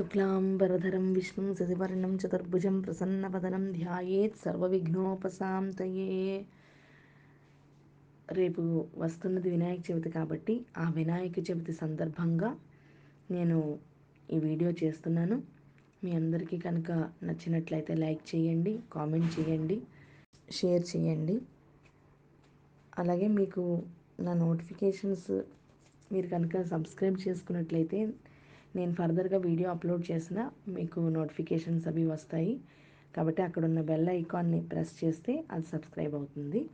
శుక్లాంబరధరం విష్ణుం శశివర్ణం చతుర్భుజం ప్రసన్నవదనం ధ్యాయేత్ సర్వవిఘ్నోపశాంతయే రేపు వస్తున్నది వినాయక చవితి కాబట్టి ఆ వినాయక చవితి సందర్భంగా నేను ఈ వీడియో చేస్తున్నాను. మీ అందరికీ కనుక నచ్చినట్లయితే లైక్ చేయండి కామెంట్ చేయండి షేర్ చేయండి. అలాగే మీకు నా నోటిఫికేషన్స్ మీరు కనుక సబ్స్క్రైబ్ చేసుకున్నట్లయితే నేను ఫర్దర్గా వీడియో అప్లోడ్ చేసిన మీకు నోటిఫికేషన్స్ అవి వస్తాయి. కాబట్టి అక్కడ ఉన్న బెల్ ఐకాన్ని ప్రెస్ చేస్తే అది సబ్స్క్రైబ్ అవుతుంది.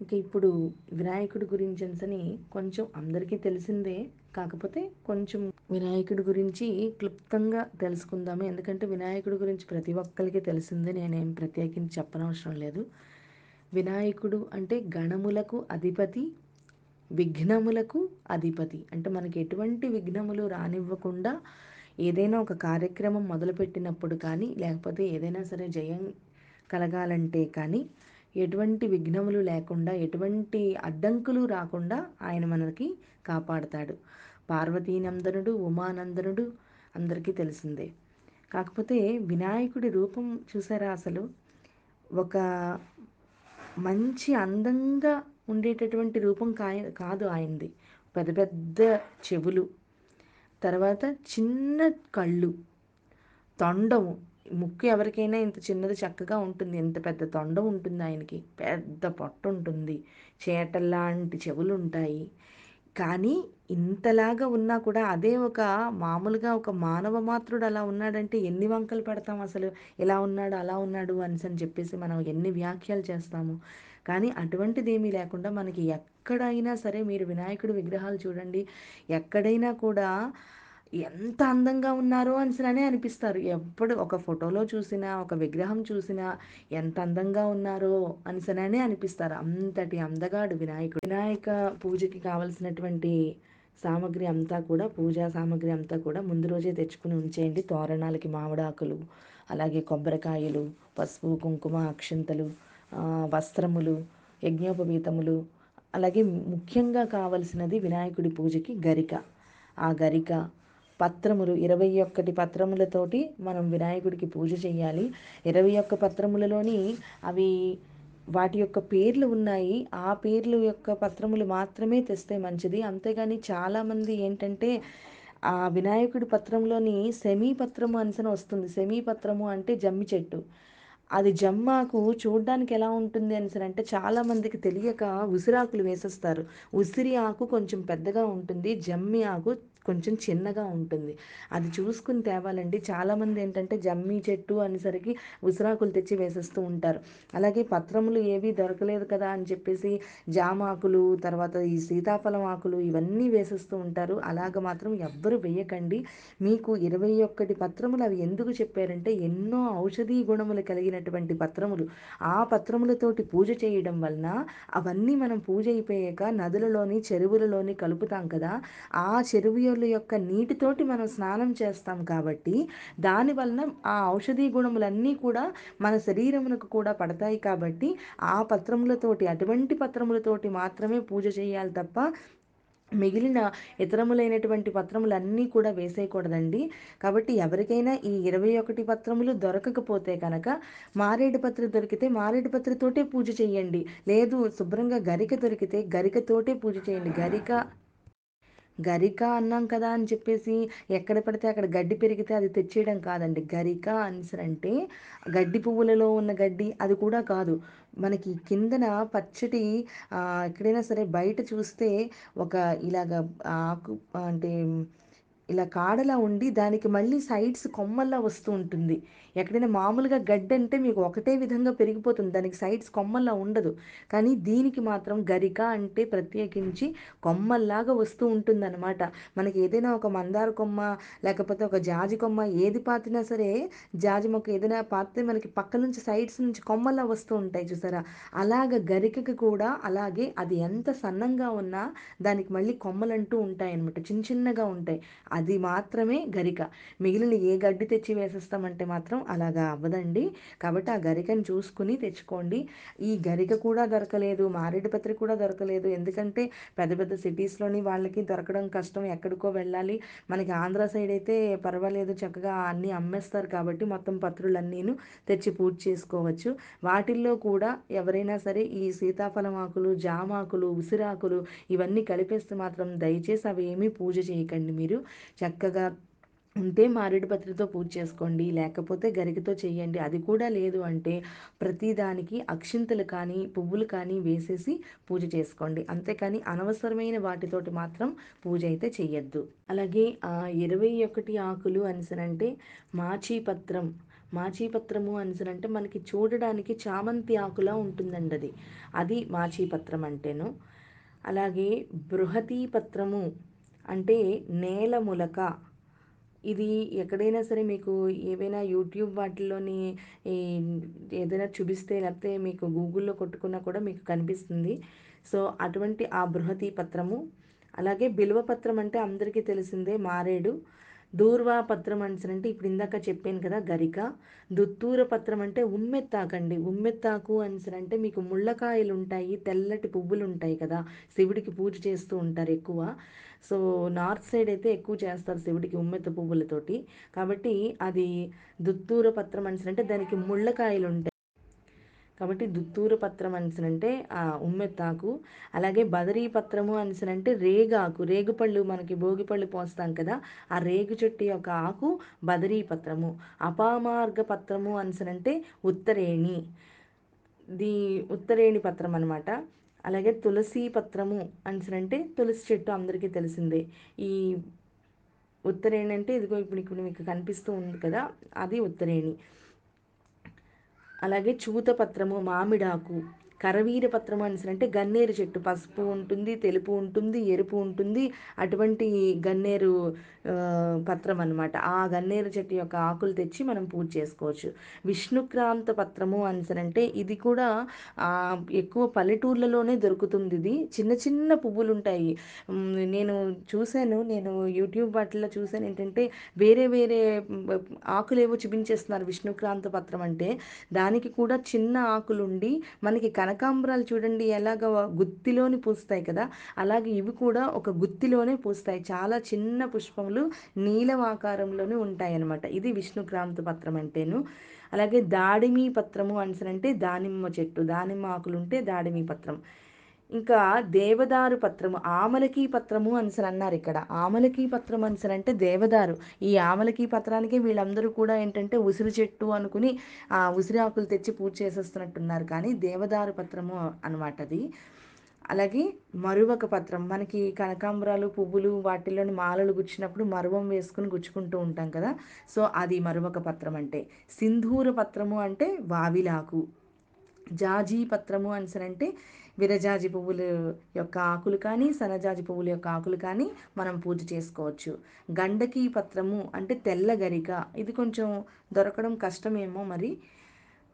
ఇంకా ఇప్పుడు వినాయకుడి గురించి అని కొంచెం అందరికీ తెలిసిందే. కాకపోతే కొంచెం వినాయకుడి గురించి క్లుప్తంగా తెలుసుకుందాము. ఎందుకంటే వినాయకుడి గురించి ప్రతి ఒక్కరికి తెలిసిందే. నేనేం ప్రత్యేకించి చెప్పనవసరం లేదు. వినాయకుడు అంటే గణములకు అధిపతి విఘ్నములకు అధిపతి. అంటే మనకి ఎటువంటి విఘ్నములు రానివ్వకుండా ఏదైనా ఒక కార్యక్రమం మొదలుపెట్టినప్పుడు కానీ లేకపోతే ఏదైనా సరే జయం కలగాలంటే కానీ ఎటువంటి విఘ్నములు లేకుండా ఎటువంటి అడ్డంకులు రాకుండా ఆయన మనకి కాపాడుతాడు. పార్వతీనందనుడు ఉమానందనుడు అందరికీ తెలిసిందే. కాకపోతే వినాయకుడి రూపం చూసారా అసలు? ఒక మంచి అందంగా ఉండేటటువంటి రూపం కాయ కాదు ఆయనది. పెద్ద పెద్ద చెవులు తర్వాత చిన్న కళ్ళు తొండము. ముక్కు ఎవరికైనా ఇంత చిన్నది చక్కగా ఉంటుంది. ఎంత పెద్ద తొండం ఉంటుంది ఆయనకి. పెద్ద పొట్ట ఉంటుంది. చేటల్లాంటి చెవులు ఉంటాయి కానీ ఇంతలాగా ఉన్నా కూడా అదే ఒక మామూలుగా ఒక మానవ మాత్రుడు అలా ఉన్నాడంటే ఎన్ని వంకలు పెడతాం అసలు? ఇలా ఉన్నాడు అలా ఉన్నాడు అని చెప్పేసి మనం ఎన్ని వ్యాఖ్యలు చేస్తాము? కానీ అటువంటిది ఏమీ లేకుండా మనకి ఎక్కడైనా సరే మీరు వినాయకుడి విగ్రహాలు చూడండి ఎక్కడైనా కూడా ఎంత అందంగా ఉన్నారో అనిసనే అనిపిస్తారు. ఎప్పుడు ఒక ఫోటోలో చూసినా ఒక విగ్రహం చూసినా ఎంత అందంగా ఉన్నారో అనిసనే అనిపిస్తారు. అంతటి అందగాడు వినాయకుడు. వినాయక పూజకి కావలసినటువంటి సామాగ్రి అంతా కూడా పూజా సామాగ్రి అంతా కూడా ముందు రోజే తెచ్చుకుని ఉంచేయండి. తోరణాలకి మామిడాకులు అలాగే కొబ్బరికాయలు పసుపు కుంకుమ అక్షంతలు వస్త్రములు యజ్ఞోపవీతములు అలాగే ముఖ్యంగా కావలసినది వినాయకుడి పూజకి గరిక. ఆ గరిక పత్రములు ఇరవై ఒక్కటి పత్రములతోటి మనం వినాయకుడికి పూజ చేయాలి. ఇరవై ఒక్క పత్రములలోని అవి వాటి యొక్క పేర్లు ఉన్నాయి. ఆ పేర్లు యొక్క పత్రములు మాత్రమే తెస్తే మంచిది. అంతేగాని చాలామంది ఏంటంటే ఆ వినాయకుడి పత్రంలోని సెమీ పత్రము అనిసన వస్తుంది. సెమీ పత్రము అంటే జమ్మి చెట్టు. అది జమ్మాకు చూడడానికి ఎలా ఉంటుంది అని అంటే చాలామందికి తెలియక ఉసిరాకులు వేసేస్తారు. ఉసిరి ఆకు కొంచెం పెద్దగా ఉంటుంది జమ్మి ఆకు కొంచెం చిన్నగా ఉంటుంది. అది చూసుకుని తేవాలండి. చాలామంది ఏంటంటే జమ్మి చెట్టు అనేసరికి ఉసిరాకులు తెచ్చి వేసేస్తూ ఉంటారు. అలాగే పత్రములు ఏవి దొరకలేదు కదా అని చెప్పేసి జామాకులు తర్వాత ఈ సీతాఫలం ఆకులు ఇవన్నీ వేసేస్తూ ఉంటారు. అలాగ మాత్రం ఎవ్వరు వేయకండి. మీకు ఇరవై ఒక్కటి పత్రములు అవి ఎందుకు చెప్పారంటే ఎన్నో ఔషధీ గుణములు కలిగినటువంటి పత్రములు. ఆ పత్రములతోటి పూజ చేయడం వలన అవన్నీ మనం పూజ అయిపోయాక నదులలోని చెరువులలోని కలుపుతాం కదా. ఆ చెరువు చెరువుల యొక్క నీటితోటి మనం స్నానం చేస్తాం కాబట్టి దానివలన ఆ ఔషధీ గుణములన్నీ కూడా మన శరీరమునకు కూడా పడతాయి కాబట్టి ఆ పత్రములతోటి అటువంటి పత్రములతోటి మాత్రమే పూజ చేయాలి తప్ప మిగిలిన ఇతరములైనటువంటి పత్రములన్నీ కూడా వేసేయకూడదండి. కాబట్టి ఎవరికైనా ఈ ఇరవై ఒకటి పత్రములు దొరకకపోతే కనుక మారేడు పత్రి దొరికితే మారేడు పత్రతోటే పూజ చేయండి. లేదు శుభ్రంగా గరిక దొరికితే గరికతోటే పూజ చేయండి. గరిక గరిక అన్నాం కదా అని చెప్పేసి ఎక్కడ పడితే అక్కడ గడ్డి పెరిగితే అది తెచ్చేయడం కాదండి. గరిక అంటే గడ్డి పువ్వులలో ఉన్న గడ్డి అది కూడా కాదు. మనకి కిందన పచ్చటి ఎక్కడైనా సరే బయట చూస్తే ఒక ఇలాగ ఆకు అంటే ఇలా కాడలా ఉండి దానికి మళ్ళీ సైడ్స్ కొమ్మల్లా వస్తూ ఉంటుంది. ఎక్కడైనా మామూలుగా గడ్డి అంటే మీకు ఒకటే విధంగా పెరిగిపోతుంది. దానికి సైడ్స్ కొమ్మల్లా ఉండదు. కానీ దీనికి మాత్రం గరిక అంటే ప్రత్యేకించి కొమ్మల్లాగా వస్తూ ఉంటుందన్నమాట. మనకి ఏదైనా ఒక మందార కొమ్మ లేకపోతే ఒక జాజి కొమ్మ ఏది పాతినా సరే జాజి మొక్క ఏదైనా పాతితే మనకి పక్క నుంచి సైడ్స్ నుంచి కొమ్మల్లా వస్తూ ఉంటాయి చూసారా? అలాగ గరికకి కూడా అలాగే అది ఎంత సన్నంగా ఉన్నా దానికి మళ్ళీ కొమ్మలంటూ ఉంటాయి అనమాట చిన్న చిన్నగా ఉంటాయి. అది మాత్రమే గరిక. మిగిలిన ఏ గడ్డి తెచ్చి వేసేస్తామంటే మాత్రం అలాగా అవ్వదండి. కాబట్టి ఆ గరికను చూసుకుని తెచ్చుకోండి. ఈ గరిక కూడా దొరకలేదు మారేడుపత్రి కూడా దొరకలేదు. ఎందుకంటే పెద్ద పెద్ద సిటీస్లోని వాళ్ళకి దొరకడం కష్టం ఎక్కడికో వెళ్ళాలి. మనకి ఆంధ్ర సైడ్ అయితే పర్వాలేదు చక్కగా అన్నీ అమ్మేస్తారు కాబట్టి మొత్తం పత్రులన్నీను తెచ్చి పూజ చేసుకోవచ్చు. వాటిల్లో కూడా ఎవరైనా సరే ఈ సీతాఫలం ఆకులు జామాకులు ఉసిరాకులు ఇవన్నీ కలిపేస్తే మాత్రం దయచేసి అవి ఏమీ పూజ చేయకండి మీరు. చక్కగా ఉంటే మారేడు పత్రితో పూజ చేసుకోండి లేకపోతే గరికతో చేయండి. అది కూడా లేదు అంటే ప్రతిదానికి అక్షింతలు కానీ పువ్వులు కానీ వేసేసి పూజ చేసుకోండి. అంతేకాని అనవసరమైన వాటితోటి మాత్రం పూజ అయితే చేయొద్దు అలాగే ఆ ఇరవై ఒకటి ఆకులు అనిసనంటే మాచీపత్రం. మాచీపత్రము అనిసనంటే మనకి చూడడానికి చామంతి ఆకులా ఉంటుందండి అది అది మాచీపత్రం అంటేను. అలాగే బృహతీ పత్రము అంటే నేల ములక. ఇది ఎక్కడైనా సరే మీకు ఏవైనా యూట్యూబ్ వాటిల్లోని ఏదైనా చూపిస్తే లేకపోతే మీకు గూగుల్లో కొట్టుకున్నా కూడా మీకు కనిపిస్తుంది. సో అటువంటి ఆ బృహతీ పత్రము అలాగే బిల్వ పత్రం అంటే అందరికీ తెలిసిందే మారేడు. దూర్వాపత్రం అంటే ఇప్పుడు ఇందాక చెప్పాను కదా గరిక. దుత్తూర పత్రం అంటే ఉమ్మెత్తాకండి. ఉమ్మెత్తాకు అంటే మీకు ముళ్ళకాయలు ఉంటాయి తెల్లటి పువ్వులు ఉంటాయి కదా. శివుడికి పూజ చేస్తూ ఉంటారు ఎక్కువ. సో నార్త్ సైడ్ అయితే ఎక్కువ చేస్తారు శివుడికి ఉమ్మెత్త పువ్వులతోటి. కాబట్టి అది దుత్తూర పత్రం అంటే దానికి ముళ్ళకాయలు ఉంటాయి కాబట్టి దుత్తూరు పత్రం అనిసనంటే ఉమ్మెత్తాకు. అలాగే బదరీ పత్రము అనిసినంటే రేగాకు. రేగుపళ్ళు మనకి భోగిపళ్ళు పోస్తాం కదా ఆ రేగు చెట్టు యొక్క ఆకు బదరీ పత్రము. అపామార్గ పత్రము అనిసినంటే ఉత్తరేణి. ది ఉత్తరేణి పత్రం అనమాట అలాగే తులసి పత్రము అనిసినంటే తులసి చెట్టు అందరికీ తెలిసిందే. ఈ ఉత్తరేణి అంటే ఇదిగో ఇప్పుడు ఇప్పుడు మీకు కనిపిస్తూ ఉంది కదా అది ఉత్తరేణి. అలాగే చూతపత్రము మామిడాకు కరవీర పత్రం అంటే గన్నేరు చెట్టు. పసుపు ఉంటుంది తెలుపు ఉంటుంది ఎరుపు ఉంటుంది. అటువంటి గన్నేరు పత్రం అనమాట ఆ గన్నేరు చెట్టు యొక్క ఆకులు తెచ్చి మనం పూజ చేసుకోవచ్చు. విష్ణుక్రాంత పత్రము అంటే ఇది కూడా ఎక్కువ పల్లెటూర్లలోనే దొరుకుతుంది ఇది. చిన్న చిన్న పువ్వులు ఉంటాయి నేను చూశాను నేను యూట్యూబ్ వాటిల్లో చూశాను ఏంటంటే వేరే వేరే ఆకులు ఏవో చూపించేస్తున్నారు విష్ణుక్రాంత పత్రం అంటే. దానికి కూడా చిన్న ఆకులుండి మనకి కనకాంబరాలు చూడండి ఎలాగ గుత్తిలోని పూస్తాయి కదా? అలాగే ఇవి కూడా ఒక గుత్తిలోనే పూస్తాయి. చాలా చిన్న పుష్పములు నీలం ఆకారంలోనే ఉంటాయి అన్నమాట ఇది విష్ణుక్రాంత పత్రం అంటేను. అలాగే దాడిమి పత్రము అంటే దానిమ్మ చెట్టు దానిమ్మ ఆకులు ఉంటే దాడిమి పత్రం. ఇంకా దేవదారు పత్రము ఆమలకి పత్రము అనిసని అన్నారు ఇక్కడ. ఆమలకి పత్రం అనిసని అంటే దేవదారు. ఈ ఆమలకి పత్రానికి వీళ్ళందరూ కూడా ఏంటంటే ఉసిరి చెట్టు అనుకుని ఆ ఉసిరి ఆకులు తెచ్చి పూజ చేసేస్తున్నట్టున్నారు. కానీ దేవదారు పత్రము అనమాట అది. అలాగే మరువక పత్రం మనకి కనకాంబరాలు పువ్వులు వాటిల్లోని మాలలు గుచ్చినప్పుడు మరువం వేసుకుని గుచ్చుకుంటూ ఉంటాం కదా. సో అది మరువక పత్రం అంటే. సింధూర పత్రము అంటే వావిలాకు. జాజీ పత్రము అంటే విరజాజి పువ్వుల యొక్క ఆకులు కానీ సనజాజి పువ్వుల యొక్క ఆకులు కానీ మనం పూజ చేసుకోవచ్చు. గండకీ పత్రము అంటే తెల్ల గరిక. ఇది కొంచెం దొరకడం కష్టమేమో మరి.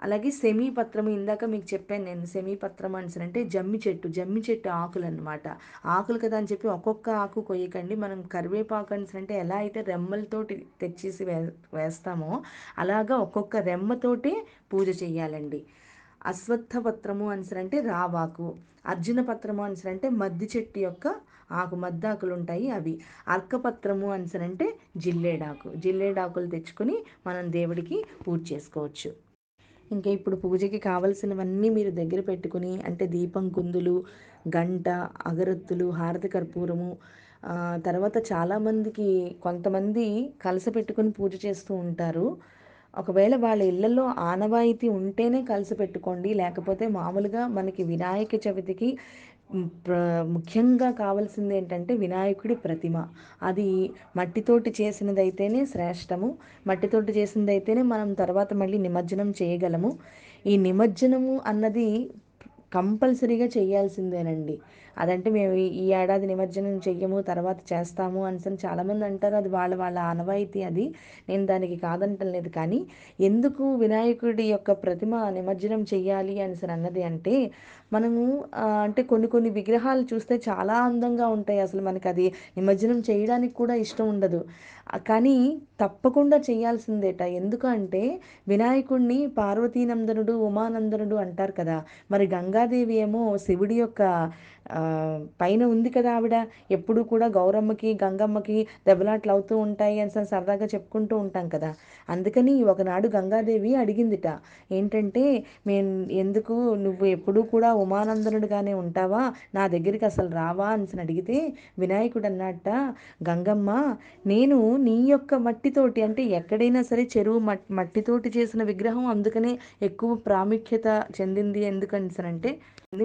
అలాగే సెమీ పత్రము ఇందాక మీకు చెప్పాను నేను. సెమీ పత్రం అంటే జమ్మి చెట్టు జమ్మి చెట్టు ఆకులు అనమాట ఆకులు కదా అని చెప్పి ఒక్కొక్క ఆకు కొయ్యకండి. మనం కరివేపాకు అంటే ఎలా అయితే రెమ్మలతోటి తెచ్చేసి వే వేస్తామో అలాగా ఒక్కొక్క రెమ్మతోటి పూజ చేయాలండి. అశ్వత్థ పత్రము అంటే రావాకు అర్జున పత్రము అంటే మద్ది చెట్టు యొక్క ఆకు మద్దాకులు ఉంటాయి అవి. అర్కపత్రము అంటే జిల్లేడాకు జిల్లేడాకులు తెచ్చుకొని మనం దేవుడికి పూజ చేసుకోవచ్చు. ఇంకా ఇప్పుడు పూజకి కావలసినవన్నీ మీరు దగ్గర పెట్టుకుని అంటే దీపం కుందులు గంట అగరత్తులు హారతి కర్పూరము తర్వాత చాలామందికి కొంతమంది కలస పెట్టుకుని పూజ చేస్తూ ఉంటారు. ఒకవేళ వాళ్ళ ఇళ్ళలో ఆనవాయితీ ఉంటేనే కలిసి పెట్టుకోండి. లేకపోతే మామూలుగా మనకి వినాయక చవితికి ముఖ్యంగా కావాల్సింది ఏంటంటే వినాయకుడి ప్రతిమ. అది మట్టితోటి చేసినదైతేనే శ్రేష్టము. మట్టితోటి చేసినదైతేనే మనం తర్వాత మళ్ళీ నిమజ్జనం చేయగలము. ఈ నిమజ్జనము అన్నది కంపల్సరీగా చేయాల్సిందేనండి. అదంటే మేము ఈ ఏడాది నిమజ్జనం చెయ్యము తర్వాత చేస్తాము అని చాలామంది అంటారు. అది వాళ్ళ వాళ్ళ ఆనవాయితీ అది. నేను దానికి కాదంటలేదు కానీ ఎందుకు వినాయకుడి యొక్క ప్రతిమ నిమజ్జనం చెయ్యాలి అని అన్నది అంటే మనము అంటే కొన్ని కొన్ని విగ్రహాలు చూస్తే చాలా అందంగా ఉంటాయి. అసలు మనకి అది నిమజ్జనం చేయడానికి కూడా ఇష్టం ఉండదు. కానీ తప్పకుండా చేయాల్సిందేట ఎందుకంటే వినాయకుడిని పార్వతీనందనుడు ఉమానందనుడు అంటారు కదా. మరి గంగాదేవి ఏమో శివుడి యొక్క పైన ఉంది కదా ఆవిడ. ఎప్పుడు కూడా గౌరమ్మకి గంగమ్మకి దెబ్బలాట్లు అవుతూ ఉంటాయి అని సరదాగా చెప్పుకుంటూ ఉంటాం కదా. అందుకని ఒకనాడు గంగాదేవి అడిగిందిట ఏంటంటే మేము ఎందుకు నువ్వు ఎప్పుడూ కూడా ఉమానందనుడుగానే ఉంటావా? నా దగ్గరికి అసలు రావా? అని అడిగితే వినాయకుడు అన్నట్ట గంగమ్మ నేను నీ యొక్క మట్టితోటి అంటే ఎక్కడైనా సరే చెరువు మట్టితోటి చేసిన విగ్రహం అందుకనే ఎక్కువ ప్రాముఖ్యత చెందింది ఎందుకని అంటే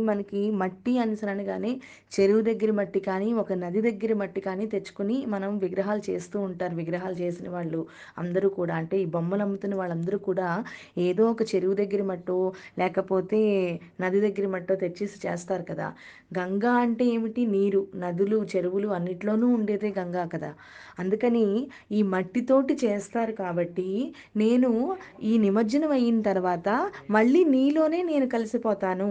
మనకి మట్టి అనుసరణగానే చెరువు దగ్గర మట్టి కానీ ఒక నది దగ్గర మట్టి కానీ తెచ్చుకొని మనం విగ్రహాలు చేస్తూ ఉంటారు. విగ్రహాలు చేసిన వాళ్ళు అందరూ కూడా అంటే ఈ బొమ్మలు అమ్ముతున్న వాళ్ళందరూ కూడా ఏదో ఒక చెరువు దగ్గర మట్టో లేకపోతే నది దగ్గర మట్టో తెచ్చేసి చేస్తారు కదా. గంగా అంటే ఏమిటి? నీరు నదులు చెరువులు అన్నిట్లోనూ ఉండేదే గంగా కదా. అందుకని ఈ మట్టితోటి చేస్తారు కాబట్టి నేను ఈ నిమజ్జనం అయిన తర్వాత మళ్ళీ నీలోనే నేను కలిసిపోతాను.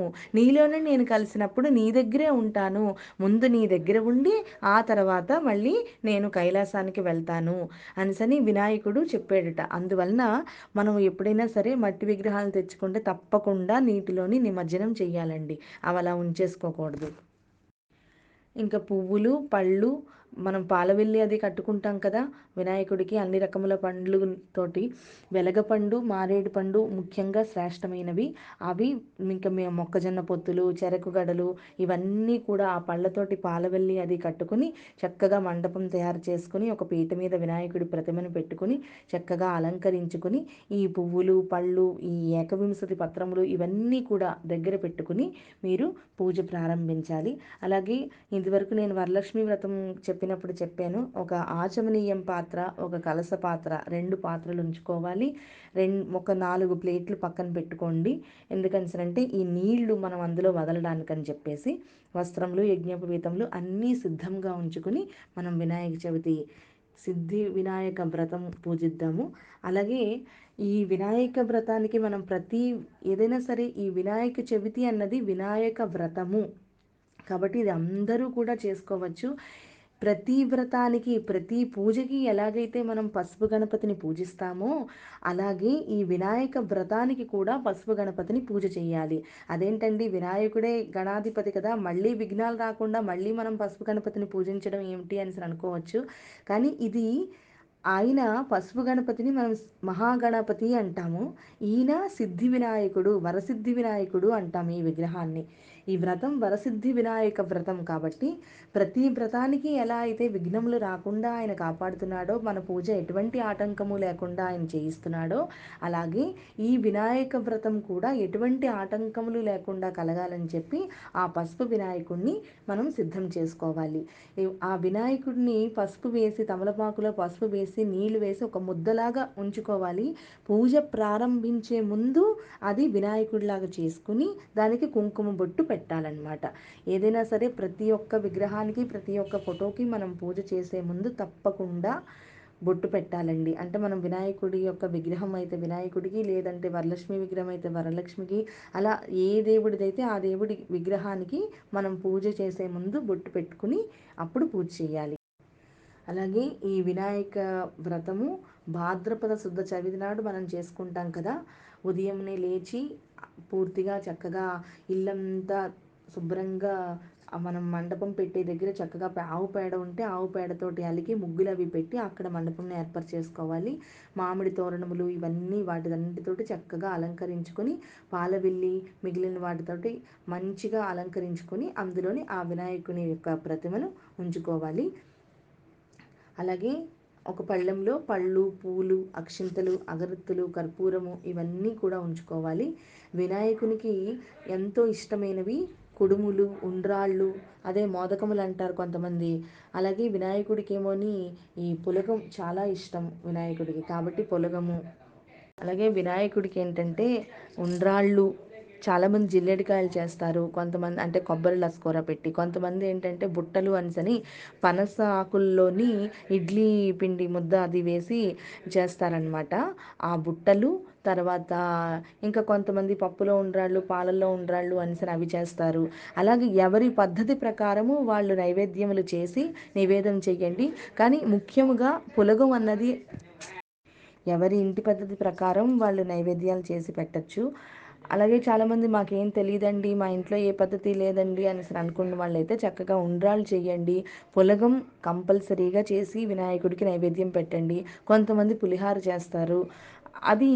నీలోనే నేను కలిసినప్పుడు నీ దగ్గరే ఉంటాను. ముందు నీ దగ్గర ఉండి ఆ తర్వాత మళ్ళీ నేను కైలాసానికి వెళ్తాను అనిసని వినాయకుడు చెప్పాడట. అందువలన మనం ఎప్పుడైనా సరే మట్టి విగ్రహాలు తెచ్చుకుంటే తప్పకుండా నీటిలోని నిమజ్జనం చేయాలండి అవి అలా ఉంచేసుకోకూడదు. ఇంకా పువ్వులు పళ్ళు మనం పాలవెల్లి అది కట్టుకుంటాం కదా వినాయకుడికి అన్ని రకముల పండ్లు తోటి వెలగపండు మారేడు పండు ముఖ్యంగా శ్రేష్టమైనవి. అవి ఇంకా మేము మొక్కజొన్న పొత్తులు చెరకు గడలు ఇవన్నీ కూడా ఆ పళ్ళతోటి పాలవెల్లి అది కట్టుకుని చక్కగా మండపం తయారు చేసుకుని ఒక పీట మీద వినాయకుడి ప్రతిమను పెట్టుకుని చక్కగా అలంకరించుకుని ఈ పువ్వులు పళ్ళు ఈ ఏకవింశతి పత్రములు ఇవన్నీ కూడా దగ్గర పెట్టుకుని మీరు పూజ ప్రారంభించాలి. అలాగే ఇంతవరకు నేను వరలక్ష్మి వ్రతం చెప్పినప్పుడు చెప్పాను. ఒక ఆచమనీయం పాత్ర ఒక కలస పాత్ర రెండు పాత్రలు ఉంచుకోవాలి. రెండు ఒక నాలుగు ప్లేట్లు పక్కన పెట్టుకోండి. ఎందుకనిసరంటే ఈ నీళ్ళు మనం అందులో వదలడానికని చెప్పేసి వస్త్రములు యజ్ఞోపవీతములు అన్నీ సిద్ధంగా ఉంచుకుని మనం వినాయక చవితి సిద్ధి వినాయక వ్రతం పూజిద్దాము. అలాగే ఈ వినాయక వ్రతానికి మనం ప్రతి ఏదైనా సరే ఈ వినాయక చవితి అన్నది వినాయక వ్రతము. కాబట్టి ఇది అందరూ కూడా చేసుకోవచ్చు. ప్రతి వ్రతానికి ప్రతి పూజకి ఎలాగైతే మనం పసుపు గణపతిని పూజిస్తామో అలాగే ఈ వినాయక వ్రతానికి కూడా పసుపు గణపతిని పూజ చేయాలి. అదేంటండి? వినాయకుడే గణాధిపతి కదా మళ్ళీ విఘ్నాలు రాకుండా మళ్ళీ మనం పసుపు గణపతిని పూజించడం ఏమిటి అని అనుకోవచ్చు. కానీ ఇది ఆయన పసుపు గణపతిని మనం మహాగణపతి అంటాము. ఈయన సిద్ధి వినాయకుడు వరసిద్ధి వినాయకుడు అంటాము ఈ విగ్రహాన్ని. ఈ వ్రతం వరసిద్ధి వినాయక వ్రతం కాబట్టి ప్రతి వ్రతానికి ఎలా అయితే విఘ్నములు రాకుండా ఆయన కాపాడుతున్నాడో మన పూజ ఎటువంటి ఆటంకము లేకుండా ఆయన చేయిస్తున్నాడో అలాగే ఈ వినాయక వ్రతం కూడా ఎటువంటి ఆటంకములు లేకుండా కలగాలని చెప్పి ఆ పసుపు వినాయకుడిని మనం సిద్ధం చేసుకోవాలి. ఆ వినాయకుడిని పసుపు వేసి తమలపాకులో పసుపు వేసి నీళ్ళు వేసి ఒక ముద్దలాగా ఉంచుకోవాలి. పూజ ప్రారంభించే ముందు అది వినాయకుడిలాగా చేసుకుని దానికి కుంకుమ బొట్టు పెట్టాలన్నమాట. ఏదైనా సరే ప్రతి ఒక్క విగ్రహానికి ప్రతి ఒక్క ఫోటోకి మనం పూజ చేసే ముందు తప్పకుండా బొట్టు పెట్టాలండి. అంటే మనం వినాయకుడి యొక్క విగ్రహం అయితే వినాయకుడికి లేదంటే వరలక్ష్మి విగ్రహం అయితే వరలక్ష్మికి అలా ఏ దేవుడిదైతే ఆ దేవుడి విగ్రహానికి మనం పూజ చేసే ముందు బొట్టు పెట్టుకుని అప్పుడు పూజ చేయాలి. అలాగే ఈ వినాయక వ్రతము భాద్రపద శుద్ధ చవితి నాడు మనం చేసుకుంటాం కదా. ఉదయంనే లేచి పూర్తిగా చక్కగా ఇల్లంతా శుభ్రంగా మనం మండపం పెట్టే దగ్గర చక్కగా ఆవు పేడ ఉంటే ఆవు పేడతోటి అలికి ముగ్గులు అవి పెట్టి అక్కడ మండపంని ఏర్పాటు చేసుకోవాలి. మామిడి తోరణములు ఇవన్నీ వాటిదన్నిటితోటి చక్కగా అలంకరించుకొని పాలవెల్లి మిగిలిన వాటితోటి మంచిగా అలంకరించుకొని అందులోని ఆ వినాయకుని యొక్క ప్రతిమను ఉంచుకోవాలి. అలాగే ఒక పళ్ళెంలో పళ్ళు పూలు అక్షింతలు అగరత్తులు కర్పూరము ఇవన్నీ కూడా ఉంచుకోవాలి. వినాయకునికి ఎంతో ఇష్టమైనవి కుడుములు ఉండ్రాళ్ళు అదే మోదకములు అంటారు కొంతమంది. అలాగే వినాయకుడికి ఏమోని ఈ పులగం చాలా ఇష్టం వినాయకుడికి. కాబట్టి పులగము. అలాగే వినాయకుడికి ఏంటంటే ఉండ్రాళ్ళు చాలామంది జిల్లేడికాయలు చేస్తారు. కొంతమంది అంటే కొబ్బరి లస్కూర పెట్టి కొంతమంది ఏంటంటే బుట్టలు అనిసని పనస ఆకుల్లోని ఇడ్లీ పిండి ముద్ద అది వేసి చేస్తారనమాట. ఆ బుట్టలు తర్వాత ఇంకా కొంతమంది పప్పులో ఉండ్రాళ్ళు పాలల్లో ఉండ్రాళ్ళు అనిసని అవి చేస్తారు. అలాగే ఎవరి పద్ధతి ప్రకారము వాళ్ళు నైవేద్యములు చేసి నివేదన చేయండి. కానీ ముఖ్యంగా పులగం అన్నది ఎవరి ఇంటి పద్ధతి ప్రకారం వాళ్ళు నైవేద్యాలు చేసి పెట్టచ్చు. అలాగే చాలామంది మాకేం తెలియదండి మా ఇంట్లో ఏ పద్ధతి లేదండి అని అనుకున్న వాళ్ళైతే చక్కగా ఉండ్రాలు చేయండి. పులగం కంపల్సరీగా చేసి వినాయకుడికి నైవేద్యం పెట్టండి. కొంతమంది పులిహార చేస్తారు. అది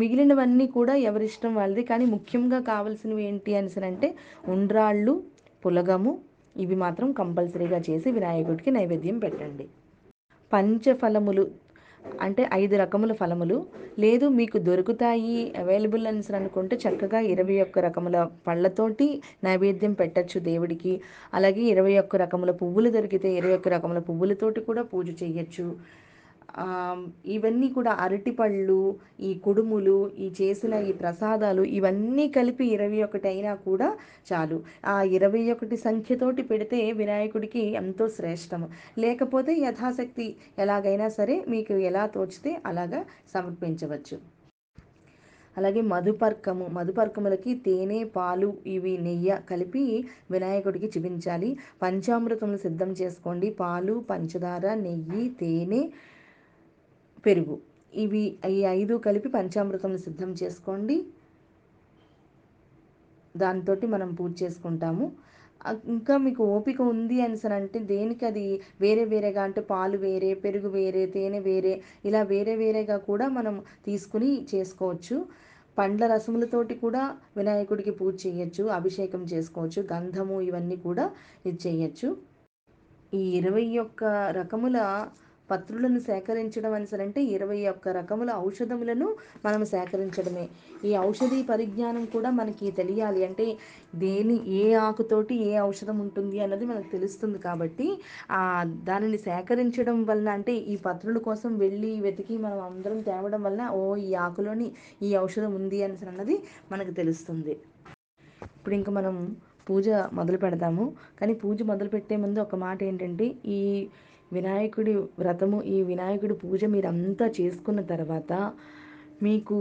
మిగిలినవన్నీ కూడా ఎవరిష్టం వాళ్ళది. కానీ ముఖ్యంగా కావాల్సినవి ఏంటి అని అంటే ఉండ్రాళ్ళు పులగము ఇవి మాత్రం కంపల్సరీగా చేసి వినాయకుడికి నైవేద్యం పెట్టండి. పంచఫలములు అంటే ఐదు రకముల ఫలములు. లేదు మీకు దొరుకుతాయి అవైలబుల్ అని అనుకుంటే చక్కగా ఇరవై ఒక్క రకముల పళ్ళతోటి నైవేద్యం పెట్టచ్చు దేవుడికి. అలాగే ఇరవై ఒక్క రకముల పువ్వులు దొరికితే ఇరవై ఒక్క రకముల పువ్వులతోటి కూడా పూజ చేయొచ్చు. ఇవన్నీ కూడా అరటిపళ్ళు ఈ కుడుములు ఈ చేసిన ఈ ప్రసాదాలు ఇవన్నీ కలిపి ఇరవై ఒకటి అయినా కూడా చాలు. ఆ ఇరవై ఒకటి సంఖ్యతోటి పెడితే వినాయకుడికి ఎంతో శ్రేష్టము. లేకపోతే యథాశక్తి ఎలాగైనా సరే మీకు ఎలా తోచితే అలాగా సమర్పించవచ్చు. అలాగే మధుపర్కము మధుపర్కములకి తేనె పాలు ఇవి నెయ్యి కలిపి వినాయకుడికి చూపించాలి. పంచామృతములు సిద్ధం చేసుకోండి. పాలు పంచదార నెయ్యి తేనె పెరుగు. ఇవి ఈ ఐదు కలిపి పంచామృతం సిద్ధం చేసుకోండి. దాంతో మనం పూజ చేసుకుంటాము. ఇంకా మీకు ఓపిక ఉంది అని అంటే దేనికి అది వేరే వేరేగా అంటే పాలు వేరే పెరుగు వేరే తేనె వేరే ఇలా వేరే వేరేగా కూడా మనం తీసుకుని చేసుకోవచ్చు. పండ్ల రసములతోటి కూడా వినాయకుడికి పూజ చేయొచ్చు అభిషేకం చేసుకోవచ్చు గంధము ఇవన్నీ కూడా ఇది చేయొచ్చు. ఈ ఇరవై ఒక్క రకముల పత్రులను సేకరించడం అంటే ఇరవై ఒక్క రకముల ఔషధములను మనం సేకరించడమే. ఈ ఔషధి పరిజ్ఞానం కూడా మనకి తెలియాలి. అంటే దేని ఏ ఆకుతోటి ఏ ఔషధం ఉంటుంది అన్నది మనకు తెలుస్తుంది కాబట్టి దానిని సేకరించడం వలన అంటే ఈ పత్రుల కోసం వెళ్ళి వెతికి మనం అందరం తేవడం వలన ఓ ఈ ఆకులోని ఈ ఔషధం ఉంది అని అన్నది మనకు తెలుస్తుంది. ఇప్పుడు ఇంకా మనం పూజ మొదలు పెడదాము కానీ పూజ మొదలు పెట్టే ముందు ఒక మాట ఏంటంటే ఈ వినాయకుడి వ్రతము ఈ వినాయకుడి పూజ మీరంతా చేసుకున్న తర్వాత మీకు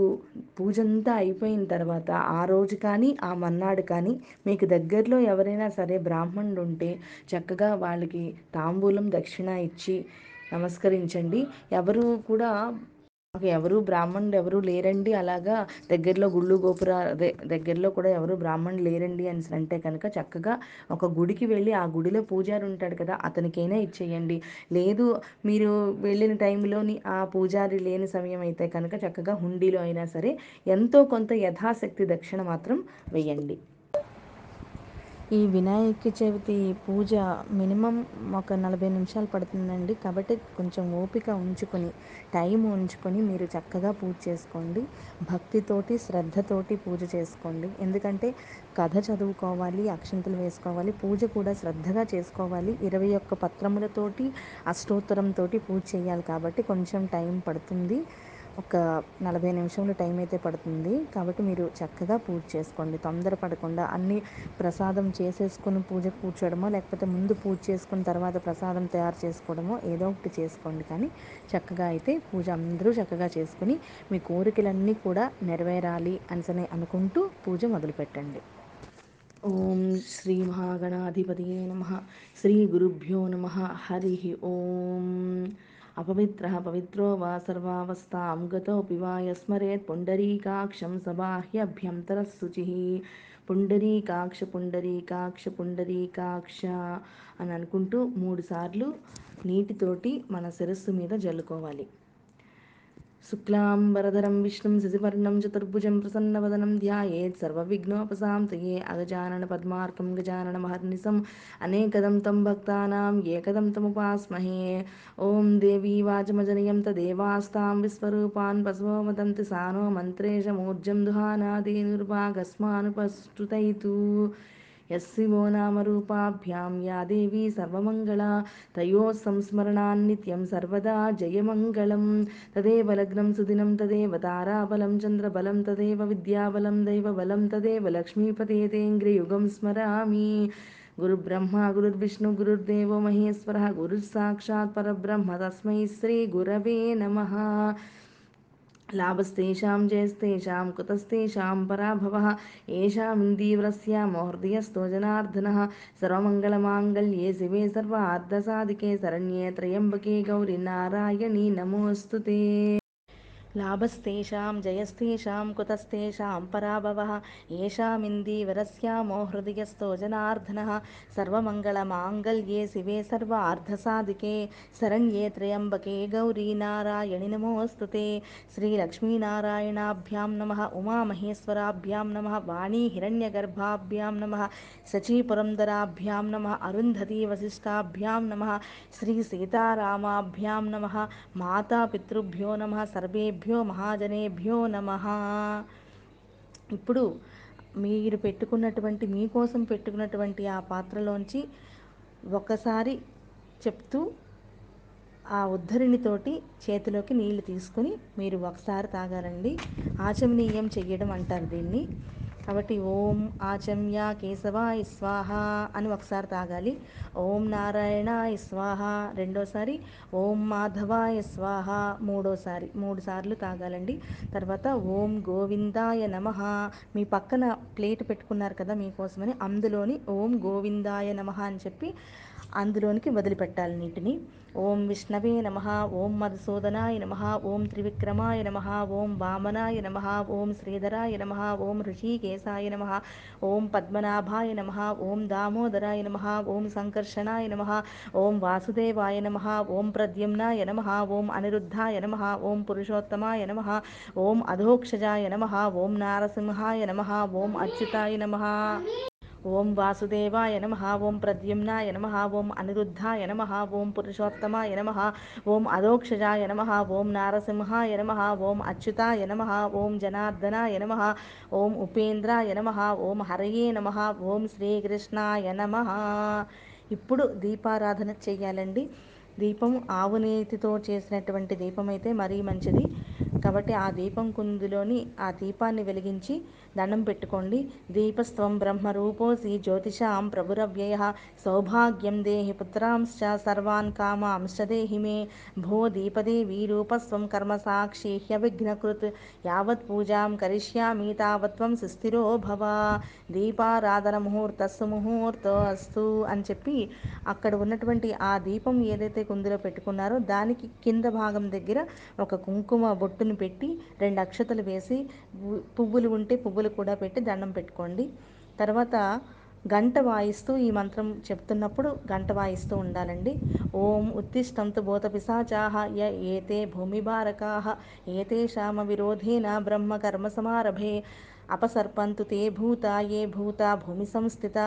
పూజ అంతా అయిపోయిన తర్వాత ఆ రోజు కానీ ఆ మన్నాడు కానీ మీకు దగ్గరలో ఎవరైనా సరే బ్రాహ్మణుడు ఉంటే చక్కగా వాళ్ళకి తాంబూలం దక్షిణ ఇచ్చి నమస్కరించండి. ఎవరు కూడా మాకు ఎవరు బ్రాహ్మణులు ఎవరు లేరండి అలాగా దగ్గరలో గుళ్ళు గోపుర అదే దగ్గరలో కూడా ఎవరు బ్రాహ్మణులు లేరండి అని అంటే కనుక చక్కగా ఒక గుడికి వెళ్ళి ఆ గుడిలో పూజారి ఉంటాడు కదా అతనికైనా ఇచ్చేయండి. లేదు మీరు వెళ్ళిన టైంలోని ఆ పూజారి లేని సమయం అయితే కనుక చక్కగా హుండీలో అయినా సరే ఎంతో కొంత యథాశక్తి దక్షిణ మాత్రం వెయ్యండి ఈ వినాయక చవితి పూజ మినిమం ఒక నలభై నిమిషాలు పడుతుందండి. కాబట్టి కొంచెం ఓపిక ఉంచుకొని టైం ఉంచుకొని మీరు చక్కగా పూజ చేసుకోండి. భక్తితోటి శ్రద్ధతోటి పూజ చేసుకోండి. ఎందుకంటే కథ చదువుకోవాలి అక్షంతలు వేసుకోవాలి పూజ కూడా శ్రద్ధగా చేసుకోవాలి. ఇరవై ఒక్క పత్రములతోటి అష్టోత్తరంతో పూజ చేయాలి కాబట్టి కొంచెం టైం పడుతుంది. ఒక నలభై నిమిషంలో టైం అయితే పడుతుంది. కాబట్టి మీరు చక్కగా పూజ చేసుకోండి. తొందర పడకుండా అన్ని ప్రసాదం చేసేసుకుని పూజ కూర్చోవడమో లేకపోతే ముందు పూజ చేసుకున్న తర్వాత ప్రసాదం తయారు చేసుకోవడమో ఏదో ఒకటి చేసుకోండి. కానీ చక్కగా అయితే పూజ అందరూ చక్కగా చేసుకుని మీ కోరికలన్నీ కూడా నెరవేరాలి అని అనుకుంటూ పూజ మొదలుపెట్టండి. ఓం శ్రీ మహాగణాధిపతి నమ. శ్రీ గురుభ్యో నమ. హరి ఓం. అపవిత్ర పవిత్రో వా సర్వావస్థాం గతో యస్మరేత్ పుండరీకాక్షం సబాహ్యభ్యంతర శుచి పుండరీకాక్ష పుండరీకాక్ష పుండరీకాక్ష అని అనుకుంటూ మూడుసార్లు నీటితోటి మన శిరస్సు మీద జల్లుకోవాలి. శుక్లాంబరధరం విష్ణుం శశివర్ణం చతుర్భుజం ప్రసన్నవదనం ధ్యాయేత్ సర్వవిఘ్నోపసాం తయే అగజానన పద్మార్కం గజానన మహర్నిశం అనేకదం తం భక్తానాం ఏకదం తముపాస్మహే ఓం దేవీ వాచమజనయం తదేవాస్తాం విశ్వరూపాన్ పశువోమదంతి సానో మంత్రేశమూర్జం దుహానాదీనుర్భాగస్మానుపస్తుతైతూ यशिवो नामरूपाभ्यां या देवी सर्वमङ्गला तयोः संस्मरणान्नित्यं सर्वदा जयमङ्गलं तदेव लग्नं सुदिनं तदेव ताराबलं चन्द्रबलं तदेव विद्याबलं दैवबलं तदेव लक्ष्मीपतेऽग्रियुगं स्मरामि। गुरुब्रह्मा गुरुर्विष्णु गुरुर्देवो महेश्वरः गुरुः साक्षात् परब्रह्म तस्मै श्रीगुरवे नमः। లాభస్తేషాం జయస్తేషాం కుతస్తేషాం పరాభవ ఏషామిందీవ్రస్య మోహృదయస్తో జనార్దన సర్వమంగళమాంగళ్యే శివే సర్వార్థసాధికే శరణ్యే త్రయంబకే గౌరి నారాయణి నమోస్తుతే. लाभस्तेषां, जयस्तेषां, कुतस्तेषां पराभवः। येषामिन्दीवरस्यामो हृदयस्थो जनार्दनः। सर्वमङ्गलमाङ्गल्ये शिवे सर्वार्धसाधिके। शरण्ये त्र्यम्बके गौरी नारायणि नमोऽस्तु ते। श्रीलक्ष्मीनारायणाभ्यां नमः। उमामहेश्वराभ्यां नमः। वाणी हिरण्यगर्भाभ्यां नमः। सचीपुरन्दराभ्यां नमः। अरुन्धतीवसिष्ठाभ्यां नमः। श्रीसीतारामाभ्यां नमः। मातापितृभ्यो नमः। सर्वे సర్వేభ్యో మహాజనేభ్యో నమ. ఇప్పుడు మీరు పెట్టుకున్నటువంటి మీకోసం పెట్టుకున్నటువంటి ఆ పాత్రలోంచి ఒకసారి చెప్తూ ఆ ఉద్ధరిణితోటి చేతిలోకి నీళ్ళు తీసుకుని మీరు ఒకసారి తాగారండి ఆచమనీయం చెయ్యడం అంటారు దీన్ని. కాబట్టి ఓం ఆచమ్య కేశవాయ స్వాహ అని ఒకసారి తాగాలి. ఓం నారాయణాయ స్వాహ రెండోసారి ఓం మాధవాయ స్వాహ మూడోసారి మూడు సార్లు తాగాలండి. తర్వాత ఓం గోవిందాయ నమ. మీ పక్కన ప్లేట్ పెట్టుకున్నారు కదా మీకోసమని అందులోని ఓం గోవిందాయ నమ అని చెప్పి అందులోనికి వదిలిపెట్టాలి నీటిని ఓం విష్ణవే నమ ఓం మధుసూదనాయ నమ ఓం త్రివిక్రమాయ నమ ఓం వామనాయ నమ ఓం శ్రీధరాయ నమ ఓం ఋషికేశాయ నమ ఓం పద్మనాభాయ నమ ఓం దామోదరాయ నమ ఓం సంకర్షణాయ నమ ఓం వాసుదేవాయ నమ ఓం ప్రద్యుమ్నాయ నమ ఓం అనిరుద్ధాయ నమ ఓం పురుషోత్తమాయ నమ ఓం అధోక్షజాయ నమ ఓం నారసింహాయ నమ ఓం అచ్యుతాయ నమ ఓం వాసుదేవాయ నమ ఓం ప్రద్యుమ్నాయ నమ ఓం అనిరుద్ధాయ నమ ఓం పురుషోత్తమాయ నమ ఓం అధోక్షజాయ నమ ఓం నారసింహాయ నమ ఓం అచ్యుతాయ నమ ఓం జనార్దనాయ నమ ఓం ఉపేంద్రాయ నమ ఓం హరయే నమ ఓం శ్రీకృష్ణాయ నమ ఇప్పుడు దీపారాధన చేయాలండి దీపం ఆవు నేతితో చేసినటువంటి దీపం అయితే మరీ మంచిది కాబట్టి ఆ దీపం కుందులోని ఆ దీపాన్ని వెలిగించి దండం పెట్టుకోండి. దీపస్త్వం బ్రహ్మరూపోసి జ్యోతిషాం ప్రభురవ్యయ సౌభాగ్యం దేహి పుత్రాంశ్చ సర్వాన్ కామ దేహి మే. భో దీపదేవి రూపస్వం కర్మ సాక్షి హ్యవిఘ్నకృత్. యావత్ పూజాం కరిష్యామి తావత్వం సుస్థిరో భవ. దీపారాధన ముహూర్తస్సు ముహూర్తో అస్తు అని చెప్పి అక్కడ ఉన్నటువంటి ఆ దీపం ఏదైతే కుందులో పెట్టుకున్నారో దానికి కింద భాగం దగ్గర ఒక కుంకుమ బొట్టును పెట్టి రెండు అక్షతలు వేసి పువ్వులు ఉంటే పువ్వులు కూడా పెట్టి దండం పెట్టుకోండి. తర్వాత గంట వాయిస్తూ ఈ మంత్రం చెప్తున్నప్పుడు గంట వాయిస్తూ ఉండాలండి. ఓం ఉత్తిష్టంతు భూత పిశాచాహ య ఏతే భూమిభారకాహ ఏతేషామ విరోధేన బ్రహ్మ కర్మ సమారభే అపసర్పంతు తే భూత ఏ భూత భూమి సంస్థితా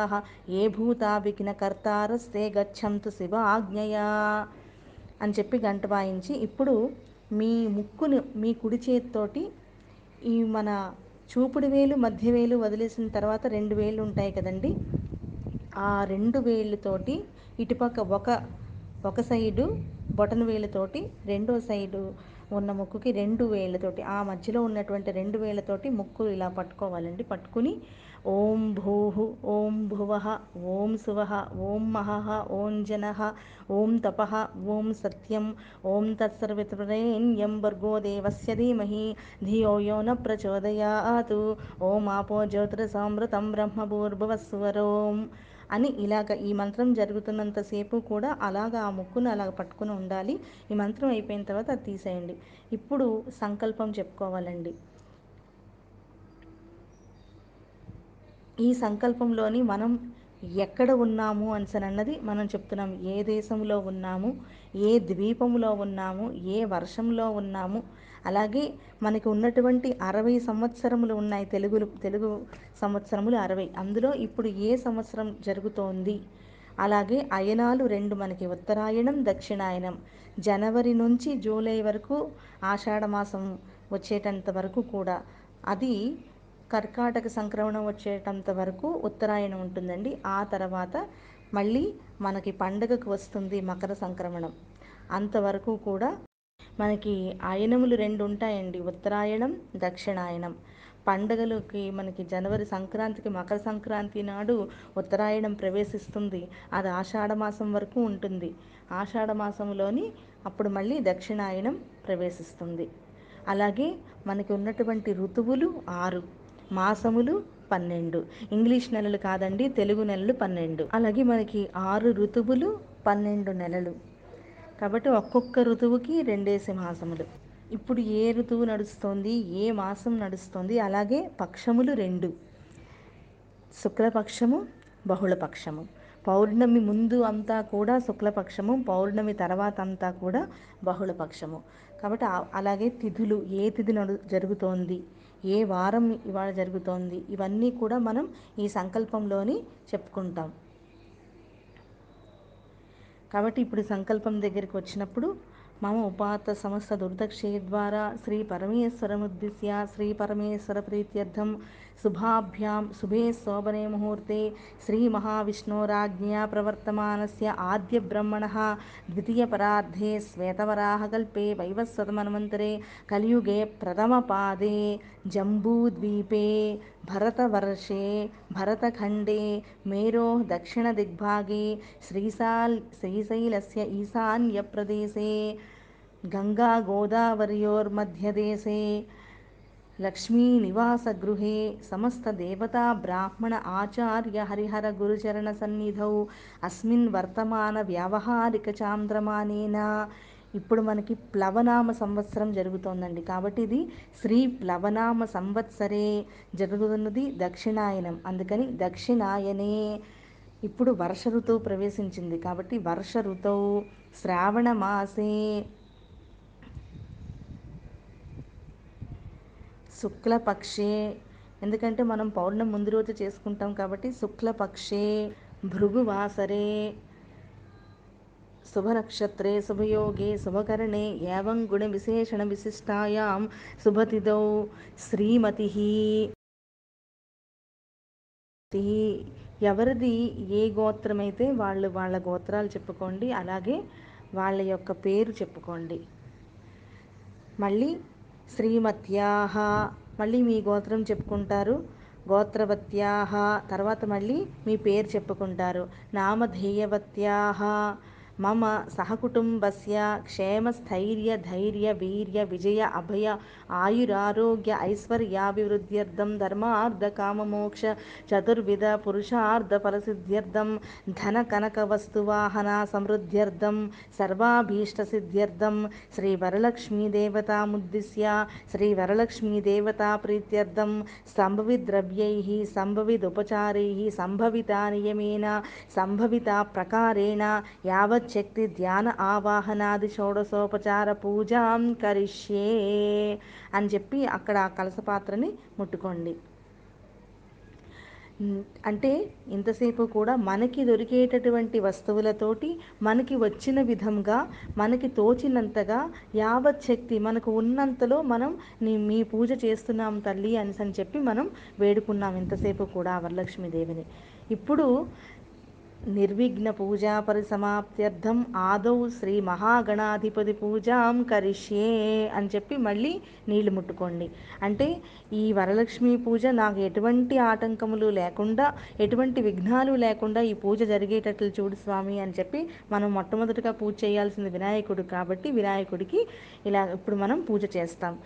ఏ భూత విఘ్నకర్తారస్తే గచ్చంతు శివ ఆజ్ఞయా అని చెప్పి గంట వాయించి ఇప్పుడు మీ ముక్కును మీ కుడి చేతితోటి ఈ మన చూపుడు వేలు మధ్య వేలు వదిలేసిన తర్వాత రెండు వేలు ఉంటాయి కదండి. ఆ రెండు వేళ్ళతోటి ఇటుపక్క ఒక ఒక సైడు బొటన వేలుతోటి రెండో సైడు ఉన్న ముక్కుకి రెండు వేళ్ళతోటి ఆ మధ్యలో ఉన్నటువంటి రెండు వేళ్ళతోటి ముక్కు ఇలా పట్టుకోవాలండి. పట్టుకుని ఓం భూః ఓం భువః ఓం సువః ఓం మహః ఓం జనః ఓం తపః ఓం సత్యం ఓం తత్సర్వితురేణ్యం భర్గో దేవస్య ధీమహి ధియో యో న ప్రచోదయాతు. ఓం ఆపో జ్యోతిరసామృతం బ్రహ్మభూర్భువస్వరోం అని ఇలాగ ఈ మంత్రం జరుగుతున్నంతసేపు కూడా అలాగ ఆ ముక్కును అలాగ పట్టుకుని ఉండాలి. ఈ మంత్రం అయిపోయిన తర్వాత అది తీసేయండి. ఇప్పుడు సంకల్పం చెప్పుకోవాలండి. ఈ సంకల్పంలోని మనం ఎక్కడ ఉన్నాము అన్నది మనం చెప్తున్నాం. ఏ దేశంలో ఉన్నాము? ఏ ద్వీపంలో ఉన్నాము? ఏ వర్షంలో ఉన్నాము? అలాగే మనకు ఉన్నటువంటి అరవై సంవత్సరములు ఉన్నాయి. తెలుగులు తెలుగు సంవత్సరములు అరవై. అందులో ఇప్పుడు ఏ సంవత్సరం జరుగుతోంది? అలాగే అయనాలు రెండు మనకి. ఉత్తరాయణం దక్షిణాయనం. జనవరి నుంచి జూలై వరకు ఆషాఢ మాసం వచ్చేటంత వరకు కూడా. అది కర్కాటక సంక్రమణం వచ్చేటంత వరకు ఉత్తరాయణం ఉంటుందండి. ఆ తర్వాత మళ్ళీ మనకి పండగకు వస్తుంది మకర సంక్రమణం. అంతవరకు కూడా మనకి ఆయనములు రెండు ఉంటాయండి. ఉత్తరాయణం దక్షిణాయనం పండగలకి మనకి జనవరి సంక్రాంతికి మకర సంక్రాంతి నాడు ఉత్తరాయణం ప్రవేశిస్తుంది. అది ఆషాఢ మాసం వరకు ఉంటుంది. ఆషాఢ మాసంలోని అప్పుడు మళ్ళీ దక్షిణాయనం ప్రవేశిస్తుంది. అలాగే మనకి ఉన్నటువంటి ఋతువులు ఆరు. మాసములు పన్నెండు. ఇంగ్లీష్ నెలలు కాదండి తెలుగు నెలలు పన్నెండు. అలాగే మనకి ఆరు ఋతువులు పన్నెండు నెలలు. కాబట్టి ఒక్కొక్క ఋతువుకి రెండేసి మాసములు. ఇప్పుడు ఏ ఋతువు నడుస్తోంది ఏ మాసం నడుస్తోంది అలాగే పక్షములు రెండు. శుక్లపక్షము బహుళపక్షము. పౌర్ణమి ముందు అంతా కూడా శుక్లపక్షము పౌర్ణమి తర్వాత అంతా కూడా బహుళపక్షము. కాబట్టి అలాగే తిథులు ఏ తిథి నడు జరుగుతోంది? ఏ వారం ఇవాళ జరుగుతోంది? ఇవన్నీ కూడా మనం ఈ సంకల్పంలోని చెప్పుకుంటాం. కాబట్టి ఇప్పుడు సంకల్పం దగ్గరికి వచ్చినప్పుడు మమ ఉపాత సమస్త దుర్దక్షే ద్వారా శ్రీ పరమేశ్వరముద్దిశ్య శ్రీ పరమేశ్వర ప్రీత్యర్థం शुभाभ्यां शुभे शोभने मुहूर्ते श्रीमहाविष्णोराज्ञया प्रवर्तमानस्य आद्यब्रह्मणः द्वितीयपरार्धे श्वेतवराहकल्पे वैवस्वतमन्वन्तरे कलियुगे प्रथमपादे जम्बूद्वीपे भरतवर्षे भरतखण्डे मेरोः दक्षिणदिग्भागे श्रीशाल् श्रीशैलस्य ईशान्यप्रदेशे गङ्गागोदावर्योर्मध्यदेशे లక్ష్మీనివాస గృహే సమస్త దేవతా బ్రాహ్మణ ఆచార్య హరిహర గురుచరణ సన్నిధౌ. అస్మిన్ వర్తమాన వ్యావహారిక చాంద్రమానేన. ఇప్పుడు మనకి ప్లవనామ సంవత్సరం జరుగుతోందండి. కాబట్టి ఇది శ్రీ ప్లవనామ సంవత్సరే. జరుగుతున్నది దక్షిణాయనం. అందుకని దక్షిణాయనే. ఇప్పుడు వర్ష ఋతువు ప్రవేశించింది. కాబట్టి వర్ష ఋతువు శ్రావణ మాసే. శుక్లపక్షే. ఎందుకంటే మనం పౌర్ణమి ముందు రోజు చేసుకుంటాం కాబట్టి శుక్లపక్షే భృగువాసరే శుభనక్షత్రే శుభయోగే శుభకరణే ఏవం గుణ విశేషణ విశిష్టాయాం శుభతిథౌ శ్రీమతి. ఎవరిది ఏ గోత్రమైతే వాళ్ళు వాళ్ళ గోత్రాలు చెప్పుకోండి అలాగే వాళ్ళ యొక్క పేరు చెప్పుకోండి. మళ్ళీ శ్రీమత్యాహ. మళ్ళీ మీ గోత్రం చెప్పుకుంటారు. గోత్రవత్యాహ. తర్వాత మళ్ళీ మీ పేరు చెప్పుకుంటారు. నామధేయవత్యాహ. మమ సహకుటుంబస్య క్షేమస్థైర్య ధైర్య వీర్య విజయ అభయ ఆయురారోగ్య ఐశ్వర్యాభివృద్ధ్యర్థం ధర్మార్థ కామమోక్ష చతుర్విధ పురుషార్థ ఫలసిద్ధ్యర్థం ధన కనక వస్తువాహన సమృద్ధ్యర్థం సర్వాభీష్ట సిద్ధ్యర్థం శ్రీ వరలక్ష్మీ దేవతాముద్దిశ్య శ్రీ వరలక్ష్మీ దేవతా ప్రీత్యర్థం సంభవి ద్రవ్యైః సంభవిత్ సంభవిత నియమేన సంభవిత ప్రకారేణ యావత్ శక్తి ధ్యాన ఆవాహనాది షోడశోపచార పూజాం కరిష్యే అని చెప్పి అక్కడ ఆ కలసపాత్రని ముట్టుకోండి. అంటే ఇంతసేపు కూడా మనకి దొరికేటటువంటి వస్తువులతోటి మనకి వచ్చిన విధంగా మనకి తోచినంతగా యావత్ శక్తి మనకు ఉన్నంతలో మనం మీ పూజ చేస్తున్నాం తల్లి అని అని చెప్పి మనం వేడుకున్నాం ఇంతసేపు కూడా వరలక్ష్మీదేవిని. ఇప్పుడు నిర్విఘ్న పూజా పరిసమాప్త్యర్థం ఆదౌ శ్రీ మహాగణాధిపతి పూజాం కరిష్యే అని చెప్పి మళ్ళీ నీళ్ళు ముట్టుకోండి. అంటే ఈ వరలక్ష్మి పూజ నాకు ఎటువంటి ఆటంకములు లేకుండా ఎటువంటి విఘ్నాలు లేకుండా ఈ పూజ జరిగేటట్లు చూడు స్వామి అని చెప్పి మనం మొట్టమొదటిగా పూజ చేయాల్సింది వినాయకుడు కాబట్టి వినాయకుడికి ఇలా ఇప్పుడు మనం పూజ చేస్తాం.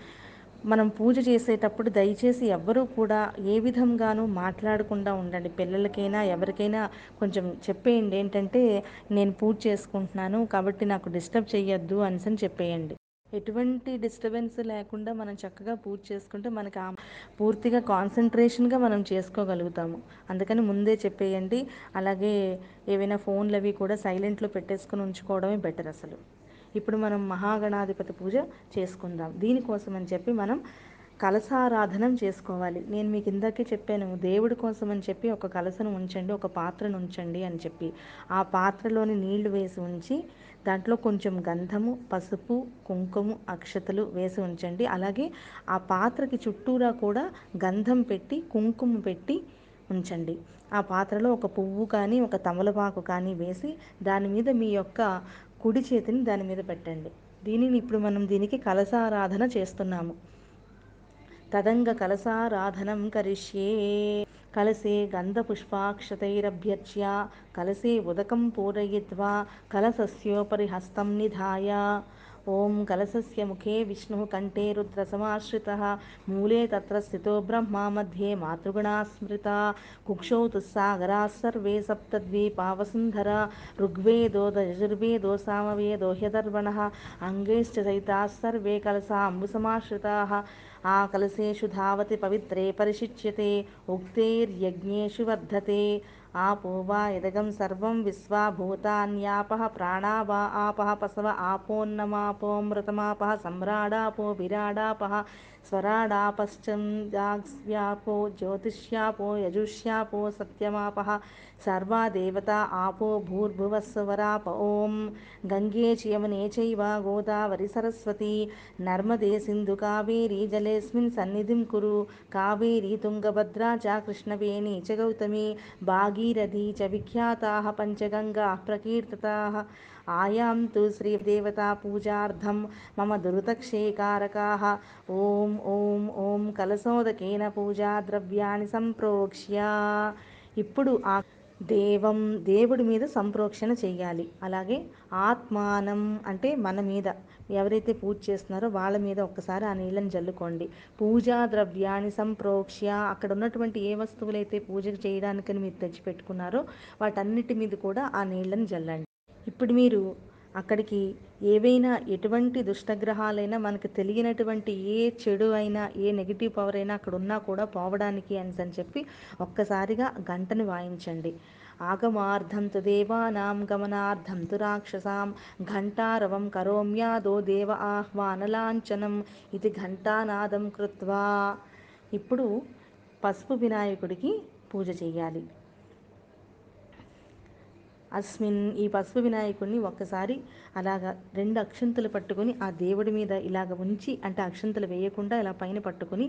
మనం పూజ చేసేటప్పుడు దయచేసి ఎవ్వరూ కూడా ఏ విధంగానూ మాట్లాడకుండా ఉండండి. పిల్లలకైనా ఎవరికైనా కొంచెం చెప్పేయండి. ఏంటంటే నేను పూజ చేసుకుంటున్నాను కాబట్టి నాకు డిస్టర్బ్ చేయొద్దు అని చెప్పేయండి. ఎటువంటి డిస్టర్బెన్స్ లేకుండా మనం చక్కగా పూజ చేసుకుంటే మనకి ఆ పూర్తిగా కాన్సన్ట్రేషన్గా మనం చేసుకోగలుగుతాము. అందుకని ముందే చెప్పేయండి. అలాగే ఏవైనా ఫోన్లు అవి కూడా సైలెంట్లో పెట్టేసుకుని ఉంచుకోవడమే బెటర్ అసలు. ఇప్పుడు మనం మహాగణాధిపతి పూజ చేసుకుందాం. దీనికోసం అని చెప్పి మనం కలసారాధనం చేసుకోవాలి. నేను మీకు ఇందాకే చెప్పాను దేవుడి కోసం అని చెప్పి ఒక కలసను ఉంచండి ఒక పాత్రను ఉంచండి అని చెప్పి. ఆ పాత్రలోని నీళ్ళు వేసి ఉంచి దాంట్లో కొంచెం గంధము పసుపు కుంకుమ అక్షతలు వేసి ఉంచండి. అలాగే ఆ పాత్రకి చుట్టూరా కూడా గంధం పెట్టి కుంకుమ పెట్టి ఉంచండి. ఆ పాత్రలో ఒక పువ్వు కానీ ఒక తమలపాకు కానీ వేసి దాని మీద మీ యొక్క కుడి చేతిని దాని మీద పెట్టండి. దీనిని ఇప్పుడు మనం దీనికి కలసారాధన చేస్తున్నాము. తదంగ కలసారాధనం కరిష్యే. కలసే గంధపుష్పాక్షతైరభ్యర్చ్య. కలసే ఉదకం పూరయిత్వా. కలసస్యోపరి హస్తం నిధాయ. ఓం కలసస్య ముఖే విష్ణు కంఠే రుద్రసమాశ్రిత. మూలే తత్ర స్థితో బ్రహ్మా మధ్యే మాతృగుణా స్మృత. కుక్షౌ తుస్సాగరా సర్వే సప్తద్వీపావసుంధర ఋగ్వేదో యజుర్వేదో సామవేదో హ్యదర్వణ. అంగైశ్చ సైతాస్సర్వే కలసాంబు సమాశ్రితా ఆ కలశేషు ధావతి పవిత్రే పరిశిచ్యతే ఉక్తేర్యజ్ఞేషు వర్ధతే. ఆపో వా ఎదగం సర్వం విశ్వాభూతాన్యాపహ ప్రాణావా ఆపహ పసవ ఆపోన్నమాపోమృతమాపహ సమ్రాడాపో విరాడాపహ सम्राडापो विराडापः स्वराडापश्चन्द्यास्यापो ज्योतिष्यापो यजुष्यापो सत्यमापः सर्वा देवता आपो भूर्भुवस्वराप ॐ गङ्गे च यमुने चैव गोदावरि सरस्वती नर्मदे सिन्धुकावेरी जलेऽस्मिन् सन्निधिं कुरु कावेरी तुङ्गभद्रा च कृष्णवेणी च गौतमी भागीरथी च विख्याताः पञ्चगङ्गाः प्रकीर्तिताः ఆయాం తు శ్రీదేవతాపూజార్థం మమ దురుతక్షేకారకాः. ఓం ఓం ఓం కలసోదకేన పూజాద్రవ్యాన్ని సంప్రోక్ష్య. ఇప్పుడు ఆ దేవం దేవుడి మీద సంప్రోక్షణ చేయాలి. అలాగే ఆత్మానం అంటే మన మీద. ఎవరైతే పూజ చేస్తున్నారో వాళ్ళ మీద ఒక్కసారి ఆ నీళ్ళని జల్లుకోండి. పూజా ద్రవ్యాన్ని సంప్రోక్ష్య. అక్కడ ఉన్నటువంటి ఏ వస్తువులైతే పూజ చేయడానికని మీరు తెచ్చిపెట్టుకున్నారో వాటన్నిటి మీద కూడా ఆ నీళ్ళని జల్లండి. ఇప్పుడు మీరు అక్కడికి ఏవైనా ఎటువంటి దుష్టగ్రహాలైనా మనకు తెలియనటువంటి ఏ చెడు అయినా ఏ నెగిటివ్ పవర్ అయినా అక్కడ ఉన్నా కూడా పోవడానికి అని అని చెప్పి ఒక్కసారిగా గంటను వాయించండి. ఆగమార్థం తు దేవానాం గమనార్థం తు రాక్షసాం ఘంటారవం కరోమ్యాదో దేవ ఆహ్వానలాంఛనం ఇది ఘంటానాదం కృత్వా. ఇప్పుడు పసుపు వినాయకుడికి పూజ చేయాలి. అస్మిన్ ఈ పసుపు వినాయకుడిని ఒక్కసారి అలాగా రెండు అక్షంతలు పట్టుకొని ఆ దేవుడి మీద ఇలాగ ఉంచి అంటే అక్షంతలు వేయకుండా ఇలా పైన పట్టుకొని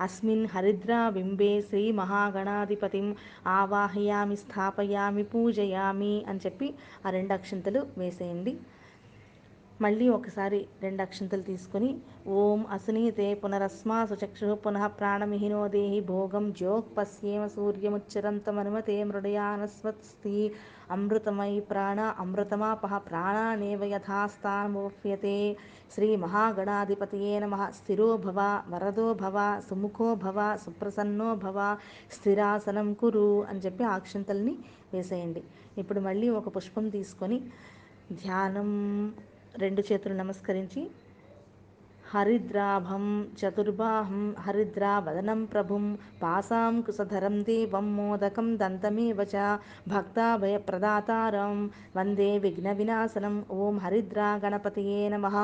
అస్మిన్ హరిద్రా బింబే శ్రీ మహాగణాధిపతిం ఆవాహయామి స్థాపయామి పూజయామి అని చెప్పి ఆ రెండు అక్షంతలు వేసేయండి. మళ్ళీ ఒకసారి రెండు అక్షంతలు తీసుకొని ఓం అసునీతే పునరస్మా సుచక్షు పునః ప్రాణమిహినో దేహి భోగం జోక్ పశ్యేమ సూర్యముచ్చరంతమనుమతే మృడయానస్వస్తి. అమృతమై ప్రాణ అమృతమాపహ ప్రాణానేవ యథాస్థానమోప్యతే. శ్రీ మహాగణాధిపతి నమ. స్థిరో భవ వరదో భవ సుముఖో భవ సుప్రసన్నో భవ స్థిరాసనం కురు అని చెప్పి ఆక్షంతల్ని వేసేయండి. ఇప్పుడు మళ్ళీ ఒక పుష్పం తీసుకొని ధ్యానం రెండు చేతులు నమస్కరించి హరిద్రాభం చతుర్బాహం హరిద్రావదనం ప్రభుం పాసాం కుసధరం దేవం మోదకం దంతమేవ చ భక్తాభయప్రదాతారం. వందే విఘ్న వినాశనం ఓం హరిద్రా గణపతియే నమః.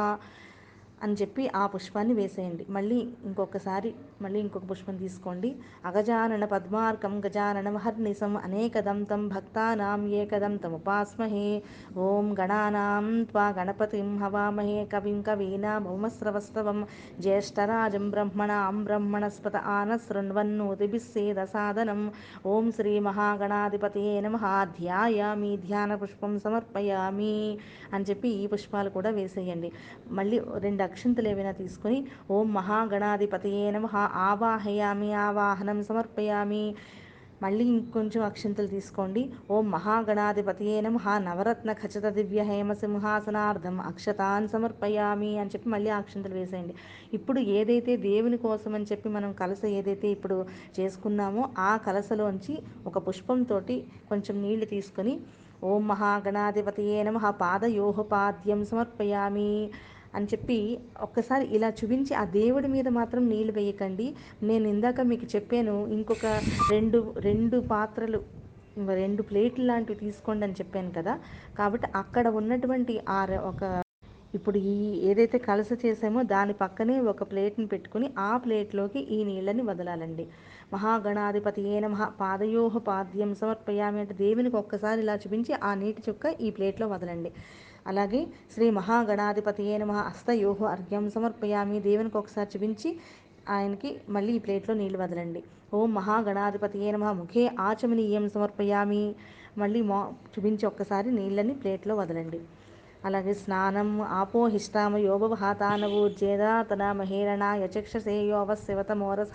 అని చెప్పి ఆ పుష్పాన్ని వేసేయండి. మళ్ళీ ఇంకొకసారి మళ్ళీ ఇంకొక పుష్పం తీసుకోండి. అగజానన పద్మార్కం గజానన మహర్నిశం అనేకదంతం భక్తానాం ఏకదంతం ఉపాస్మహే. ఓం గణానాం త్వా గణపతిం హవామహే. కవిం కవీనా భౌమస్రవస్తవం జ్యేష్ఠరాజం బ్రహ్మణాం బ్రహ్మణస్పత ఆన శృణ్వన్నోతిభిస్సేద సాదనం ఓం శ్రీ మహాగణాధిపతియే నమ. ధ్యాయామి ధ్యాన పుష్పం సమర్పయామి అని చెప్పి ఈ పుష్పాలు కూడా వేసేయండి. మళ్ళీ రెండు అక్షంతలు ఏవైనా తీసుకొని ఓం మహాగణాధిపతియే నమ. ఆవాహయామి ఆవాహనం సమర్పయామి. మళ్ళీ ఇంకొంచెం అక్షంతలు తీసుకోండి. ఓం మహాగణాధిపతియే నమ. నవరత్న ఖచ్చిత దివ్య హేమ సింహాసనార్థం అక్షతాన్ సమర్పయామి అని చెప్పి మళ్ళీ అక్షంతలు వేసేయండి. ఇప్పుడు ఏదైతే దేవుని కోసం అని చెప్పి మనం కలస ఏదైతే ఇప్పుడు చేసుకున్నామో ఆ కలసలోంచి ఒక పుష్పంతో కొంచెం నీళ్ళు తీసుకొని ఓం మహాగణాధిపతియే నమ. పాదయోహపాద్యం సమర్పయామి. అని చెప్పి ఒక్కసారి ఇలా చూపించి ఆ దేవుడి మీద మాత్రం నీళ్ళు వేయకండి. నేను ఇందాక మీకు చెప్పాను ఇంకొక రెండు రెండు పాత్రలు రెండు ప్లేట్లు లాంటివి తీసుకోండి అని చెప్పాను కదా. కాబట్టి అక్కడ ఉన్నటువంటి ఆ ఒక ఇప్పుడు ఈ ఏదైతే కలస చేసామో దాని పక్కనే ఒక ప్లేట్ని పెట్టుకుని ఆ ప్లేట్లోకి ఈ నీళ్ళని వదలాలండి. మహాగణాధిపతి ఏ నమ పాదయోహ పాద్యం సమర్పయామి అంటే దేవునికి ఒక్కసారి ఇలా చూపించి ఆ నీటి చుక్క ఈ ప్లేట్లో వదలండి. అలాగే శ్రీ మహాగణాధిపతి ఏ నమ హస్తయోహ అర్ఘ్యం సమర్పయామి. దేవునికి ఒకసారి చూపించి ఆయనకి మళ్ళీ ఈ ప్లేట్లో నీళ్ళు వదలండి. ఓం మహాగణాధిపతి ఏ నమ ముఖే ఆచమనీయం సమర్పయామి. మళ్ళీ మా చూపించి ఒక్కసారి నీళ్ళని ప్లేట్లో వదలండి. అలాగే స్నానం ఆపోహిష్టామ యోగవహాతానవూర్జేదాతన మహేరణ యచక్షసేయోవస్యవతమోరస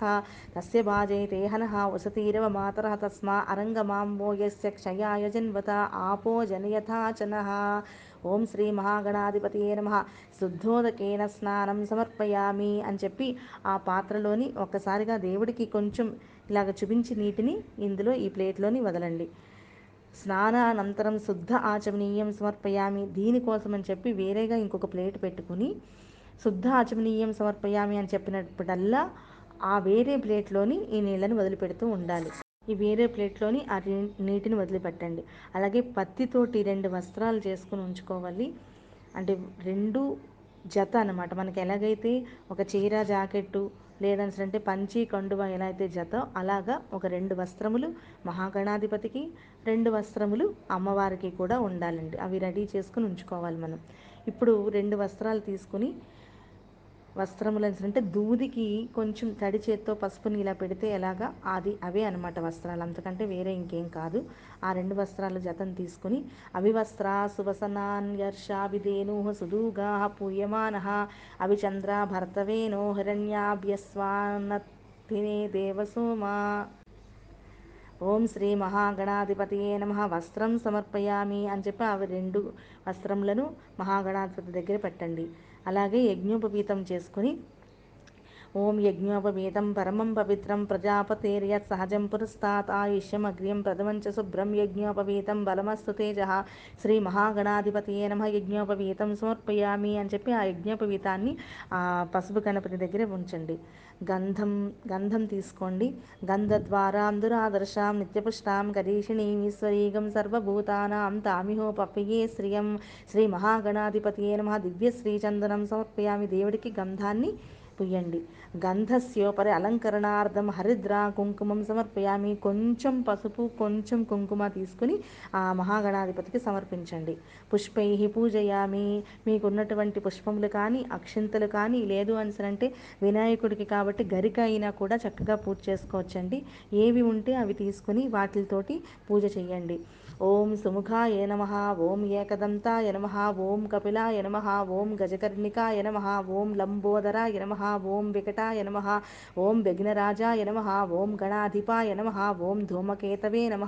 తస్య భాజే తేహనః వసతీరవ మాతరః తస్మా అరంగమాంబో యస్య క్షయాయ జన్వత ఆపో జనయథాచనః ఓం శ్రీ మహాగణాధిపతియే నమ. శుద్ధోదకేన స్నానం సమర్పయామి అని చెప్పి ఆ పాత్రలోని ఒక్కసారిగా దేవుడికి కొంచెం ఇలాగ చూపించి నీటిని ఇందులో ఈ ప్లేట్లోని వదలండి. స్నానానంతరం శుద్ధ ఆచమనీయం సమర్పయామి దీనికోసం అని చెప్పి వేరేగా ఇంకొక ప్లేట్ పెట్టుకుని శుద్ధ ఆచమనీయం సమర్పయామి అని చెప్పినప్పుడల్లా ఆ వేరే ప్లేట్లోని ఈ నీళ్ళని వదిలిపెడుతూ ఉండాలి. ఈ వేరే ప్లేట్లోని ఆ నీ- నీటిని వదిలిపెట్టండి. అలాగే పత్తితోటి రెండు వస్త్రాలు చేసుకుని ఉంచుకోవాలి. అంటే రెండు జత అనమాట మనకి ఎలాగైతే ఒక చీర జాకెట్టు లేదంటే పంచి కండువ ఎలా అయితే జత అలాగా ఒక రెండు వస్త్రములు మహాగణాధిపతికి రెండు వస్త్రములు అమ్మవారికి కూడా ఉండాలండి. అవి రెడీ చేసుకుని ఉంచుకోవాలి మనం. ఇప్పుడు రెండు వస్త్రాలు తీసుకుని వస్త్రములు అంటే దూదికి కొంచెం తడి చేత్తో పసుపుని ఇలా పెడితే ఎలాగా? అది అవే అనమాట వస్త్రాలు. అంతకంటే వేరే ఇంకేం కాదు. ఆ రెండు వస్త్రాలు జతం తీసుకుని అవివస్త్ర సువసనాన్యర్షాభిధేను సుదూగా పూయమాన. అవిచంద్ర భర్తవేనో హిరణ్యాభ్యస్వానత్తినే దేవసోమా. ఓం శ్రీ మహాగణాధిపతియే నమ. వస్త్రం సమర్పయామి అని చెప్పి అవి రెండు వస్త్రములను మహాగణాధిపతి దగ్గర పెట్టండి. అలాగే యజ్ఞోపవీతం చేసుకుని ఓం యజ్ఞోపవీతం పరమం పవిత్రం ప్రజాపతేర్యత్ సహజం పురస్తాత్ ఆయుష్యం అగ్ర్యం ప్రథమంచ శుభ్రం యజ్ఞోపవీతం బలమస్తు తేజ శ్రీ మహాగణాధిపతియే నమ యజ్ఞోపవీతం సమర్పయామి అని చెప్పి ఆ యజ్ఞోపవీతాన్ని ఆ పసుపు గణపతి దగ్గర ఉంచండి. గంధం గంధం తీసుకోండి. గంధద్వారాంధురాదర్శాం నిత్యపుష్టాం గరీషిణీం ఈశ్వరీగం సర్వభూతానాం తామిహోపప్యే శ్రియం. శ్రీ మహాగణాధిపతియే నమ. దివ్య శ్రీచందనం సమర్పయామి. దేవుడికి గంధాన్ని పుయ్యండి గంధస్యోపరి అలంకరణార్థం హరిద్ర కుంకుమం సమర్పయామి. కొంచెం పసుపు కొంచెం కుంకుమ తీసుకుని ఆ మహాగణాధిపతికి సమర్పించండి. పుష్పై పూజయామి. మీకున్నటువంటి పుష్పములు కానీ అక్షింతలు కానీ లేదు అంటే వినాయకుడికి కాబట్టి గరిక అయినా కూడా చక్కగా పూజ చేసుకోవచ్చండి. ఏవి ఉంటే అవి తీసుకుని వాటితోటి పూజ చేయండి. ఓం సుముఖాయ నమ ఓం ఏకదంతాయ నమ ఓం కపిలాయ నమ ఓం గజకర్ణికాయ నమ ఓం లంబోదరాయ నమ ఓం వికటాయ నమ ఓం విఘ్నరాజాయ నమ ఓం గణాధిపాయ నమ ఓం ధూమకేతవే నమ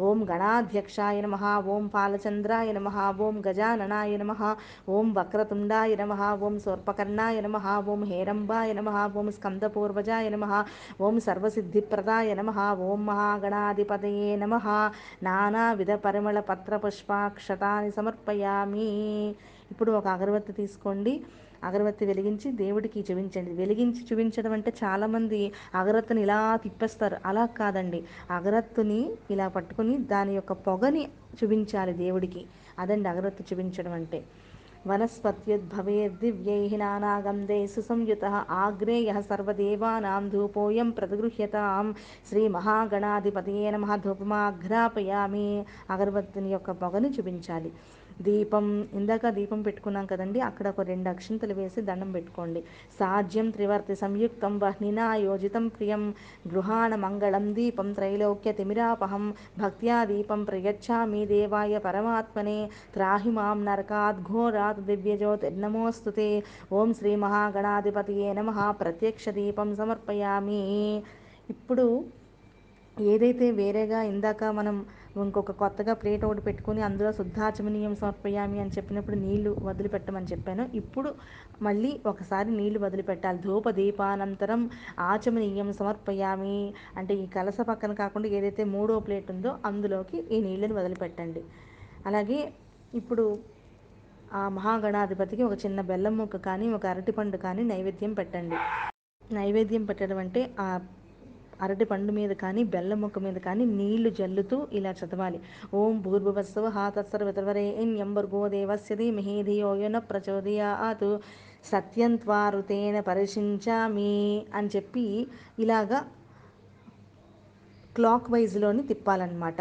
ఓం గణాధ్యక్షాయ నమ ఓం పాలచంద్రాయ నమ ఓం గజాననాయ నమ ఓం వక్రతుండాయ నమ ఓం సోర్పకర్ణాయ నమ ఓం హేరంబాయ నమ ఓం స్కందపూర్వజాయ నమ ఓం సర్వసిద్ధిప్రదాయ నమ ఓం మహాగణాధిపతయే నమ నానా పరిమళ పత్ర పుష్పాక్షతాన్ని సమర్పయామి. ఇప్పుడు ఒక అగరబత్తి తీసుకోండి. అగరబత్తి వెలిగించి దేవుడికి చూపించండి. వెలిగించి చూపించడం అంటే చాలామంది అగరత్తుని ఇలా తిప్పేస్తారు. అలా కాదండి. అగరత్తుని ఇలా పట్టుకుని దాని యొక్క పొగని చూపించాలి దేవుడికి. అదండి అగరత్తు చూపించడం అంటే. वनस्पत्यद्भवेर्दिव्यैः नानागन्धे सुसंयुतः आग्नेयः सर्वदेवानां धूपोऽयं प्रगृह्यतां శ్రీమహాగణాధిపతియే నమ ధూపమాఘ్రాపయామి అగరబత్తిని యొక్క పొగను చూపించాలి దీపం ఇందాక దీపం పెట్టుకున్నాం కదండి అక్కడ ఒక రెండు అక్షింతలు వేసి దండం పెట్టుకోండి. సాధ్యం త్రివర్తి సంయుక్తం వహ్నిన యోజితం ప్రియం. గృహాణ మంగళం దీపం త్రైలోక్య తిమిరాపహం. భక్త్యా దీపం ప్రయచ్చామి దేవాయ పరమాత్మనే. త్రాహి మాం నరకాద్ ఘోరాత్ దివ్యజ్యోతిర్నమోస్తు ఓం శ్రీ మహాగణాధిపతి నమ. ప్రత్యక్ష దీపం సమర్పయామి. ఇప్పుడు ఏదైతే వేరేగా ఇందాక మనం ఇంకొక కొత్తగా ప్లేట్ ఒకటి పెట్టుకొని అందులో శుద్ధాచమనీయం సమర్పయామి అని చెప్పినప్పుడు నీళ్ళు వదిలిపెట్టమని చెప్పాను. ఇప్పుడు మళ్ళీ ఒకసారి నీళ్ళు వదిలిపెట్టాలి. ధూప దీపానంతరం ఆచమనీయం సమర్పయామి అంటే ఈ కలస పక్కన కాకుండా ఏదైతే మూడో ప్లేట్ ఉందో అందులోకి ఈ నీళ్ళని వదిలిపెట్టండి. అలాగే ఇప్పుడు ఆ మహాగణాధిపతికి ఒక చిన్న బెల్లం ముక్క కానీ ఒక అరటిపండు కానీ నైవేద్యం పెట్టండి. నైవేద్యం పెట్టడం అంటే ఆ అరటి పండు మీద కానీ బెల్లం ముక్క మీద కానీ నీళ్ళు జల్లుతూ ఇలా చదవాలి. ఓం భూర్భువత్సవ హాతత్సర వితవరే ఇన్ ధీమహి ధియో యోన ప్రచోదయాత్. సత్యంత్వారుతేన పరిశించామి అని చెప్పి ఇలాగా క్లాక్ వైజ్లోని తిప్పాలన్నమాట.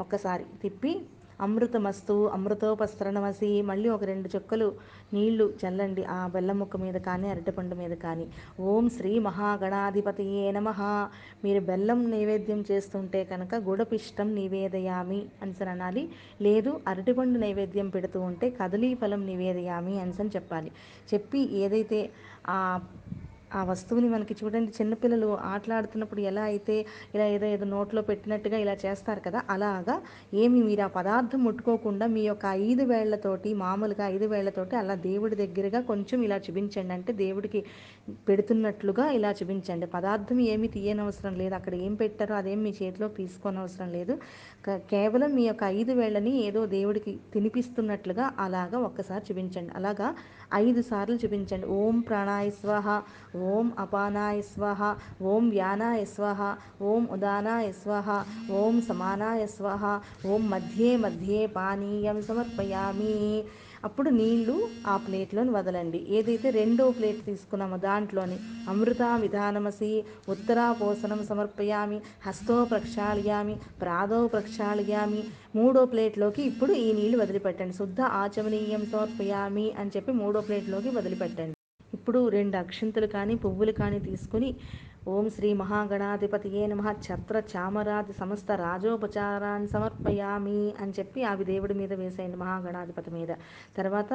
ఒక్కసారి తిప్పి అమృతమస్తు అమృతోపస్త్రణమసి మళ్ళీ ఒక రెండు చుక్కలు నీళ్ళు చల్లండి. ఆ బెల్లం ముక్క మీద కానీ అరటిపండు మీద కానీ. ఓం శ్రీ మహాగణాధిపతియే నమ. మీరు బెల్లం నైవేద్యం చేస్తుంటే కనుక గుడపిష్టం నివేదయామి అనిసని అనాలి. లేదు అరటిపండు నైవేద్యం పెడుతూ ఉంటే కదలీ ఫలం నివేదయామి అనిసని చెప్పాలి. చెప్పి ఏదైతే ఆ ఆ వస్తువుని మనకి చూడండి చిన్నపిల్లలు ఆటలాడుతున్నప్పుడు ఎలా అయితే ఇలా ఏదో ఏదో నోట్లో పెట్టినట్టుగా ఇలా చేస్తారు కదా అలాగా ఏమి మీరు ఆ పదార్థం ముట్టుకోకుండా మీ యొక్క ఐదు వేళ్ళతోటి మామూలుగా ఐదు వేళ్ళతోటి అలా దేవుడి దగ్గరగా కొంచెం ఇలా చూపించండి. అంటే దేవుడికి పెడుతున్నట్లుగా ఇలా చూపించండి. పదార్థం ఏమి తీయనవసరం లేదు. అక్కడ ఏం పెట్టారో అదేం మీ చేతిలో తీసుకోనవసరం లేదు. కేవలం మీ యొక్క ఐదు వేళ్ళని ఏదో దేవుడికి తినిపిస్తున్నట్లుగా అలాగా ఒక్కసారి చూపించండి. అలాగా ఐదు సార్లు చూపించండి ఓం ప్రాణాయ స్వహ ఓం అపానాయ స్వహ ఓం వ్యానాయ స్వహ ఓం ఉదానాయ స్వహ ఓం సమానాయ స్వహ ఓం మధ్యే మధ్యే పానీయం సమర్పయామి. అప్పుడు నీళ్ళు ఆ ప్లేట్లోని వదలండి. ఏదైతే రెండో ప్లేట్ తీసుకున్నామో దాంట్లోని అమృత విధానమసి ఉత్తరాపోసనం సమర్పయామి హస్తో ప్రక్షాళయామి ప్రాదో ప్రక్షాళయామి మూడో ప్లేట్లోకి ఇప్పుడు ఈ నీళ్ళు వదిలిపెట్టండి. శుద్ధ ఆచమనీయం సమర్పయామి అని చెప్పి మూడో ప్లేట్లోకి వదిలిపెట్టండి. ఇప్పుడు రెండు అక్షంతులు కానీ పువ్వులు కానీ తీసుకుని ఓం శ్రీ మహాగణాధిపతియే నమ. ఛత్ర చామరాది సమస్త రాజోపచారాన్ని సమర్పయామి అని చెప్పి అవి దేవుడి మీద వేసేయండి మహాగణాధిపతి మీద. తర్వాత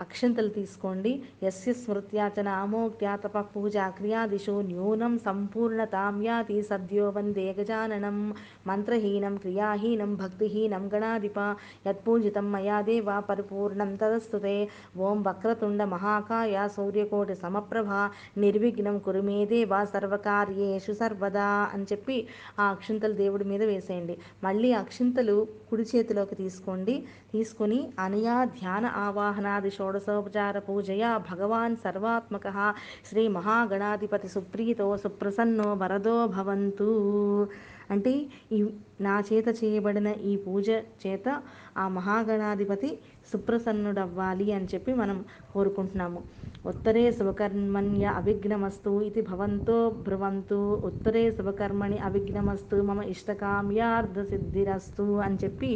అక్షంతలు తీసుకోండి. యస్య స్మృత్యాచన అమోక్త్యా తప పూజా క్రియాదిషు న్యూనం సంపూర్ణ తామ్యాతి సద్యో వందే గజాననం. మంత్రహీనం క్రియాహీనం భక్తిహీనం గణాధిప. యత్పూజితం మయా దేవా పరిపూర్ణం తదస్తుతే ఓం వక్రతుండ మహాకాయ సూర్యకోటి సమప్రభ. నిర్విఘ్నం కురుమే దేవా సర్వకార్యేషు సర్వదా అని చెప్పి ఆ అక్షింతలు దేవుడి మీద వేసేయండి. మళ్ళీ అక్షింతలు కుడి చేతిలోకి తీసుకోండి. తీసుకొని అనయా ధ్యాన ఆవాహనాది షోడశోపచార పూజయా భగవాన్ సర్వాత్మక శ్రీ మహాగణాధిపతి సుప్రీతో సుప్రసన్నో వరదో భవంతు అంటే ఈ నా చేత చేయబడిన ఈ పూజ చేత ఆ మహాగణాధిపతి సుప్రసన్నుడవ్వాలి అని చెప్పి మనం కోరుకుంటున్నాము. ఉత్తరే శుభకర్మణ్య అవిఘ్నమస్తు ఇది భవంతో బ్రువంతు ఉత్తరే శుభకర్మణి అవిఘ్నమస్తు మమ ఇష్టకామ్యార్థ సిద్ధిరస్తు అని చెప్పి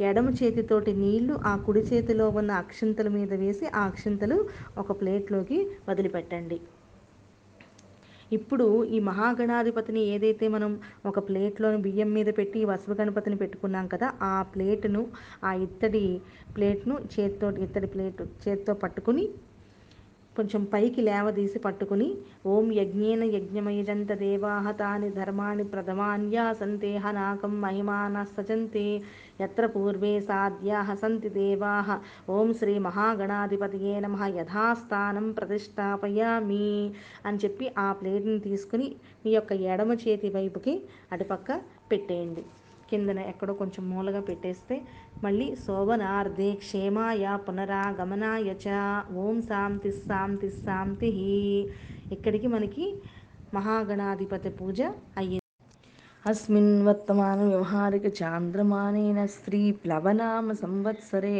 ఎడమ చేతితోటి నీళ్ళు ఆ కుడి చేతిలో ఉన్న అక్షింతల మీద వేసి ఆ అక్షింతలు ఒక ప్లేట్లోకి వదిలిపెట్టండి. ఇప్పుడు ఈ మహాగణాధిపతిని ఏదైతే మనం ఒక ప్లేట్లోని బియ్యం మీద పెట్టి వసవ గణపతిని పెట్టుకున్నాం కదా ఆ ప్లేటును ఆ ఇత్తడి ప్లేట్ను చేతితో ఇత్తడి ప్లేట్ చేతితో పట్టుకుని కొంచెం పైకి లేవదీసి పట్టుకుని ఓం యజ్ఞేన యజ్ఞమయజంత దేవాహతాని ధర్మాణి ప్రథమాన్యా సంతేహ నాకం మహిమాన సజంతే ఎత్ర పూర్వే సాధ్యా సంతి దేవాహ ఓం శ్రీ మహాగణాధిపతియే నమ యథాస్థానం ప్రతిష్టాపయామి అని చెప్పి ఆ ప్లేట్ని తీసుకుని మీ యొక్క ఎడమ చేతి వైపుకి అటుపక్క పెట్టేయండి. కిందన ఎక్కడో కొంచెం మూలగా పెట్టేస్తే మళ్ళీ శోభనార్థే క్షేమాయ పునరాగమనాయ చ. ఓం శాంతి శాంతి శాంతి ఇక్కడికి మనకి మహాగణాధిపతి పూజ అయ్యింది. అస్మిన్ వర్తమాన వ్యవహారిక చాంద్రమానేన స్త్రీ ప్లవనామ సంవత్సరే.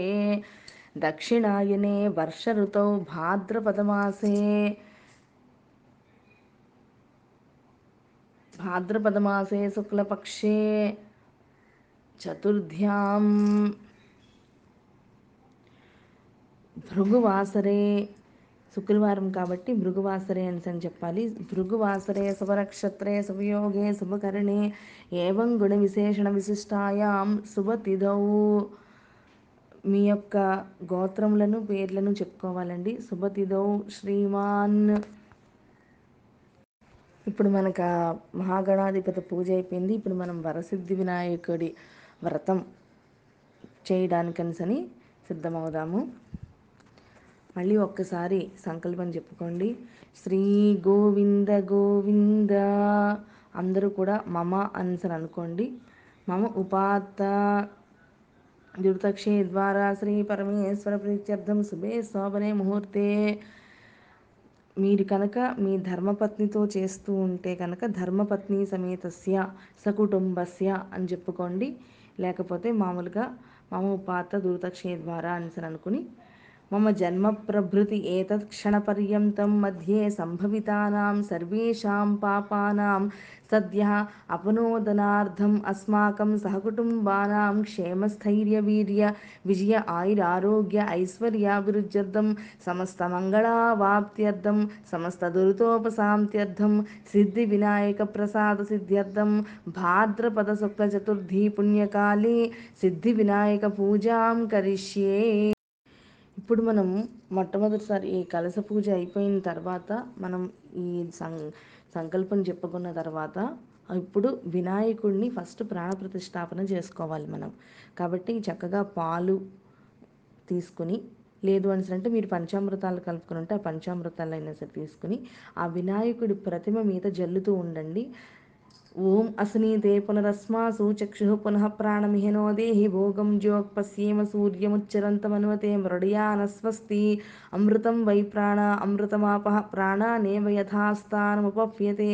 దక్షిణాయనే వర్ష ఋతౌ భాద్రపదమాసే. భాద్రపదమాసే శుక్లపక్షే. చతుర్థ్యాం భృగువాసరే శుక్రవారం కాబట్టి భృగువాసరే అని అని చెప్పాలి. భృగువాసరే శుభనక్షత్రే శుభయోగే శుభకరణే ఏవం గుణ విశేషణ విశిష్టాయాం శుభతిథౌ. మీ యొక్క గోత్రములను పేర్లను చెప్పుకోవాలండి. శుభతిథౌ శ్రీమాన్. ఇప్పుడు మనకు మహాగణాధిపతి పూజ అయిపోయింది. ఇప్పుడు మనం వరసిద్ధి వినాయకుడి వ్రతం చేయడానికనిసని సిద్ధమవుదాము. మళ్ళీ ఒక్కసారి సంకల్పం చెప్పుకోండి. శ్రీ గోవింద గోవింద. అందరూ కూడా మమ అన్సర్ అనుకోండి మమ ఉపాత దుర్తక్షే ద్వారా శ్రీ పరమేశ్వర ప్రీత్యర్థం శుభే శోభనే ముహూర్తే. మీరు కనుక మీ ధర్మపత్నితో చేస్తూ ఉంటే కనుక ధర్మపత్ని సమేతస్య సకుటుంబస్య అని చెప్పుకోండి. లేకపోతే మామూలుగా మామూలు పాత దూరదక్షిణ ద్వారా అని అనుకుని మమ జన్మ ప్రభృతి ఏతత్ క్షణపర్యంతం మధ్యే సంభవితానాం సర్వేషాం పాపానాం సద్య అపనోదనార్థం అస్మాకం సహకుటుంబానాం క్షేమస్థైర్యవీర్య విజయ ఆయురారోగ్య ఐశ్వర్యాభివృద్ధ్యర్థం సమస్త మంగళావాప్త్యర్థం సమస్త దురితోపశాంత్యర్థం సిద్ధి వినాయక ఇప్పుడు మనం మొట్టమొదటిసారి ఈ కలశ పూజ అయిపోయిన తర్వాత మనం ఈ సం సంకల్పం చెప్పుకున్న తర్వాత ఇప్పుడు వినాయకుడిని ఫస్ట్ ప్రాణప్రతిష్టాపన చేసుకోవాలి మనం. కాబట్టి చక్కగా పాలు తీసుకుని లేదు అని అంటే మీరు పంచామృతాలు కలుపుకుని ఉంటే ఆ పంచామృతాలు అయినా సరే తీసుకుని ఆ వినాయకుడి ప్రతిమ మీద జల్లుతూ ఉండండి. ఓం అసునీతే పునరస్మాసు చక్షు పునః ప్రాణమిహినో దేహి భోగం జ్యోక్పశ్యేమ సూర్యముచ్చరంతమన్వతే మృడయానస్వస్తి అమృతం వై ప్రాణ అమృతమాప ప్రాణానేవ యథాస్థానముపప్యతే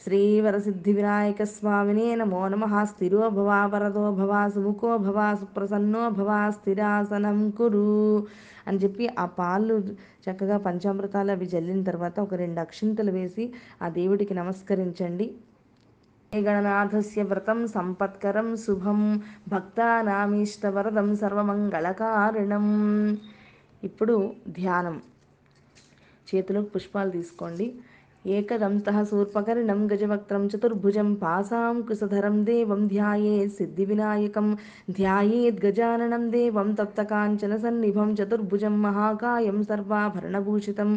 శ్రీవరసిద్ధివినాయక స్వామినే నమో నమ స్థిరో భవ వరదో భవ సుముఖో భవ సుప్రసన్నో భవ స్థిరాసనం కురు అని చెప్పి ఆ పాలు చక్కగా పంచామృతాలు అవి జల్లిన తర్వాత ఒక రెండు అక్షింతలు వేసి ఆ దేవుడికి నమస్కరించండి. గణనాథస్య వ్రతం సంపత్కరం శుభం భక్తానామీష్టవరదం సర్వమంగళకారణం ఇప్పుడు ధ్యానం. చేతిలోకి పుష్పాలు తీసుకోండి. ఏకదంస్తః శూర్పకర్ణం గజవక్త్రం చతుర్భుజం పాసాం కుశధరం దేవం ధ్యాయేత్ సిద్ధివినాయకం. ధ్యాయేద్ గజాననం దేవం తప్తకాంచన సన్నిభం చతుర్భుజం మహాకాయం సర్వాభరణభూషితం.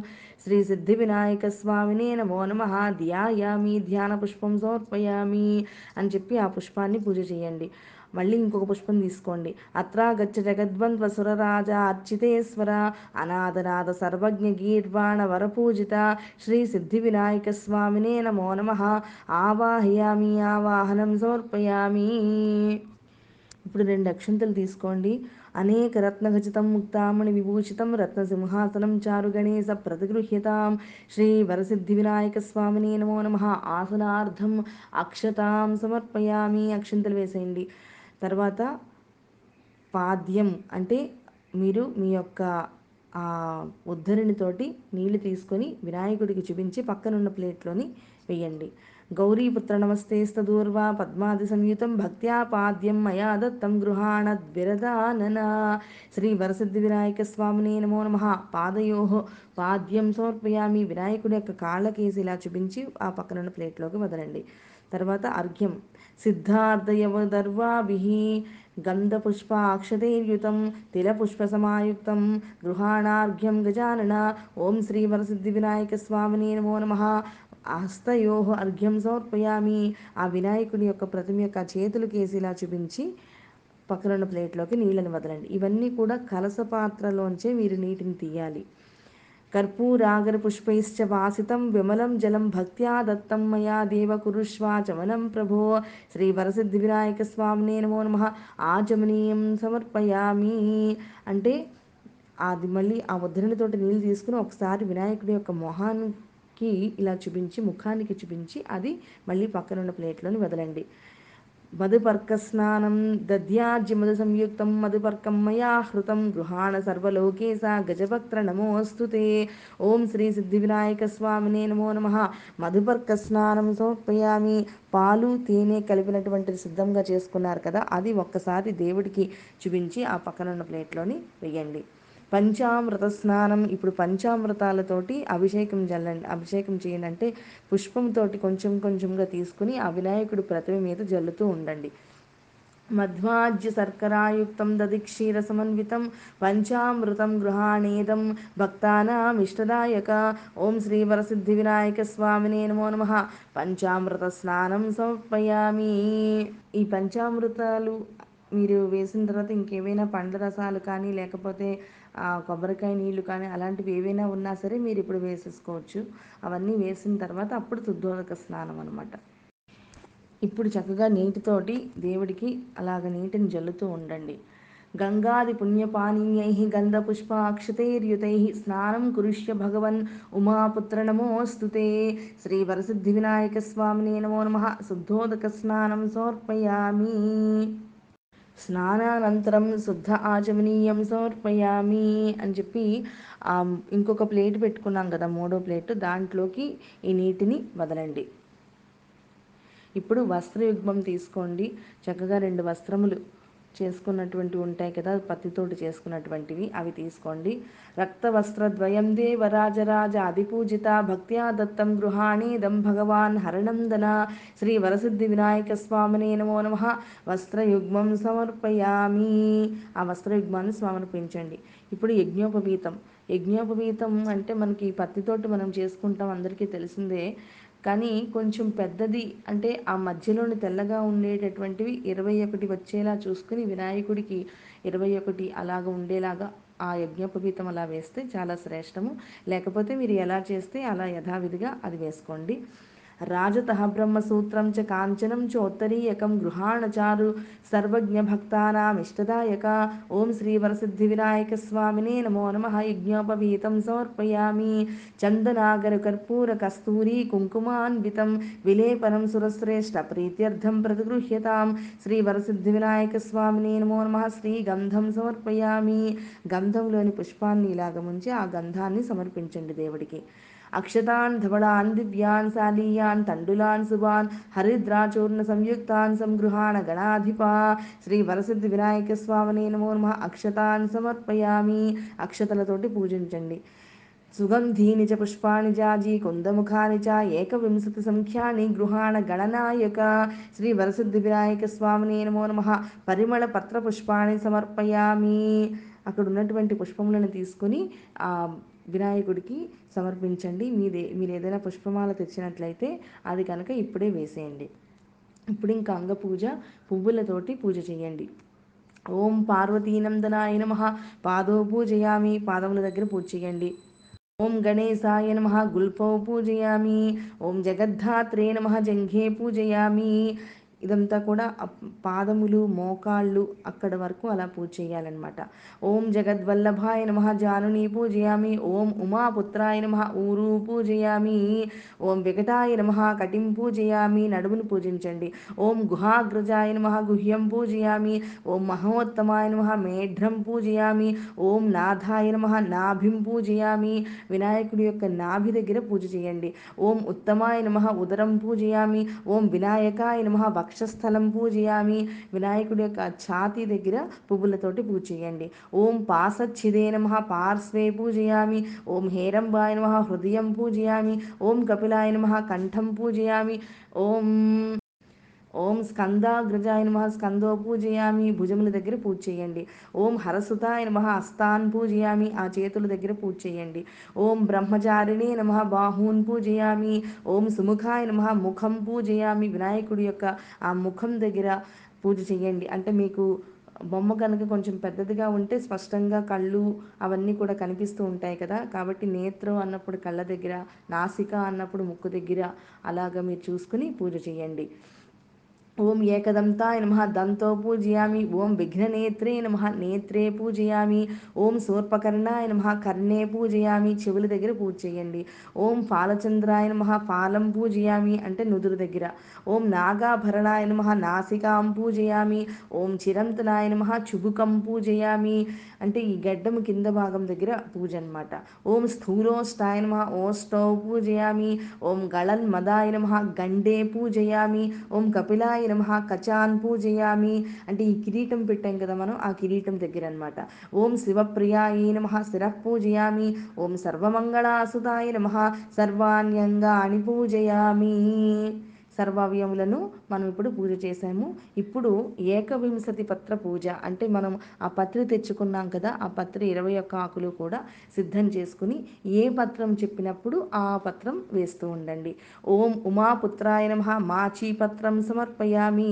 శ్రీ సిద్ధివినాయక స్వామినే నమో నమ. ధ్యాయామి ధ్యాన పుష్పం సమర్పయామి అని చెప్పి ఆ పుష్పాన్ని పూజ చేయండి. మళ్ళీ ఇంకొక పుష్పం తీసుకోండి. అత్రాగచ్చ జగద్వంద్వ సురరాజ అర్చితేశ్వర అనాథనాథ సర్వజ్ఞ గీర్వాణ వరపూజిత శ్రీ సిద్ధి వినాయక స్వామినే నమో నమ. ఆవాహయామి ఆవాహనం సమర్పయామి. ఇప్పుడు రెండు అక్షంతలు తీసుకోండి. అనేక రత్నఖచితం ముక్తామణి విభూషితం రత్నసింహాసనం చారు గణేశ ప్రతిగృహ్యతాం. శ్రీ వరసిద్ధి వినాయక స్వామిని నమో నమ. ఆసనార్థం అక్షతాం సమర్పయామి. అక్షంతలు వేసేయండి. తర్వాత పాద్యం అంటే మీరు మీ యొక్క ఆ ఉద్ధరిణితోటి నీళ్ళు తీసుకొని వినాయకుడికి చూపించి పక్కనున్న ప్లేట్లోని వేయండి. గౌరీపుత్ర నమస్తేస్తదూర్వా పద్మాది సంయుతం భక్త్యా పాద్యం మయా దత్తం గృహాణద్విరదానన శ్రీ వరసిద్ధి వినాయక స్వామిని నమో నమ. పాదయో పాద్యం సమర్పయామి. వినాయకుడి యొక్క కాళ్ళకేసి ఇలా చూపించి ఆ పక్కనున్న ప్లేట్లోకి వదలండి. తర్వాత అర్ఘ్యం. సిద్ధార్థయవదర్వాభిः గంధపుష్పాక్షతైర్యుతం తిలపుష్పసమాయుక్తం గృహాణార్ఘ్యం గజానన ఓం శ్రీ వరసిద్ధి వినాయక స్వామిని నమో నమ. హస్తయో అర్ఘ్యం సమర్పయామి. ఆ వినాయకుడి యొక్క ప్రతిమ యొక్క చేతులు కేసిలా చూపించి పక్కనున్న ప్లేట్లోకి నీళ్ళని వదలండి. ఇవన్నీ కూడా కలస పాత్రలోంచే మీరు నీటిని తీయాలి. కర్పూరాగర పుష్పైశ్చ వాసితం విమలం జలం భక్త్యా దత్తం మయా దేవ కురుష్వాచమనం ప్రభో శ్రీ వరసిద్ధి వినాయక స్వామినే నమో నమ ఆచమనీయం సమర్పయామి అంటే అది మళ్ళీ ఆ ఉద్ధరణితోటి నీళ్ళు తీసుకుని ఒకసారి వినాయకుడి యొక్క మొహానికి ఇలా చూపించి ముఖానికి చూపించి అది మళ్ళీ పక్కనున్న ప్లేట్లోని వదలండి. మధుపర్కస్నానం దద్యాజ్య మధు సంయుక్తం మధుపర్కం మయా హృతం గృహాణ సర్వలోకే సా గజభక్త్ర ఓం శ్రీ సిద్ధి వినాయక సిద్ధివినాయకస్వామినే నమో నమ మధుపర్క స్నానం సమర్పయామి పాలు తేనె కలిపినటువంటిది సిద్ధంగా చేసుకున్నారు కదా అది ఒక్కసారి దేవుడికి చూపించి ఆ పక్కనున్న ప్లేట్లోని వేయండి. పంచామృత స్నానం ఇప్పుడు పంచామృతాలతోటి అభిషేకం జల్లండి అభిషేకం చేయండి అంటే పుష్పంతోటి కొంచెం కొంచెంగా తీసుకుని ఆ వినాయకుడు ప్రతిమ మీద జల్లుతూ ఉండండి. మధ్వాజ్య శర్కరాయుక్తం దది క్షీర సమన్వితం పంచామృతం గృహాణేదం భక్తానామిష్టదాయక ఓం శ్రీ వరసిద్ధి వినాయక స్వామినే నమో నమ. పంచామృత స్నానం సమర్పయామి. ఈ పంచామృతాలు మీరు వేసిన తర్వాత ఇంకేమైనా పండ్ల రసాలు కానీ లేకపోతే కొబ్బరికాయ నీళ్ళు కానీ అలాంటివి ఏవైనా ఉన్నా సరే మీరు ఇప్పుడు వేసేసుకోవచ్చు. అవన్నీ వేసిన తర్వాత అప్పుడు శుద్ధోదక స్నానం అనమాట ఇప్పుడు చక్కగా నీటితోటి దేవుడికి అలాగ నీటిని జల్లుతూ ఉండండి. గంగాది పుణ్యపానీయై గంధ పుష్పాక్షతైర్యుతై స్నానం కురుష్య భగవన్ ఉమాపుత్ర నమోస్తుతే శ్రీ వరసిద్ధి వినాయక స్వామినే నమో నమ. శుద్ధోదక స్నానం సమర్పయామి. స్నానానంతరం శుద్ధ ఆచమనీయం సమర్పయామి అని చెప్పి ఇంకొక ప్లేట్ పెట్టుకున్నాం కదా మూడో ప్లేట్ దాంట్లోకి ఈ నీటిని వదలండి. ఇప్పుడు వస్త్రయుగ్మం తీసుకోండి. చక్కగా రెండు వస్త్రములు చేసుకున్నటువంటివి ఉంటాయి కదా పత్తితోటి చేసుకున్నటువంటివి అవి తీసుకోండి. రక్త వస్త్రద్వయం దేవరాజరాజ అధిపూజిత భక్త్యా దత్తం గృహాణీదం భగవాన్ హరణందన. శ్రీ వరసిద్ధి వినాయక స్వామినే నమో నమ. వస్త్రయుగ్మం సమర్పయామి. ఆ వస్త్రయుగ్మాన్ని సమర్పించండి ఇప్పుడు యజ్ఞోపవీతం. యజ్ఞోపవీతం అంటే మనకి పత్తితోటి మనం చేసుకుంటాం అందరికీ తెలిసిందే. కానీ కొంచెం పెద్దది అంటే ఆ మధ్యలోని తెల్లగా ఉండేటటువంటివి ఇరవై ఒకటి వచ్చేలా చూసుకుని వినాయకుడికి ఇరవై ఒకటి అలాగ ఉండేలాగా ఆ యజ్ఞోపవీతం అలా వేస్తే చాలా శ్రేష్టము. లేకపోతే మీరు ఎలా చేస్తే అలా యథావిధిగా అది వేసుకోండి. రాజత బ్రహ్మసూత్రం చ కాంచనం చోత్తరీయకం గృహాణచారు సర్వజ్ఞ భక్తానామిష్టదాయక ఓం శ్రీవరసిద్ధి వినాయక స్వామినే నమో నమ. యజ్ఞోపవీతం సమర్పయామి. చందనాగర కర్పూర కస్తూరి కుంకుమాన్వితం విలేపనం సురశ్రేష్ట ప్రీత్యర్థం ప్రతిగృహ్యతాం. శ్రీవరసిద్ధి వినాయక స్వామినే నమో నమ. శ్రీ గంధం సమర్పయామి. గంధంలోని పుష్పాన్ని ఇలాగ ముంచి ఆ గంధాన్ని సమర్పించండి దేవుడికి. అక్షతాన్ ధవళాన్ దివ్యాన్ శాలీయాన్ తండులాన్ శుభాన్ హరిద్రాచూర్ణ సంయుక్తాన్ సంగృహాణ గణాధిప శ్రీ వరసిద్ధి వినాయక స్వామిని నమో నమ. అక్షతాన్ సమర్పయామి. అక్షతలతోటి పూజించండి. సుగంధీని చ పుష్పాణి జాజి కుందముఖాని చ ఏకవింశతి సంఖ్యాని గృహాణ గణనాయక. శ్రీ వరసిద్ధి వినాయక స్వామిని నమో నమ. పరిమళ పత్ర పుష్పాణి సమర్పయామి. అక్కడ ఉన్నటువంటి పుష్పములను తీసుకుని ఆ వినాయకుడికి సమర్పించండి. మీదే మీరు ఏదైనా పుష్పమాల తెచ్చినట్లయితే అది కనుక ఇప్పుడే వేసేయండి. ఇప్పుడు ఇంకా అంగ పూజ పువ్వులతోటి పూజ చేయండి. ఓం పార్వతీనందనాయ నమ. పాదో పూజయామి. పాదముల దగ్గర పూజ చేయండి. ఓం గణేశాయ నమ. గుల్పౌ పూజయామి. ఓం జగద్ధాత్రే నమ. జంఘే పూజయామి. ఇదంతా కూడా పాదములు మోకాళ్ళు అక్కడ వరకు అలా పూజ చేయాలన్నమాట. ఓం జగద్వల్లభాయ నమ జానుని పూజయామి. ఓం ఉమాపుత్రాయ నమ ఊరు పూజయామి. ఓం వికటాయ నమ కటిం పూజయామి. నడుమును పూజించండి. ఓం గుహాగ్రజాయ నమ గుహ్యం పూజయామి. ఓం మహోత్తమాయ నమ మేఢ్రం పూజయామి. ఓం నాథాయ నమ నాభిం పూజయామి. వినాయకుడి యొక్క నాభి దగ్గర పూజ చేయండి. ఓం ఉత్తమాయ నమ ఉదరం పూజయామి. ఓం వినాయకాయ నమ వక్షస్థలం పూజయామి. వినాయకుడి యొక్క ఛాతీ దగ్గర పువ్వులతోటి పూజ చేయండి. ఓం పాసచ్చిదే నమ పార్శ్వే పూజయామి. ఓం హేరంబాయ నమ హృదయం పూజయామి. ఓం కపిలాయ నమ కంఠం పూజయామి. ఓం ఓం స్కందాగ్రజాయ నమ స్కందో పూజయామి భుజముల దగ్గర పూజ చేయండి. ఓం హరసుతాయ నమ హస్తాన్ పూజయామి ఆ చేతుల దగ్గర పూజ చేయండి. ఓం బ్రహ్మచారిణి నమ బాహూన్ పూజయామి ఓం సుముఖాయ నమ ముఖం పూజయామి వినాయకుడి యొక్క ఆ ముఖం దగ్గర పూజ చేయండి. అంటే మీకు బొమ్మ కనుక కొంచెం పెద్దదిగా ఉంటే స్పష్టంగా కళ్ళు అవన్నీ కూడా కనిపిస్తూ ఉంటాయి కదా. కాబట్టి నేత్రం అన్నప్పుడు కళ్ళ దగ్గర నాసిక అన్నప్పుడు ముక్కు దగ్గర అలాగా మీరు చూసుకుని పూజ చేయండి. ఓం ఏకదంతాయ నమ దంతో పూజయామి ఓం విఘ్ననేత్రే నమ నేత్రే పూజయామి ఓం సూర్పకర్ణాయ నమ కర్ణే పూజయామి చెవుల దగ్గర పూజ చేయండి. ఓం ఫాలచంద్రాయ నమ ఫాలం పూజయామి అంటే నుదురు దగ్గర. ఓం నాగాభరణాయ నమ నాసికాం పూజయామి ఓం చిరంతనాయ నమ చుబుకం పూజయామి అంటే ఈ గడ్డం కింద భాగం దగ్గర పూజ అనమాట ఓం స్థూలోష్టాయ నమ ఓష్టౌ పూజయామి ఓం గళన్ మదాయ నమ గండే పూజయామి ఓం కపిలాయ నమ కచాన్ పూజయామి అంటే ఈ కిరీటం పెట్టాం కదా మనం ఆ కిరీటం దగ్గర అనమాట ఓం శివప్రియాయ నమ శిర పూజయామి ఓం సర్వమంగళాసుదాయ నమ సర్వాణ్యంగాని పూజయామి. సర్వావయములను మనం ఇప్పుడు పూజ చేసాము ఇప్పుడు ఏకవింశతి పత్ర పూజ. అంటే మనం ఆ పత్రి తెచ్చుకున్నాం కదా ఆ పత్రి ఇరవై ఒక్క ఆకులు కూడా సిద్ధం చేసుకుని ఏ పత్రం చెప్పినప్పుడు ఆ పత్రం వేస్తూ ఉండండి. ఓం ఉమాపుత్రాయ నమ. మాచి పత్రం సమర్పయామి.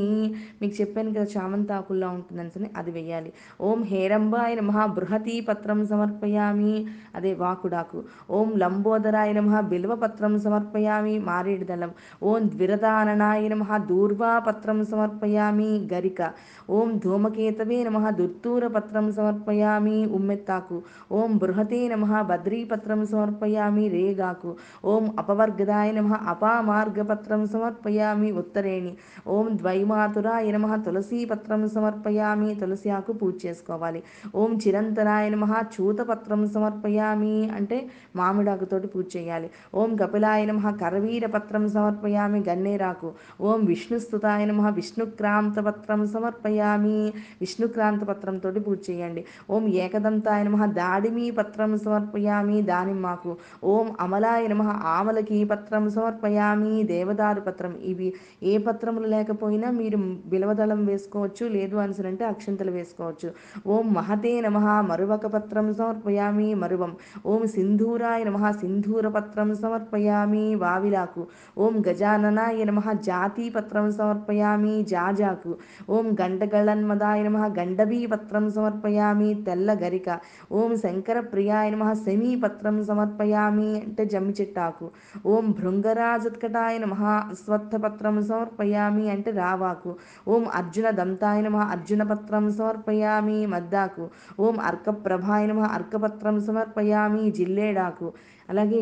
మీకు చెప్పాను కదా చామంతి ఆకుల్లో ఉంటుందని అది వేయాలి. ఓం హేరంబాయ నమ. బృహతీ పత్రం సమర్పయామి. అదే వాకుడాకు. ఓం లంబోదరాయ నమ. బిల్వ పత్రం సమర్పయామి. మారేడు దళం ఓం ద్విరదా గజాననాయ నమ. దూర్వాపత్రం సమర్పయామి. గరిక. ఓం ధూమకేతవే నమ. దుర్తూరపత్రం సమర్పయామి. ఉమ్మెత్తాకు. ఓం బృహతే నమ. బద్రీపత్రం సమర్పయామి. రేగాకు. ఓం అపవర్గదాయ నమ. అపామార్గపత్రం సమర్పయామి. ఉత్తరేణి. ఓం ద్వైమాతురాయ నమ. తులసీపత్రం సమర్పయామి. తులసి ఆకు పూజ చేసుకోవాలి. ఓం చిరంతనాయ నమ. చూతపత్రం సమర్పయామి. అంటే మామిడాకుతోటి పూజ చేయాలి. ఓం కపిలాయ నమ. కరవీర పత్రం సమర్పయామి. గన్నేర రాకు ఓం విష్ణుస్తుతాయ నమ. విష్ణుక్రాంతపత్రం సమర్పయామి. విష్ణుక్రాంతపత్రంతో పూజ చేయండి. ఓం ఏకదంతాయ నమ. దాడిమీ పత్రం సమర్పయామి. దానిమ్మాకు ఓం అమలాయ నమ. ఆమలకి పత్రం సమర్పయామి. దేవదారు పత్రం. ఇవి ఏ పత్రములు లేకపోయినా మీరు బిలవదళం వేసుకోవచ్చు. లేదు అనుసరంటే అక్షంతలు వేసుకోవచ్చు. ఓం మహతే నమ. మరువక పత్రం సమర్పయామి. మరువం. ఓం సింధూరాయ నమ. సింధూర పత్రం సమర్పయామి. వావిలాకు. ఓం గజాననాయ నమ. జాతి పత్రం సమర్పయామి. జాజాకు. ఓం గండగళన్మదాయ నమ. గండవీ పత్రం సమర్పయామి. తెల్ల గరిక ఓం శంకర ప్రియాయ నమ. శమీ పత్రం సమర్పయామి. అంటే జమ్మి చెట్టాకు ఓం భృంగరాజత్కటాయ నమ. అశ్వత్థ పత్రం సమర్పయామి. అంటే రావాకు. ఓం అర్జున దంతాయ నమ. అర్జున పత్రం సమర్పయామి. మద్దాకు. ఓం అర్కప్రభాయ నమ. అర్కపత్రం సమర్పయామి. జిల్లేడాకు. అలాగే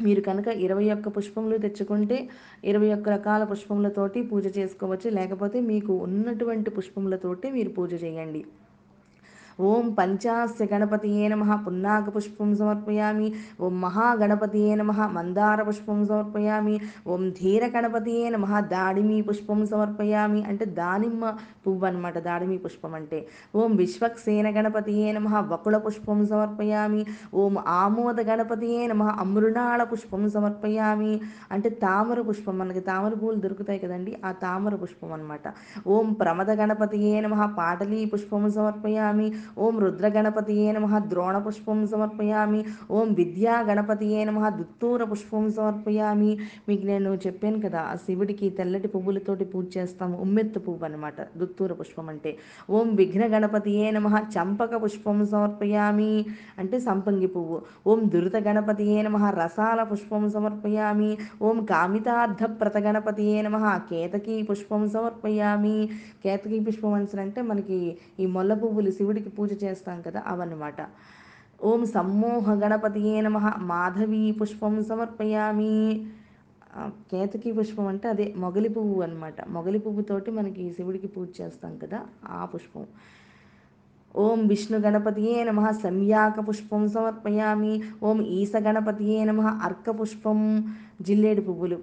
మీరు కనుక ఇరవై ఒక్క పుష్పములు తెచ్చుకుంటే ఇరవై ఒక్క రకాల పుష్పములతోటి పూజ చేసుకోవచ్చు. లేకపోతే మీకు ఉన్నటువంటి పుష్పములతోటి మీరు పూజ చేయండి. ఓం పంచాస్య గణపతియే నమ. పున్నాక పుష్పం సమర్పయామి. ఓం మహాగణపతియే నమ. మందార పుష్పం సమర్పయామి. ఓం ధీర గణపతియే నమ. దాడిమి పుష్పం సమర్పయామి. అంటే దానిమ్మ పువ్వు అనమాట దాడిమి పుష్పం అంటే. ఓం విశ్వక్సేన గణపతియే నమ. వకుల పుష్పం సమర్పయామి. ఓం ఆమోద గణపతియే నమ. అమృణాళ పుష్పం సమర్పయామి. అంటే తామర పుష్పం మనకి. తామర పువ్వులు దొరుకుతాయి కదండి. ఆ తామర పుష్పం అనమాట ఓం ప్రమద గణపతియే నమ. పాటలీ పుష్పం సమర్పయామి. ఓం రుద్రగణపతియే నమ ద్రోణపుష్పం సమర్పయామి. ఓం విద్యా గణపతియే నమ దుత్తూర పుష్పం సమర్పయామి. మీకు నేను చెప్పాను కదా ఆ శివుడికి తెల్లటి పువ్వులతోటి పూజ చేస్తాము ఉమ్మెత్తు పువ్వు అనమాట దుత్తూర పుష్పం అంటే. ఓం విఘ్న గణపతియే నమ చంపక పుష్పం సమర్పయామి అంటే సంపంగి పువ్వు. ఓం దురిత గణపతియే నమ రసాల పుష్పం సమర్పయామి. ఓం కామితార్థ ప్రత గణపతియే నమ కేతకీ పుష్పం సమర్పయామి. కేతకీ పుష్పం అంటే మనకి ఈ మొల్ల పువ్వులు శివుడికి పూజ చేస్తాం కదా అవన్నమాట. ఓం సమ్మోహ గణపతియే నమ. మాధవీ పుష్పం సమర్పయామి. కేతకి పుష్పం అంటే అదే మొగలి పువ్వు అనమాట మొగలి పువ్వుతోటి మనకి శివుడికి పూజ చేస్తాం కదా ఆ పుష్పం. ఓం విష్ణు గణపతియే నమ. సంయాక పుష్పం సమర్పయామి. ఓం ఈస గణపతియే నమ. అర్క పుష్పం. జిల్లేడు పువ్వులు.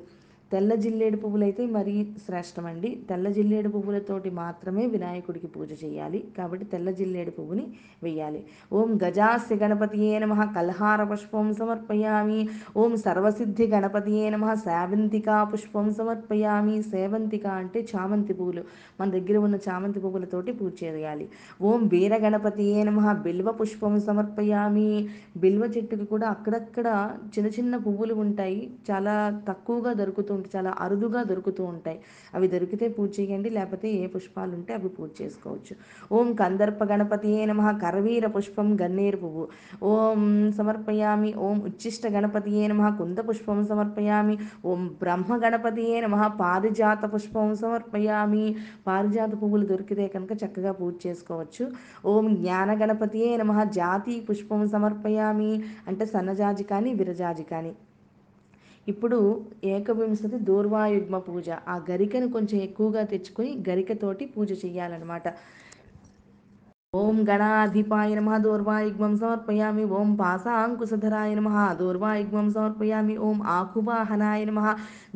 తెల్ల జిల్లేడు పువ్వులైతే మరీ శ్రేష్టమండి. తెల్ల జిల్లేడు పువ్వులతోటి మాత్రమే వినాయకుడికి పూజ చేయాలి. కాబట్టి తెల్ల జిల్లేడు పువ్వుని వెయ్యాలి ఓం గజాస్య గణపతియే నమ. కల్హార పుష్పం సమర్పయామి. ఓం సర్వసిద్ధి గణపతియే నమ. సేవంతికా పుష్పం సమర్పయామి. సేవంతిక అంటే చామంతి పువ్వులు. మన దగ్గర ఉన్న చామంతి పువ్వులతోటి పూజ చేయాలి. ఓం వీర గణపతియే నమ. బిల్వ పుష్పం సమర్పయామి. బిల్వ చెట్టుకి కూడా అక్కడక్కడ చిన్న చిన్న పువ్వులు ఉంటాయి. చాలా తక్కువగా దొరుకుతూ చాలా అరుదుగా దొరుకుతూ ఉంటాయి. అవి దొరికితే పూజ చేయండి లేకపోతే ఏ పుష్పాలు ఉంటే అవి పూజ చేసుకోవచ్చు. ఓం కందర్ప గణపతియే నమ కరవీర పుష్పం గన్నేరు పువ్వు. ఓం సమర్పయామి ఓం ఉచ్చిష్ట గణపతి నమ కుంద పుష్పం సమర్పయామి. ఓం బ్రహ్మ గణపతి నమ పారిజాత పుష్పం సమర్పయామి. పారిజాత పువ్వులు దొరికితే కనుక చక్కగా పూజ చేసుకోవచ్చు. ఓం జ్ఞాన గణపతియే నమ జాతి పుష్పం సమర్పయామి. అంటే సన్నజాజి కానీ విరజాజి కానీ. ఇప్పుడు ఏకవింశతి దూర్వాయుగ్మ పూజ. ఆ గరికను కొంచెం ఎక్కువగా తెచ్చుకొని గరికతోటి పూజ చేయాలన్నమాట ఓం గణాధిపాయ నమ దూర్వాయుగ్మం సమర్పయామి ఓం పాసాంకుశధరాయ నమ దూర్వాయుగ్మం సమర్పయామి ఓం ఆకువాహనాయ నమ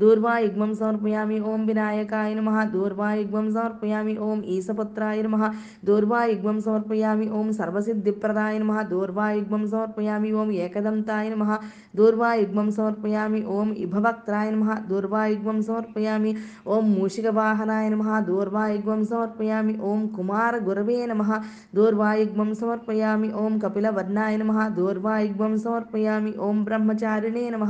దూర్వాయుగ్మం సమర్పయామి ఓం వినాయకాయ నమ దూర్వాయుగ్మం సమర్పయామి ఓం ఈశపుత్రాయ నమ దూర్వాయుగ్మం సమర్పయామి ఓం సర్వసిద్ధిప్రదాయ నమ దూర్వాయుగ్మం సమర్పయామి ఓం ఏకదంతాయ నమ దూర్వాయుగ్మం సమర్పయామి ఓం ఇభవక్త్రాయ నమ దూర్వాయుగ్మం సమర్పయామి ఓం మూషికవాహనాయ నమ దూర్వాయుగ్మం సమర్పయామి ఓం కుమార గురవే నమ దూర్వాయుగ్మం సమర్పయామి ఓం కపిలవర్ణాయ నమ దూర్వాయుగ్మం సమర్పయామి ఓం బ్రహ్మచారిణే నమ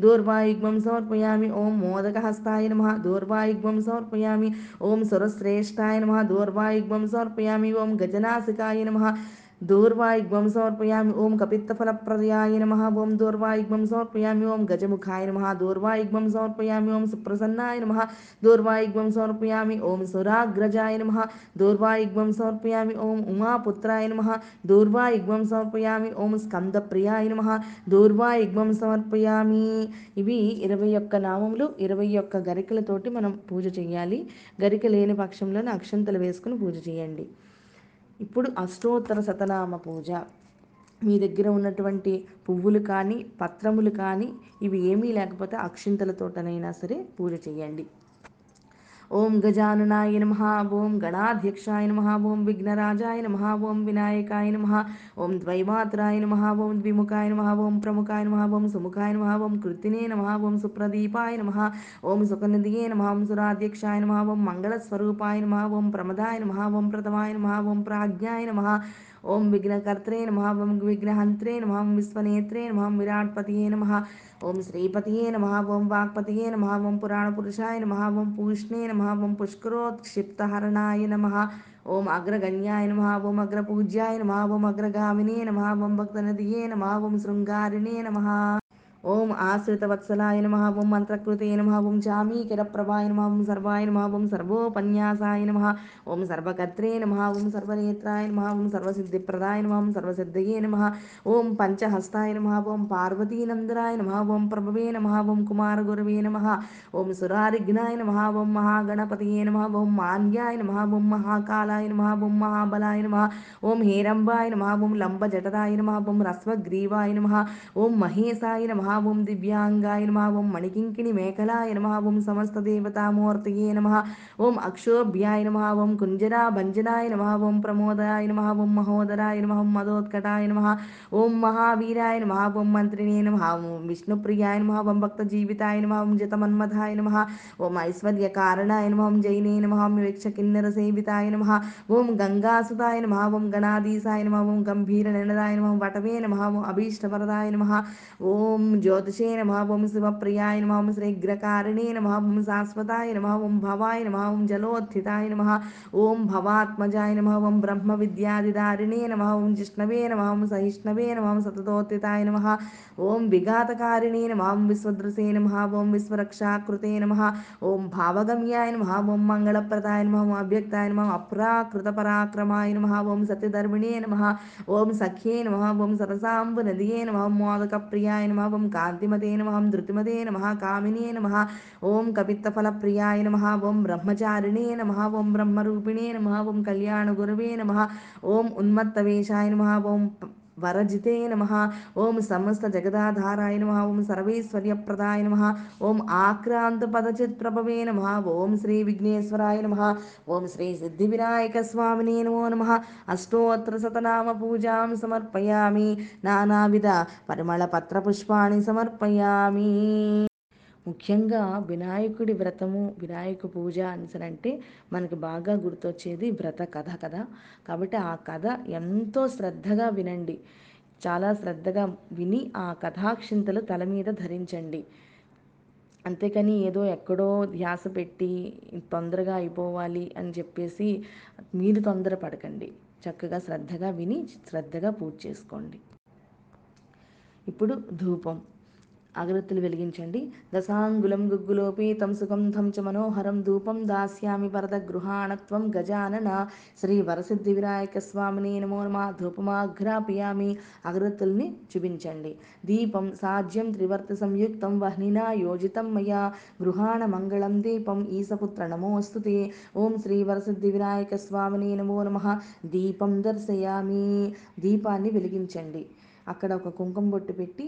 దూర్వాయుగ్మం సమర్పయామి ఓం మోదకహస్తాయ నమ దూర్వాయుగ్మం సమర్పయామి ఓం సురశ్రేష్టాయ నమ దూర్వాయుగ్మం సమర్పయామి ఓం గజనాసికాయ నమ దూర్వాయుగ్వం సమర్పయామి ఓం కపిత్తఫలప్రదయాయ నమ ఓం దూర్వాయుగ్వం సమర్పయామి ఓం గజముఖాయ నమ దూర్వాయుగ్వం సమర్పయామి ఓం సుప్రసన్నాయ నమ దూర్వాయుగ్వం సమర్పయామి ఓం సురాగ్రజాయ నమ దూర్వాయుగ్వం సమర్పయామి ఓం ఉమాపుత్రాయ నమ దూర్వాయుగ్వం సమర్పయామి ఓం స్కందప్రియాయ నమ దూర్వాయుగ్వం సమర్పయామి ఇవి ఇరవై ఒక్క నామములు ఇరవై ఒక్క గరికలతోటి మనం పూజ చేయాలి. గరిక లేని పక్షంలోనే అక్షంతలు వేసుకుని పూజ చేయండి. ఇప్పుడు అష్టోత్తర శతనామ పూజ. మీ దగ్గర ఉన్నటువంటి పువ్వులు కానీ పత్రములు కానీ ఇవి ఏమీ లేకపోతే అక్షింతలతోటనైనా సరే పూజ చేయండి. ఓం గజాననాయ నమ ఓం గణాధ్యక్షాయ నమ ఓం విఘ్నరాజాయ నమ ఓం వినాయకాయ నమ ఓం ద్వైమాత్రాయ నమ ఓం ద్విముఖాయ నమ ఓం ప్రముఖాయ నమ ఓం సుముఖాయ నమ ఓం కృతినే నమ ఓం సుప్రదీపాయ నమ ఓం సుఖనిధియే నమ ఓం సురాధ్యక్షాయ నమ ఓం మంగళస్వరూపాయ నమ ఓం ప్రమదాయ నమ ఓం ప్రథమాయ నమ ఓం ప్రాజ్ఞాయ నమ ఓం విఘ్నకర్త్రే నమ ఓం విఘ్నహంత్రే నమ ఓం విశ్వనేత్రే నమ ఓం విరాట్పతియే నమ ఓం శ్రీపతియే నమ ఓం వాక్పతియే నమ ఓం పురాణపురుషాయ నమ ఓం పూష్ణే నమ ఓం పుష్కరోత్క్షిప్తహరణాయ నమ ఓం అగ్రగణ్యాయ నమ ఓం అగ్రపూజ్యాయ నమ ఓం అగ్రగామినే నమ ఓం భక్తనదియే నమ ఓం శృంగారిణే నమ ఓం ఆశ్రితవత్సలాయ నమ ఓం మంత్రకృతే నమ ఓం చామీకరప్రభాయ నమ ఓం సర్వాయ నమ ఓం సర్వోపన్యాసాయ నమ ఓం సర్వకర్త్రే నమ ఓం సర్వనేత్రాయ నమ ఓం సర్వసిద్ధిప్రదాయ నమ ఓం సర్వసిద్ధయే నమ ఓం పంచహస్తాయ నమ ఓం పార్వతీనందరాయ నమ ఓం ప్రభవే నమ ఓం కుమారగురవే నమ ఓం సురారిఘ్నాయ నమ ఓం మహాగణపతయే నమ ఓం మాన్యాయ నమ ఓం మహాకాలాయ నమ ఓం మహాబలాయ నమ ఓం హేరంబాయ నమ ఓం లంబజటరాయ నమ ఓం రస్వగ్రీవాయ నమ ఓం మహేశాయ నమ నమావం దివ్యాంగాయ నమావం మణికింకిణి మేఖలాయ నమావం సమస్త దేవతామూర్తయే నమ ఓం అక్షోభ్యాయ నమావం కుంజరా భంజనాయ నమావం ప్రమోదాయ నమావం మహోదరాయ నమహం మదోత్కటాయ నమ ఓం మహావీరాయ నమావం మంత్రిణే నమ ఓం విష్ణుప్రియాయ నమావం భక్త జీవితాయ నమావం జతమన్మథాయ నమ ఓం ఐశ్వర్య కారణాయ నమహం జైనే నమహం వివక్ష కిన్నర సేవితాయ నమ ఓం గంగాసుతాయ నమ ఓం గణాధీశాయ నమ ఓం గంభీర నినదాయ నమ వటవే నమ ఓం అభీష్టవరదాయ నమ ఓం జ్యోతిషే నమ ఓం శివప్రియాయ నమ ఓం శ్రీగ్రకారిణే నమ ఓం శాశ్వతాయ నమ ఓం భవాయ నమ ఓం జలోత్థితాయ నమ ఓం భవాత్మజాయ నమ ఓం బ్రహ్మ విద్యాదిదారిణే నమ ఓం జిష్ణవే నమ ఓం సహిష్ణవే నమ ఓం సతతోత్థితాయ నమ ఓం విఘాతకారిణే నమ ఓం విశ్వదృశే నమ ఓం విశ్వరక్షాకృతే నమ ఓం భావగమ్యాయ నమ ఓం మంగళప్రదాయ నమ ఓం అభ్యక్తాయ నమ అప్రాకృత పరాక్రమాయ నమ ఓం సత్యధర్మిణే నమ ఓం సఖ్యే నమ ఓం సరసాంబు నదియే నమ మోదక ప్రియాయ నమ ఓం కాంతిమతే నమ ఓం ధృతిమతే నమ కామినే నమ ఓం కపిత్తఫలప్రియాయ నమ ఓం బ్రహ్మచారిణే నమ ఓం బ్రహ్మరూపిణే నమ ఓం కళ్యాణ కళ్యాణగురవే నమ ఓం ఉన్మత్తవేశాయ నమ ఓం వరజితే నమ. ఓం సమస్త జగదాధారాయ నమ. ఓం సర్వేశ్వర్యప్రదాయ నమ. ఓం ఆక్రాంత పదచిత్ ప్రభవే నమ. ఓం శ్రీ విఘ్నేశ్వరాయ నమ. ఓం శ్రీ సిద్ధి వినాయక స్వామినే నమో నమ. అష్టోత్తర శతనామ పూజాం సమర్పయామి. నానావిధ పరిమళ పత్ర పుష్పాణి సమర్పయామి. ముఖ్యంగా వినాయకుడి వ్రతము వినాయక పూజ అంటే మనకి బాగా గుర్తొచ్చేది వ్రత కథ కదా. కాబట్టి ఆ కథ ఎంతో శ్రద్ధగా వినండి. చాలా శ్రద్ధగా విని ఆ కథాక్షింతలు తల మీద ధరించండి. అంతేకాని ఏదో ఎక్కడో ధ్యాస పెట్టి తొందరగా అయిపోవాలి అని చెప్పేసి మీరు తొందర పడకండి చక్కగా శ్రద్ధగా విని శ్రద్ధగా పూజ చేసుకోండి. ఇప్పుడు ధూపం. అగరత్తులు వెలిగించండి. దశాంగులం గుగ్గులోపేతం సుగంధం చ మనోహరం ధూపం దాస్యామి వరద గృహాణత్వం గజానన. శ్రీ వరసిద్ధి వినాయక స్వామిని నమో నమ. ధూపమాఘ్రాపయామి. అగరత్తుల్ని చూపించండి. దీపం సాధ్యం త్రివర్త సంయుక్తం వహ్నినా యోజితం మయా. గృహాణ మంగళం దీపం ఈసపుత్ర నమోస్తుతే ఓం శ్రీ వరసిద్ధి వినాయక స్వామిని నమో నమ. దీపం దర్శయామి. దీపాన్ని వెలిగించండి. అక్కడ ఒక కుంకుమ బొట్టు పెట్టి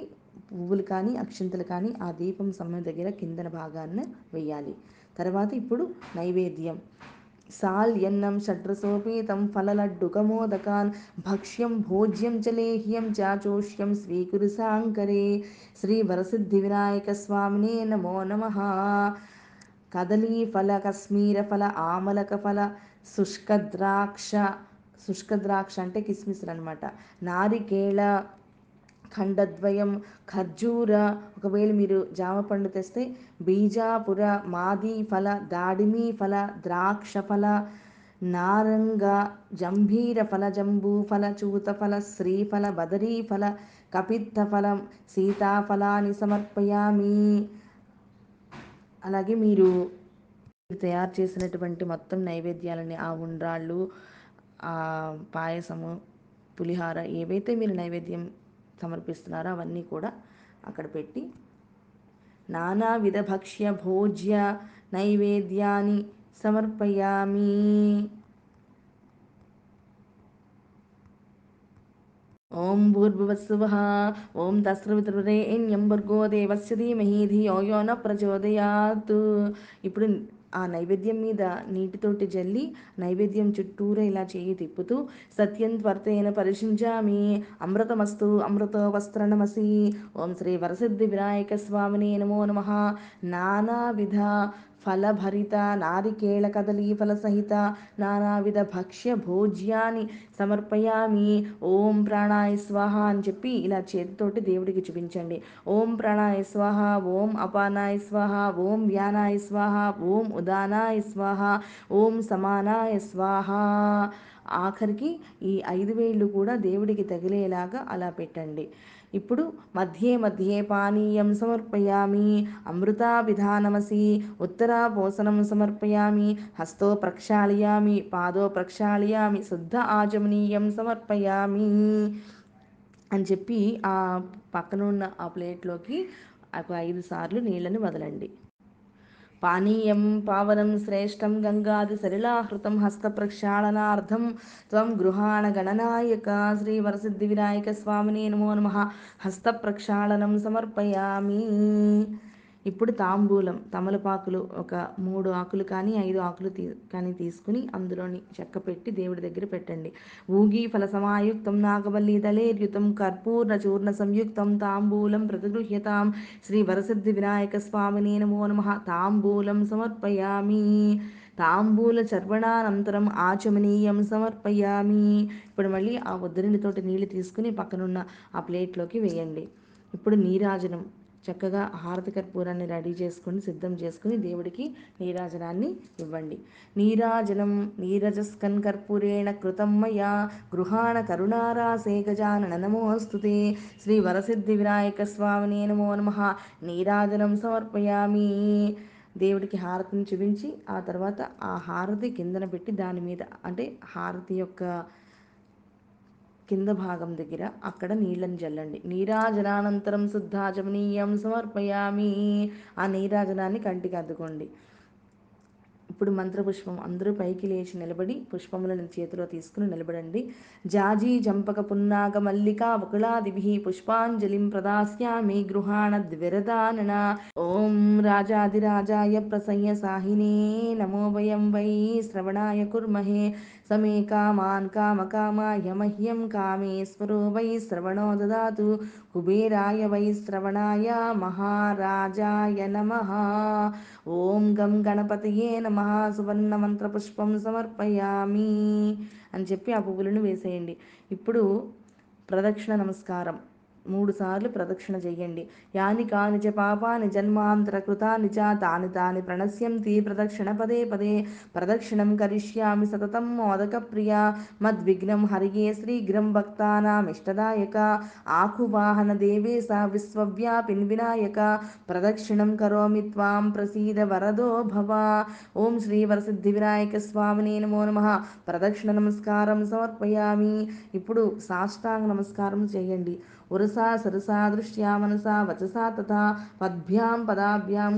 పువ్వులు కానీ అక్షింతలు కానీ ఆ దీపం సమయం దగ్గర కిందన భాగాన్ని వేయాలి. తర్వాత ఇప్పుడు నైవేద్యం. సాల్యన్నం షడ్రసోపేతం ఫలలడ్డుకమోదకాన్ భక్ష్యం భోజ్యం చ లేహ్యం చాచోష్యం స్వీకురు సాంకరే శ్రీ వరసిద్ధి వినాయక స్వామినే నమో నమ. కదలీ ఫల కశ్మీర ఫల ఆమలక ఫల శుష్క ద్రాక్ష. శుష్క ద్రాక్ష అంటే కిస్మిస్లు అనమాట నారికేళ ఖండద్వయం ఖర్జూర ఒకవేళ మీరు జామ పండు తెస్తే బీజాపుర మాది ఫల దాడిమి ఫల ద్రాక్ష ఫల నారంగ జంభీర ఫల జంబూ ఫల చూత ఫల శ్రీఫల బదరీ ఫల కపిత్త ఫలం సీతాఫలాన్ని సమర్పయామి. అలాగే మీరు తయారు చేసినటువంటి మొత్తం నైవేద్యాలని ఆ ఉండ్రాళ్ళు ఆ పాయసము పులిహార ఏవైతే మీరు నైవేద్యం సమర్పిస్తున్నారో. అవన్నీ కూడా అక్కడ పెట్టి నానావిధ భక్ష్య భోజ్య నైవేద్యాన్ని సమర్పయామి. ఓం భూర్భువత్సువ ఓం తస్రవితురేణ్యం భర్గో దేవస్య ధీమహి ధియో యో న ప్రచోదయాత్. ఇప్పుడు ఆ నైవేద్యం మీద నీటితోటి జల్లి నైవేద్యం చుట్టూరా ఇలా చేయి తిప్పుతూ సత్యం త్వర్తేన పరిశించామి అమృతమస్తు అమృత వస్త్రణమసి ఓం శ్రీ వరసిద్ధి వినాయక స్వామిని నమో నమ. నానావిధ ఫలభరిత నారికేళ కదలీ ఫల సహిత నానావిధ భక్ష్య భోజ్యాన్ని సమర్పయామి. ఓం ప్రాణాయ స్వాహ అని చెప్పి ఇలా చేతితోటి దేవుడికి చూపించండి. ఓం ప్రాణాయ స్వాహ ఓం అపానాయ స్వాహ ఓం వ్యానాయ స్వాహ ఓం ఉదానాయ స్వాహ ఓం సమానాయ స్వాహ. ఆఖరికి ఈ ఐదు వేళ్ళు కూడా దేవుడికి తగిలేలాగా అలా పెట్టండి. ఇప్పుడు మధ్యే మధ్యే పానీయం సమర్పయామి. అమృతాభిధానమసి ఉత్తరాపోసనం సమర్పయామి. హస్తో ప్రక్షాళయామి పాదో ప్రక్షాళయామి శుద్ధ ఆజమనీయం సమర్పయామి అని చెప్పి ఆ పక్కన ఉన్న ఆ ప్లేట్లోకి ఒక ఐదు సార్లు నీళ్ళని వదలండి. పానీయం పావనం శ్రేష్టం గంగాది సలిలాహృతం హస్తప్రక్షాళనార్థం త్వం గృహాణ గణనాయక శ్రీ వరసిద్ధి వినాయక స్వామిని నమో నమ హస్తప్రక్షాళనం సమర్పయామి ఇప్పుడు తాంబూలం తమలపాకులు ఒక మూడు ఆకులు కానీ ఐదు ఆకులు తీ కానీ తీసుకుని అందులోని చెక్క పెట్టి దేవుడి దగ్గర పెట్టండి. ఊగి ఫల సమాయుక్తం నాగవల్లి దళేర్యుతం కర్పూర్ణ చూర్ణ సంయుక్తం తాంబూలం ప్రతిగృహ్యతాం. శ్రీ వరసిద్ధి వినాయక స్వామిని నమో నమ. తాంబూలం సమర్పయామి. తాంబూల చర్వణానంతరం ఆచమనీయం సమర్పయామి. ఇప్పుడు మళ్ళీ ఆ ఉద్దరినితోటి నీళ్ళు తీసుకుని పక్కనున్న ఆ ప్లేట్లోకి వేయండి. ఇప్పుడు నీరాజనం. చక్కగా హారతి కర్పూరాన్ని రెడీ చేసుకుని సిద్ధం చేసుకుని దేవుడికి నీరాజనాన్ని ఇవ్వండి. నీరాజనం నీరజస్కన్ కర్పూరేణ కృతమ్మయ గృహాణ కరుణారాసే గజానన నమోస్తుతే. శ్రీ వరసిద్ధి వినాయక స్వామినే నమో నమ. నీరాజనం సమర్పయామి. దేవుడికి హారతిని చూపించి ఆ తర్వాత ఆ హారతి కిందన పెట్టి దాని మీద అంటే హారతి యొక్క కింద భాగం దగ్గర అక్కడ నీళ్ళని జల్లండి. నీరాజనానంతరం శుద్ధాచమనీయం సమర్పయామి. ఆ నీరాజనాన్ని కంటికి అద్దుకోండి. ఇప్పుడు మంత్రపుష్పం. అందరూ పైకి లేచి నిలబడి పుష్పములను చేతిలో తీసుకుని నిలబడండి. జాజీ జంపక పున్నాగ మల్లిక వకుళాదిభి పుష్పాంజలిం ప్రదాస్యామి గృహాణ ద్విరదానన. ఓం రాజాదిరాజాయ ప్రసయ్య సాహినే. నమో వయం వై శ్రవణాయ కుర్మహే. సమే కామాన్ కామకామాయ మహ్యం కామేశ్వరో వై శ్రవణో దదాతు కుబేరాయ వై శ్రవణాయ మహారాజాయ నమ ఓం గం గణపతియే నమ సువర్ణ మంత్రపుష్పం సమర్పయామి అని చెప్పి ఆ పువ్వులను వేసేయండి. ఇప్పుడు ప్రదక్షిణ నమస్కారం. మూడు సార్లు ప్రదక్షిణ చెయ్యండి. యాని కాని చ పాపాని జన్మాంతర కృతాని చ తాని తాని ప్రణశ్యంతి ప్రదక్షిణ పదే పదే. ప్రదక్షిణం కరిష్యామి సతతం మోదక ప్రియ. మద్విఘ్నం హరియే శ్రీఘ్రం భక్తానామిష్టదాయక. ఆకువాహన దేవేశ విశ్వవ్యాపిన్ వినాయక. ప్రదక్షిణం కరోమి త్వాం ప్రసీద వరదో భవ. ఓం శ్రీ వరసిద్ధి వినాయక స్వామిని నమో నమ. ప్రదక్షిణ నమస్కారం సమర్పయామి. ఇప్పుడు సాష్టాంగ నమస్కారం చేయండి. ఉరసా సరసా దృష్ట్యా మనసా వచసా తథా పద్భ్యాం పదాభ్యాం.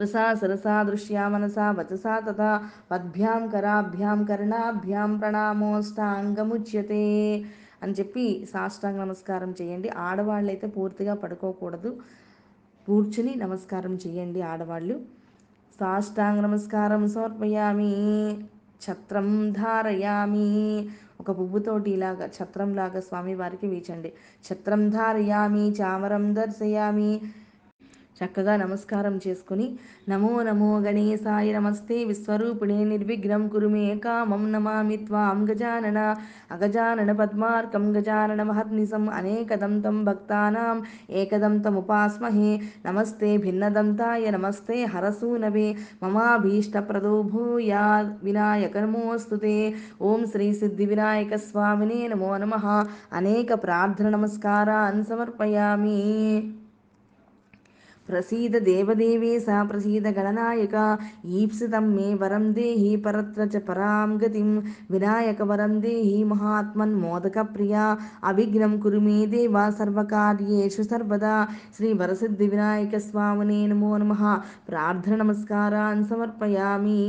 రసా సరసా దృశ్యా మనసా వచసా తథా పద్భ్యాం కరాభ్యాం కర్ణాభ్యాం ప్రణామోష్టాంగముచ్యతే అని చెప్పి సాష్టాంగ నమస్కారం చేయండి. ఆడవాళ్ళైతే పూర్తిగా పడుకోకూడదు. కూర్చుని నమస్కారం చేయండి ఆడవాళ్ళు. సాష్టాంగ నమస్కారం సమర్పయామి. ఛత్రం ధారయామి. ఒక పువ్వుతోటి ఇలాగా ఛత్రంలాగా స్వామివారికి వీచండి. ఛత్రం ధారయామి చామరం దర్శయామి. చక్కగా నమస్కారం చేసుకుని నమో నమో గణేశాయ నమస్తే విశ్వరూపిణే నిర్విఘ్నం కురుమే కామం నమామి త్వాం గజానన అగజానన పద్మార్కం గజానన మహర్నిసం అనేకదం తం భక్తానాం ఏకదంతముపాస్మహే నమస్తే భిన్నదంతాయ నమస్తే హరసూనవే మమాభీష్టప్రదో భూయా వినాయకనమోऽस्तु ते ఓం శ్రీ సిద్ధి వినాయక స్వామినే నమో నమ అనేక ప్రార్థన నమస్కారాన్ సమర్పయామి. ప్రసీద దేవదేవే సా ప్రసీద గణనాయక. ఈప్సితం మే వరం దేహి పరత్ర చ పరాం గతిం. వినాయక వరం దేహి మహాత్మన్ మోదక ప్రియా. అవిఘ్నం కురు మే దేవ సర్వకార్యేషు సర్వదా. శ్రీ వరసిద్ధి వినాయక స్వామినే నమో నమ. ప్రార్థన నమస్కారాన్ సమర్పయామి.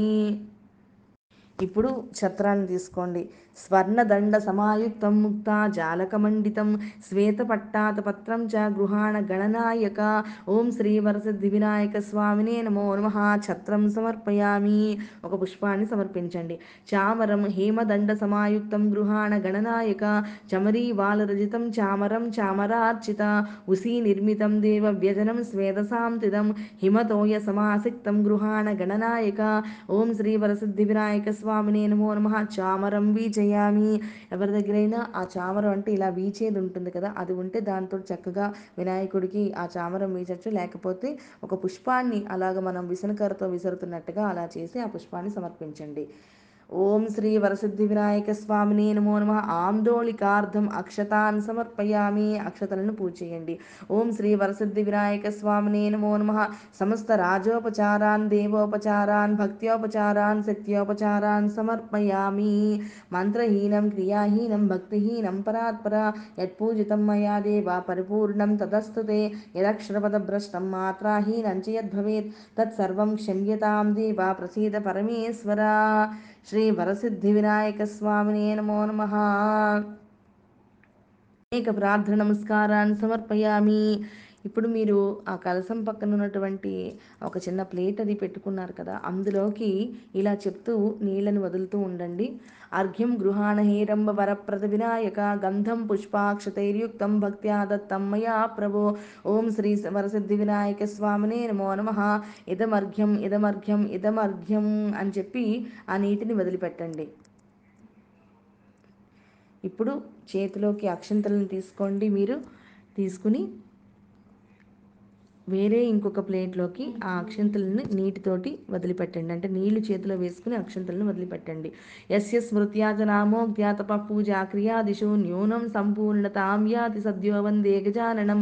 ఇప్పుడు ఛత్రాన్ని తీసుకోండి. స్వర్ణదండ సమాయుక్తం ముక్త జాలకమండితం శ్వేతపట్టాత పత్రం చ గృహాణ గణనాయక. ఓం శ్రీ వరసిద్ధి వినాయక స్వామినే నమో నమ. ఛత్రం సమర్పయామి. ఒక పుష్పాన్ని సమర్పించండి. చామరం హేమదండ సమాయుక్తం గృహాణ గణనాయక. చమరీ వాలరజితం చామరం చామరార్చిత. ఉసీ నిర్మితం దేవ వ్యజనం స్వేదసాంతిదం. హిమతోయ సమాసిక్తం గృహాణ గణనాయక. ఓం శ్రీ వరసిద్ధి వినాయక స్వామినే నమో నమ. చామరం వీచ చేయాలి. ఎవరి దగ్గరైనా ఆ చామరం అంటే ఇలా వీచేది ఉంటుంది కదా అది ఉంటే దాంతో చక్కగా వినాయకుడికి ఆ చామరం వీచచ్చు. లేకపోతే ఒక పుష్పాన్ని అలాగ మనం విసనకరతో విసురుతున్నట్టుగా అలా చేసి ఆ పుష్పాన్ని సమర్పించండి. ఓం శ్రీ వరసిద్ధి వినాయక స్వామిని నమో నమ. ఆందోళికార్థం అక్షతాన్ సమర్పయామి. అక్షతలను పూజేయండి ఓం శ్రీ వరసిద్ధి వినాయక స్వామిని నమో నమ. సమస్త రాజోపచారాన్ దేవోపచారాన్ భక్త్యోపచారాన్ శక్త్యోపచారాన్ సమర్పయామి. మంత్రహీనం క్రియాహీనం భక్తిహీనం పరాత్పర. యత్పూజితం మయా దేవ పరిపూర్ణం తదస్తుతే యదక్షరపదభ్రష్టం మాత్రాహీనం చ యద్భవేత్. తత్సర్వం క్షమ్యతాం దేవ. ప్రసీద పరమేశ్వర. శ్రీ వరసిద్ధి వినాయక స్వామిని నమో నమ అనేక ప్రార్థన నమస్కారాన్ని సమర్పయామి ఇప్పుడు మీరు ఆ కలసం పక్కన ఉన్నటువంటి ఒక చిన్న ప్లేట్ అది పెట్టుకున్నారు కదా అందులోకి ఇలా చెప్తూ నీళ్ళని వదులుతూ ఉండండి. అర్ఘ్యం గృహాణ హేరంబ వరప్రద వినాయక గంధం పుష్పాక్షతైర్యుక్తం భక్త్యా దత్తమ్మయా ప్రభో. ఓం శ్రీ వరసిద్ధి వినాయక స్వామినే నమో నమ. ఇదమర్ఘ్యం ఇదమర్ఘ్యం ఇదమర్ఘ్యం అని చెప్పి ఆ నీటిని వదిలిపెట్టండి. ఇప్పుడు చేతిలోకి అక్షంతలను తీసుకోండి మీరు. తీసుకుని వేరే ఇంకొక ప్లేట్లోకి ఆ అక్షంతలను నీటితోటి వదిలిపెట్టండి. అంటే నీళ్ళు చేతిలో వేసుకుని అక్షంతలను వదిలిపెట్టండి. యస్య స్మృత్యాజనామోగ్ధ్యా తప పూజా క్రియాదిషు న్యూనం సంపూర్ణతాం యాతి సద్యో దేగజాననం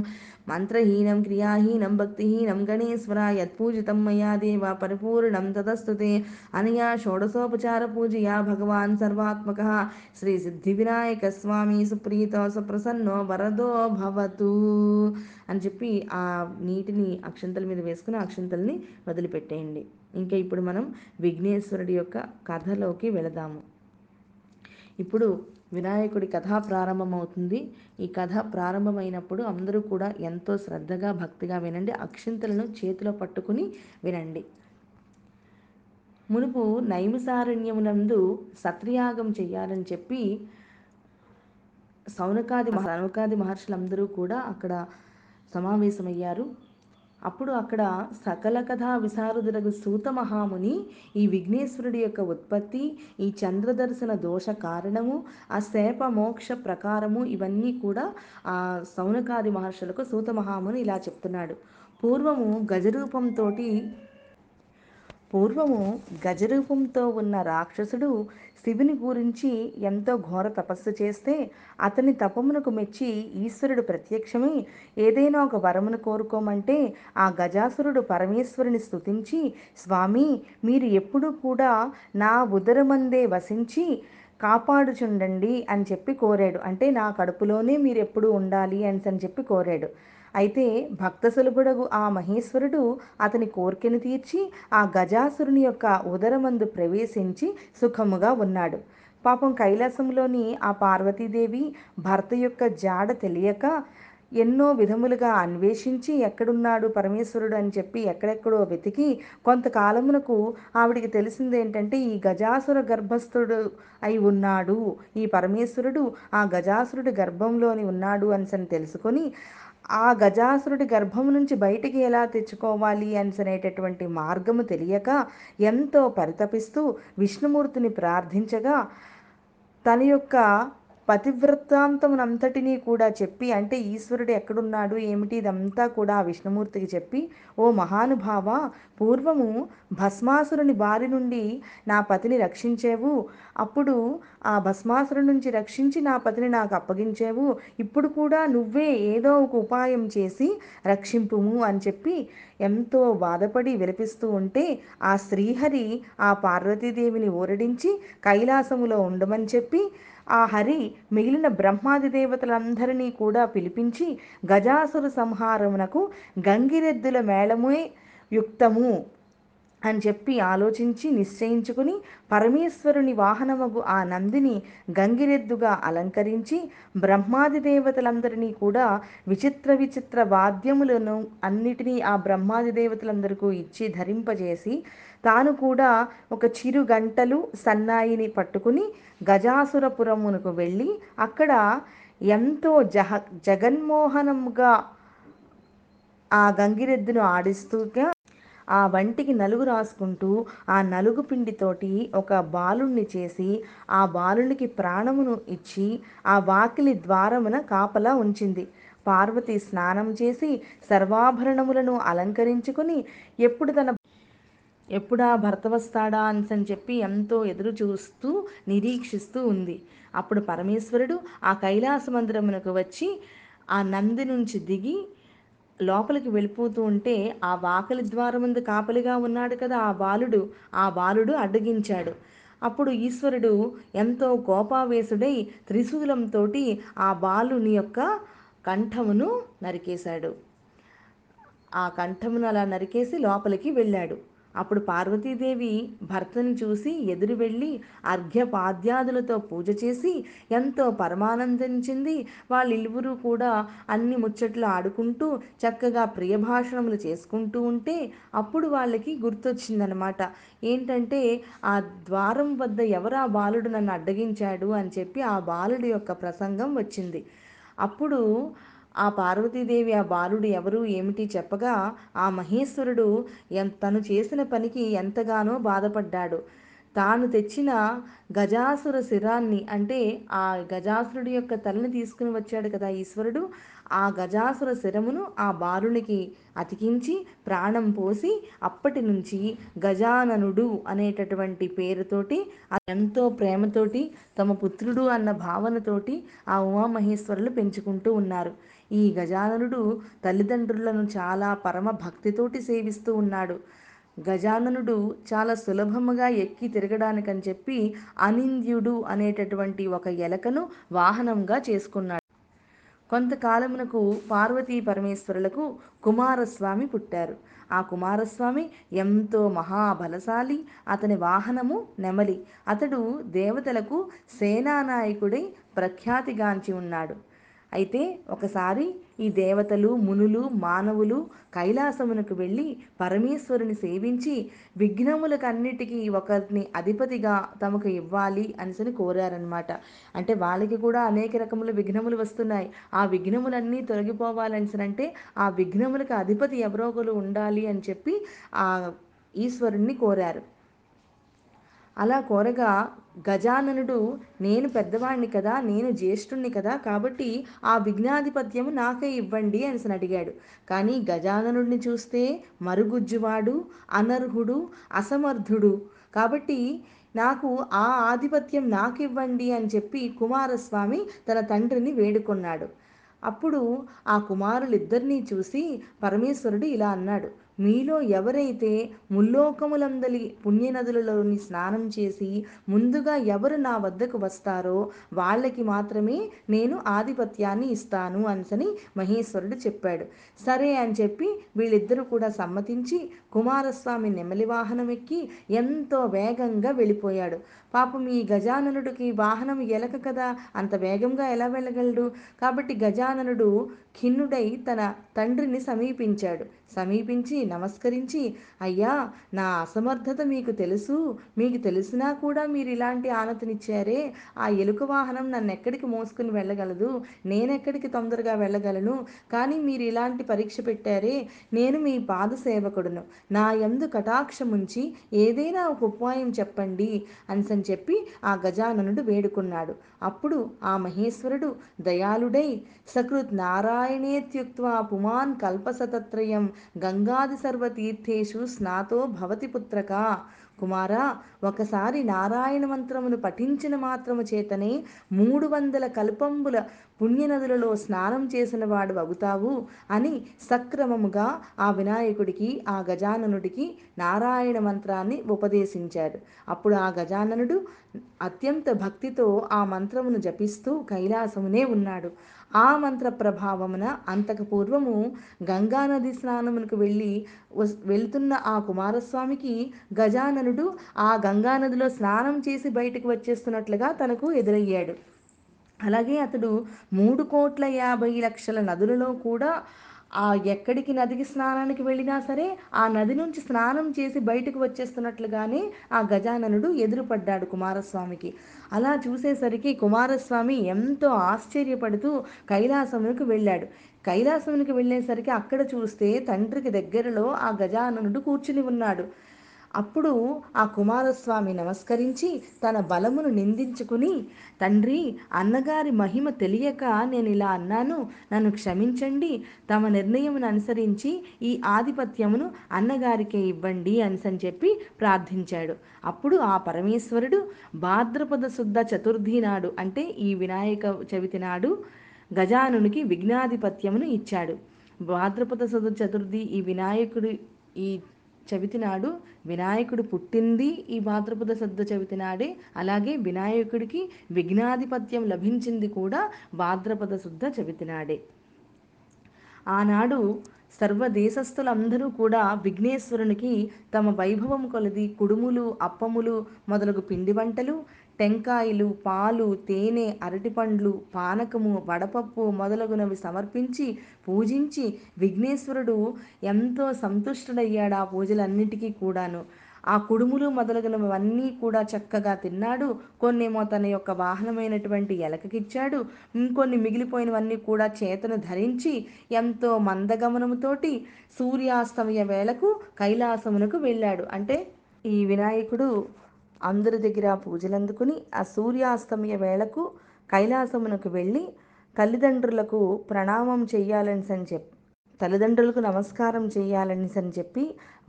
మంత్రహీనం క్రియాహీనం భక్తిహీనం గణేశ్వర యత్పూజితం మయా దేవ పరిపూర్ణం తదస్తుతే అనయా షోడశోపచార పూజయా భగవాన్ సర్వాత్మక. శ్రీ సిద్ధి వినాయక స్వామి సుప్రీతో సుప్రసన్నో వరదో భవతు అని చెప్పి ఆ నీటిని అక్షంతల మీద వేసుకుని అక్షంతల్ని వదిలిపెట్టేయండి. ఇంకా ఇప్పుడు మనం విఘ్నేశ్వరుడి యొక్క కథలోకి వెళదాము. ఇప్పుడు వినాయకుడి కథ ప్రారంభమవుతుంది. ఈ కథ ప్రారంభమైనప్పుడు అందరూ కూడా ఎంతో శ్రద్ధగా భక్తిగా వినండి. అక్షింతలను చేతిలో పట్టుకుని వినండి. మునుపు నైమిసారణ్యమునందు సత్రియాగం చేయాలని చెప్పి సౌనకాది మహ- సౌనకాది మహర్షులందరూ కూడా అక్కడ సమావేశమయ్యారు. అప్పుడు అక్కడ సకల కథా విశారదులకు సూత మహాముని ఈ విఘ్నేశ్వరుడి యొక్క ఉత్పత్తి ఈ చంద్రదర్శన దోష కారణము ఆ శాప మోక్ష ప్రకారము ఇవన్నీ కూడా ఆ సౌనకాది మహర్షులకు సూత మహాముని ఇలా చెప్తున్నాడు. పూర్వము గజరూపంతో పూర్వము గజరూపంతో ఉన్న రాక్షసుడు శివుని గురించి ఎంతో ఘోర తపస్సు చేస్తే అతని తపమునకు మెచ్చి ఈశ్వరుడు ప్రత్యక్షమై ఏదైనా ఒక వరమును కోరుకోమంటే ఆ గజాసురుడు పరమేశ్వరుని స్తుతించి స్వామి మీరు ఎప్పుడూ కూడా నా ఉదరమందే వసించి కాపాడుచుండండి అని చెప్పి కోరాడు. అంటే నా కడుపులోనే మీరు ఎప్పుడూ ఉండాలి అని అని చెప్పి కోరాడు. అయితే భక్త సులభుడగు ఆ మహేశ్వరుడు అతని కోరికను తీర్చి ఆ గజాసురుని యొక్క ఉదరమందు ప్రవేశించి సుఖముగా ఉన్నాడు. పాపం కైలాసంలోని ఆ పార్వతీదేవి భర్త యొక్క జాడ తెలియక ఎన్నో విధములుగా అన్వేషించి ఎక్కడున్నాడు పరమేశ్వరుడు అని చెప్పి ఎక్కడెక్కడో వెతికి కొంతకాలమునకు ఆవిడికి తెలిసింది ఏంటంటే ఈ గజాసుర గర్భస్థుడు అయి ఉన్నాడు. ఈ పరమేశ్వరుడు ఆ గజాసురుడి గర్భంలోని ఉన్నాడు అని తెలుసుకొని ఆ గజాసురుడి గర్భం నుంచి బయటికి ఎలా తెచ్చుకోవాలి అనేటటువంటి మార్గము తెలియక ఎంతో పరితపిస్తూ విష్ణుమూర్తిని ప్రార్థించగా తన యొక్క పతివ్రతాంతమునంతటినీ కూడా చెప్పి అంటే ఈశ్వరుడు ఎక్కడున్నాడు ఏమిటి ఇదంతా కూడా ఆ విష్ణుమూర్తికి చెప్పి ఓ మహానుభావ పూర్వము భస్మాసురుని బారి నుండి నా పతిని రక్షించేవు అప్పుడు ఆ భస్మాసురు నుంచి రక్షించి నా పతిని నాకు అప్పగించేవు ఇప్పుడు కూడా నువ్వే ఏదో ఒక ఉపాయం చేసి రక్షింపుము అని చెప్పి ఎంతో బాధపడి విలపిస్తూ ఉంటే ఆ శ్రీహరి ఆ పార్వతీదేవిని ఊరడించి కైలాసములో ఉండమని చెప్పి ఆ హరి మిగిలిన బ్రహ్మాది దేవతలందరినీ కూడా పిలిపించి గజాసుర సంహారమునకు గంగిరెద్దుల మేళమే యుక్తము. అని చెప్పి ఆలోచించి నిశ్చయించుకుని పరమేశ్వరుని వాహనమగు ఆ నందిని గంగిరెద్దుగా అలంకరించి బ్రహ్మాది దేవతలందరినీ కూడా విచిత్ర విచిత్ర వాద్యములను అన్నిటినీ ఆ బ్రహ్మాది దేవతలందరికీ ఇచ్చి ధరింపజేసి తాను కూడా ఒక చిరు గంటలు సన్నాయిని పట్టుకుని గజాసురపురమునకు వెళ్ళి అక్కడ ఎంతో జహ జగన్మోహనముగా ఆ గంగిరెద్దును ఆడిస్తూగా ఆ వంటికి నలుగు రాసుకుంటూ ఆ నలుగు పిండితోటి ఒక బాలుణ్ణి చేసి ఆ బాలునికి ప్రాణమును ఇచ్చి ఆ వాకిలి ద్వారమున కాపలా ఉంచింది. పార్వతి స్నానం చేసి సర్వాభరణములను అలంకరించుకుని ఎప్పుడు తన ఎప్పుడా భర్త వస్తాడా అని చెప్పి ఎంతో ఎదురు చూస్తూ నిరీక్షిస్తూ ఉంది. అప్పుడు పరమేశ్వరుడు ఆ కైలాస మందిరమునకు వచ్చి ఆ నంది నుంచి దిగి లోపలికి వెళ్ళిపోతూ ఉంటే ఆ వాకలి ద్వారముందు కాపలిగా ఉన్నాడు కదా ఆ బాలుడు. ఆ బాలుడు అడ్డగించాడు. అప్పుడు ఈశ్వరుడు ఎంతో కోపావేశుడై త్రిశూలంతో ఆ బాలుని యొక్క కంఠమును నరికేశాడు. ఆ కంఠమును అలా నరికేసి లోపలికి వెళ్ళాడు. అప్పుడు పార్వతీదేవి భర్తను చూసి ఎదురు వెళ్ళి అర్ఘ్యపాద్యాదులతో పూజ చేసి ఎంతో పరమానందించింది. వాళ్ళిరువురు కూడా అన్ని ముచ్చట్లు ఆడుకుంటూ చక్కగా ప్రియభాషణములు చేసుకుంటూ ఉంటే అప్పుడు వాళ్ళకి గుర్తొచ్చిందనమాట. ఏంటంటే ఆ ద్వారం వద్ద ఎవరా ఆ బాలుడు నన్ను అడ్డగించాడు? అని చెప్పి ఆ బాలుడి యొక్క ప్రసంగం వచ్చింది. అప్పుడు ఆ పార్వతీదేవి ఆ బాలుడు ఎవరు ఏమిటి చెప్పగా ఆ మహేశ్వరుడు ఎన్ తను చేసిన పనికి ఎంతగానో బాధపడ్డాడు. తాను తెచ్చిన గజాసుర శిరాన్ని అంటే ఆ గజాసురుడి యొక్క తలని తీసుకుని వచ్చాడు కదా ఈశ్వరుడు. ఆ గజాసుర శిరమును ఆ బాలునికి అతికించి ప్రాణం పోసి అప్పటి నుంచి గజాననుడు అనేటటువంటి పేరుతోటి ఎంతో ప్రేమతోటి తమ పుత్రుడు అన్న భావనతోటి ఆ ఉమామహేశ్వరులు పెంచుకుంటూ ఉన్నారు. ఈ గజాననుడు తల్లిదండ్రులను చాలా పరమ భక్తితోటి సేవిస్తూ ఉన్నాడు. గజాననుడు చాలా సులభముగా ఎక్కి తిరగడానికని చెప్పి అనింద్యుడు అనేటటువంటి ఒక ఎలకను వాహనంగా చేసుకున్నాడు. కొంతకాలమునకు పార్వతీ పరమేశ్వరులకు కుమారస్వామి పుట్టారు. ఆ కుమారస్వామి ఎంతో మహాబలశాలి అతని వాహనము నెమలి. అతడు దేవతలకు సేనానాయకుడై ప్రఖ్యాతిగాంచి ఉన్నాడు. అయితే ఒకసారి ఈ దేవతలు మునులు మానవులు కైలాసమునకు వెళ్ళి పరమేశ్వరుని సేవించి విఘ్నములకన్నిటికీ ఒకరిని అధిపతిగా తమకు ఇవ్వాలి అనిసని కోరారనమాట అంటే వాళ్ళకి కూడా అనేక రకముల విఘ్నములు వస్తున్నాయి. ఆ విఘ్నములన్నీ తొలగిపోవాలనిసనంటే ఆ విఘ్నములకు అధిపతి ఎవరో ఒకరు ఉండాలి అని చెప్పి ఆ ఈశ్వరుణ్ణి కోరారు. అలా కోరగా గజాననుడు నేను పెద్దవాణ్ణి కదా నేను జ్యేష్ఠుణ్ణి కదా కాబట్టి ఆ విఘ్నాధిపత్యము నాకే ఇవ్వండి అని అడిగాడు. కానీ గజాననుడిని చూస్తే మరుగుజ్జువాడు అనర్హుడు అసమర్థుడు. కాబట్టి నాకు ఆ ఆధిపత్యం నాకు ఇవ్వండి అని చెప్పి కుమారస్వామి తన తండ్రిని వేడుకొన్నాడు. అప్పుడు ఆ కుమారులిద్దరినీ చూసి పరమేశ్వరుడు ఇలా అన్నాడు. మీలో ఎవరైతే ముల్లోకములందలి పుణ్యనదులలోని స్నానం చేసి ముందుగా ఎవరు నా వద్దకు వస్తారో వాళ్ళకి మాత్రమే నేను ఆధిపత్యాన్ని ఇస్తాను అనిసని మహేశ్వరుడు చెప్పాడు. సరే అని చెప్పి వీళ్ళిద్దరూ కూడా సమ్మతించి కుమారస్వామి నెమలి వాహనం ఎక్కి ఎంతో వేగంగా వెళ్ళిపోయాడు. పాపం ఈ గజాననుడికి వాహనం ఎలక కదా అంత వేగంగా ఎలా వెళ్ళగలడు? కాబట్టి గజాననుడు ఖిన్నుడై తన తండ్రిని సమీపించాడు. సమీపించి నమస్కరించి అయ్యా నా అసమర్థత మీకు తెలుసు. మీకు తెలిసినా కూడా మీరు ఇలాంటి ఆనతినిచ్చారే. ఆ ఎలుక వాహనం నన్ను ఎక్కడికి మోసుకుని వెళ్ళగలదు? నేనెక్కడికి తొందరగా వెళ్ళగలను? కానీ మీరు ఇలాంటి పరీక్ష పెట్టారే. నేను మీ పాద సేవకుడును నా యందు కటాక్షముంచి ఏదైనా ఒక ఉపాయం చెప్పండి అని చెప్పి ఆ గజాననుడు వేడుకున్నాడు. అప్పుడు ఆ మహేశ్వరుడు దయాళుడై సకృత్ నారాయణేత్యుక్వా పుమాన్ కల్పసతత్రయం గంగాది సర్వతీర్థేషు స్నాతో భవతి పుత్రక. కుమారా ఒకసారి నారాయణ మంత్రమును పఠించిన మాత్రము చేతనే మూడు వందల కల్పంబుల పుణ్యనదులలో స్నానం చేసిన వాడు అవుతావు అని సక్రమముగా ఆ వినాయకుడికి ఆ గజాననుడికి నారాయణ మంత్రాన్ని ఉపదేశించాడు. అప్పుడు ఆ గజాననుడు అత్యంత భక్తితో ఆ మంత్రమును జపిస్తూ కైలాసమునే ఉన్నాడు. ఆ మంత్ర ప్రభావమున అంతకు పూర్వము గంగానది స్నానమునకు వెళ్ళి వస్- వెళ్తున్న ఆ కుమారస్వామికి గజాననుడు ఆ గంగానదిలో స్నానం చేసి బయటకు వచ్చేస్తున్నట్లుగా తనకు ఎదురయ్యాడు. అలాగే అతడు మూడు కోట్ల యాభై లక్షల నదులలో కూడా ఆ ఎక్కడికి నదికి స్నానానికి వెళ్ళినా సరే ఆ నది నుంచి స్నానం చేసి బయటకు వచ్చేస్తున్నట్లుగానే ఆ గజాననుడు ఎదురుపడ్డాడు కుమారస్వామికి. అలా చూసేసరికి కుమారస్వామి ఎంతో ఆశ్చర్యపడుతూ కైలాసమునికి వెళ్ళాడు. కైలాసమునికి వెళ్ళేసరికి అక్కడ చూస్తే తండ్రికి దగ్గరలో ఆ గజాననుడు కూర్చుని ఉన్నాడు. అప్పుడు ఆ కుమారస్వామి నమస్కరించి తన బలమును నిందించుకుని తండ్రి అన్నగారి మహిమ తెలియక నేను ఇలా అన్నాను. నన్ను క్షమించండి. తమ నిర్ణయమును అనుసరించి ఈ ఆధిపత్యమును అన్నగారికే ఇవ్వండి అని చెప్పి ప్రార్థించాడు. అప్పుడు ఆ పరమేశ్వరుడు భాద్రపద శుద్ధ చతుర్థి నాడు అంటే ఈ వినాయక చవితి నాడు గజానునికి విఘ్నాధిపత్యమును ఇచ్చాడు. భాద్రపద శుద్ధ చతుర్థి ఈ వినాయకుడి ఈ చవితి నాడు వినాయకుడు పుట్టింది ఈ భాద్రపద శుద్ధ చవితి నాడే అలాగే వినాయకుడికి విఘ్నాధిపత్యం లభించింది కూడా భాద్రపద శుద్ధ చవితి నాడే ఆనాడు సర్వదేశస్థులందరూ కూడా విఘ్నేశ్వరునికి తమ వైభవం కొలది కుడుములు అప్పములు మొదలగు పిండి వంటలు టెంకాయలు పాలు తేనె అరటిపండ్లు పానకము వడపప్పు మొదలగునవి సమర్పించి పూజించి విఘ్నేశ్వరుడు ఎంతో సంతుష్టుడయ్యాడు ఆ పూజలన్నిటికీ కూడాను. ఆ కుడుములు మొదలగునవన్నీ కూడా చక్కగా తిన్నాడు. కొన్నేమో తన యొక్క వాహనమైనటువంటి ఎలకకిచ్చాడు. ఇంకొన్ని మిగిలిపోయినవన్నీ కూడా చేతను ధరించి ఎంతో మందగమనముతోటి సూర్యాస్తమయ వేళకు కైలాసమునకు వెళ్ళాడు. అంటే ఈ వినాయకుడు అందరి దగ్గర పూజలందుకుని ఆ సూర్యాస్తమయ వేళకు కైలాసమునకు వెళ్ళి తల్లిదండ్రులకు ప్రణామం చెయ్యాలని అని చెప్పి తల్లిదండ్రులకు నమస్కారం చేయాలని అని చెప్పి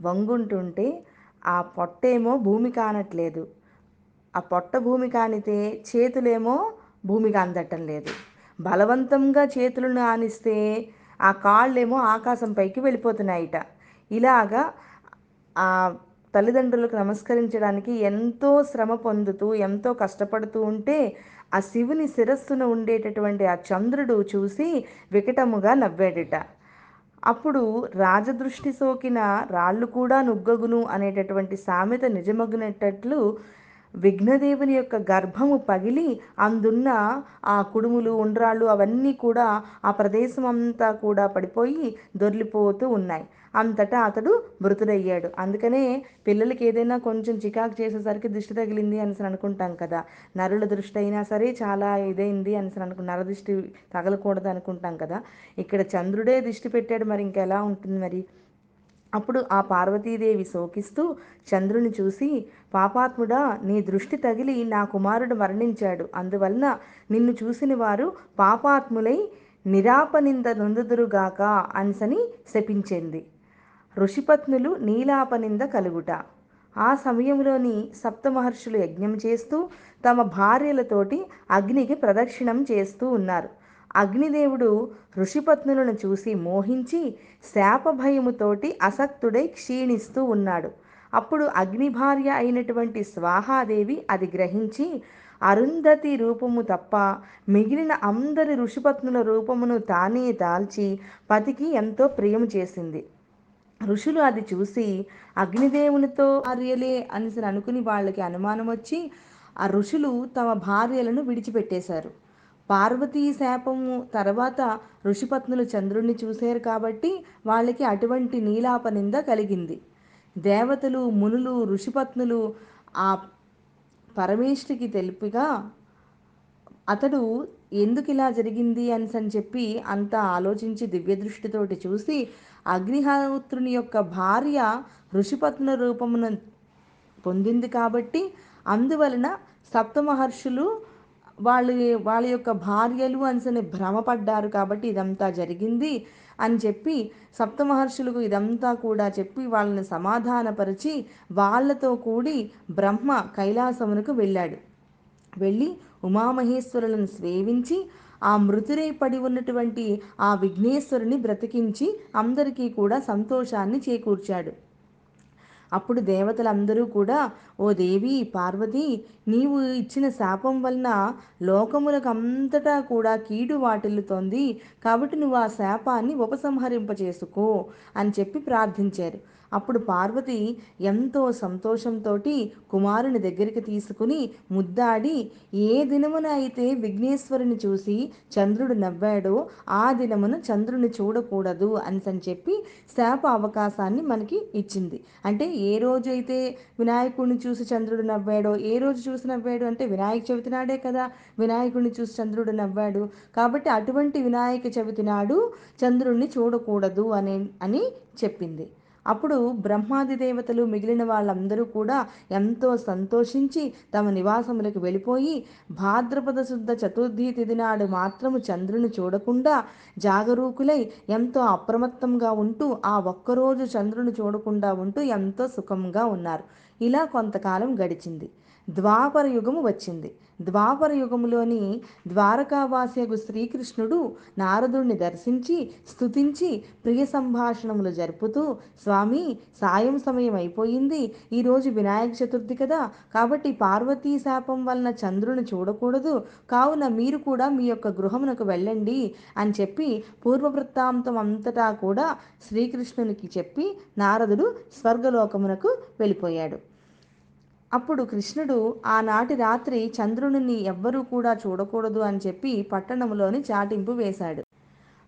వంగుంటుంటే ఆ పొట్టేమో భూమి కానట్లేదు. ఆ పొట్ట భూమి కానితే చేతులేమో భూమికి అందటం లేదు. బలవంతంగా చేతులను ఆనిస్తే ఆ కాళ్ళేమో ఆకాశం పైకి వెళ్ళిపోతున్నాయిట. ఇలాగా ఆ తల్లిదండ్రులకు నమస్కరించడానికి ఎంతో శ్రమ పొందుతూ ఎంతో కష్టపడుతూ ఉంటే ఆ శివుని శిరస్సున ఉండేటటువంటి ఆ చంద్రుడు చూసి వికటముగా నవ్వాడట. అప్పుడు రాజదృష్టి సోకిన రాళ్ళు కూడా నుగ్గగును అనేటటువంటి సామెత నిజమగునేటట్లు విఘ్నదేవుని యొక్క గర్భము పగిలి అందున్న ఆ కుడుములు ఉండ్రాళ్ళు అవన్నీ కూడా ఆ ప్రదేశం అంతా కూడా పడిపోయి దొర్లిపోతూ ఉన్నాయి. అంతటా అతడు మృతుడయ్యాడు. అందుకనే పిల్లలకి ఏదైనా కొంచెం చికాకు చేసేసరికి దృష్టి తగిలింది అనేసి అనుకుంటాం కదా. నరుల దృష్టి అయినా సరే చాలా ఇదైంది అనేసి అనుకు నర దృష్టి తగలకూడదు అనుకుంటాం కదా. ఇక్కడ చంద్రుడే దృష్టి పెట్టాడు మరి ఇంకెలా ఉంటుంది మరి? అప్పుడు ఆ పార్వతీదేవి శోకిస్తూ చంద్రుని చూసి పాపాత్ముడా నీ దృష్టి తగిలి నా కుమారుడు మరణించాడు. అందువలన నిన్ను చూసిన వారు పాపాత్ములై నిరాపనింద నొందుదురుగాక అనిసని శపించింది. ఋషిపత్నులు నీలాపనింద కలుగుట. ఆ సమయంలోని సప్తమహర్షులు యజ్ఞం చేస్తూ తమ భార్యలతోటి అగ్నికి ప్రదక్షిణం చేస్తూ ఉన్నారు. అగ్నిదేవుడు ఋషిపత్నులను చూసి మోహించి శాపభయముతోటి అసక్తుడై క్షీణిస్తూ ఉన్నాడు. అప్పుడు అగ్ని భార్య అయినటువంటి స్వాహాదేవి అది గ్రహించి అరుంధతి రూపము తప్ప మిగిలిన అందరి ఋషిపత్నుల రూపమును తానే దాల్చి పతికి ఎంతో ప్రియము చేసింది. ఋషులు అది చూసి అగ్నిదేవునితో భార్యలే అనేసి అనుకుని వాళ్ళకి అనుమానం వచ్చి ఆ ఋషులు తమ భార్యలను విడిచిపెట్టేశారు. పార్వతీ శాపము తర్వాత ఋషిపత్నులు చంద్రుణ్ణి చూశారు కాబట్టి వాళ్ళకి అటువంటి నీలాప నింద కలిగింది. దేవతలు మునులు ఋషిపత్నులు ఆ పరమేష్ఠికి తెలిపిగా అతడు ఎందుకు ఇలా జరిగింది అని అని చెప్పి అంతా ఆలోచించి దివ్యదృష్టితోటి చూసి అగ్నిహోత్రుని యొక్క భార్య ఋషిపత్న రూపమును పొందింది కాబట్టి అందువలన సప్తమహర్షులు వాళ్ళు వాళ్ళ యొక్క భార్యలు అనిసని భ్రమపడ్డారు కాబట్టి ఇదంతా జరిగింది అని చెప్పి సప్తమహర్షులకు ఇదంతా కూడా చెప్పి వాళ్ళని సమాధానపరిచి వాళ్ళతో కూడి బ్రహ్మ కైలాసమునకు వెళ్ళాడు. వెళ్ళి ఉమామహేశ్వరులను సేవించి ఆ మృతురై పడి ఉన్నటువంటి ఆ విఘ్నేశ్వరుని బ్రతికించి అందరికీ కూడా సంతోషాన్ని చేకూర్చాడు. అప్పుడు దేవతలందరూ కూడా ఓ దేవి పార్వతి నీవు ఇచ్చిన శాపం వలన లోకములకు అంతటా కూడా కీడు వాటిల్లుతోంది. కాబట్టి నువ్వు ఆ శాపాన్ని ఉపసంహరింపచేసుకో అని చెప్పి ప్రార్థించారు. అప్పుడు పార్వతి ఎంతో సంతోషంతో కుమారుని దగ్గరికి తీసుకుని ముద్దాడి ఏ దినమున అయితే విఘ్నేశ్వరుని చూసి చంద్రుడు నవ్వాడో ఆ దినమున చంద్రుని చూడకూడదు అని చెప్పి శాప అవకాశాన్ని మనకి ఇచ్చింది. అంటే ఏ రోజు అయితే వినాయకుడిని చూసి చంద్రుడు నవ్వాడో ఏ రోజు చూసి నవ్వాడు అంటే వినాయక చవితి నాడే కదా వినాయకుడిని చూసి చంద్రుడు నవ్వాడు. కాబట్టి అటువంటి వినాయక చవితి నాడు చంద్రుడిని చూడకూడదు అని అని చెప్పింది. అప్పుడు బ్రహ్మాది దేవతలు మిగిలిన వాళ్ళందరూ కూడా ఎంతో సంతోషించి తమ నివాసములకు వెళ్ళిపోయి భాద్రపద శుద్ధ చతుర్థి తిథి నాడు మాత్రము చంద్రుని చూడకుండా జాగరూకులై ఎంతో అప్రమత్తంగా ఉంటూ ఆ ఒక్కరోజు చంద్రుని చూడకుండా ఉంటూ ఎంతో సుఖంగా ఉన్నారు. ఇలా కొంతకాలం గడిచింది. ద్వాపర యుగము వచ్చింది. ద్వాపర యుగములోని ద్వారకావాస్యగు శ్రీకృష్ణుడు నారదుణ్ణి దర్శించి స్తుతించి ప్రియ సంభాషణములు జరుపుతూ స్వామి సాయం సమయం అయిపోయింది. ఈరోజు వినాయక చతుర్థి కదా. కాబట్టి పార్వతీ శాపం వలన చంద్రుని చూడకూడదు. కావున మీరు కూడా మీ యొక్క గృహమునకు వెళ్ళండి అని చెప్పి పూర్వవృత్తాంతం అంతటా కూడా శ్రీకృష్ణునికి చెప్పి నారదుడు స్వర్గలోకమునకు వెళ్ళిపోయాడు. అప్పుడు కృష్ణుడు ఆనాటి రాత్రి చంద్రుని ఎవ్వరూ కూడా చూడకూడదు అని చెప్పి పట్టణంలోని చాటింపు వేశాడు.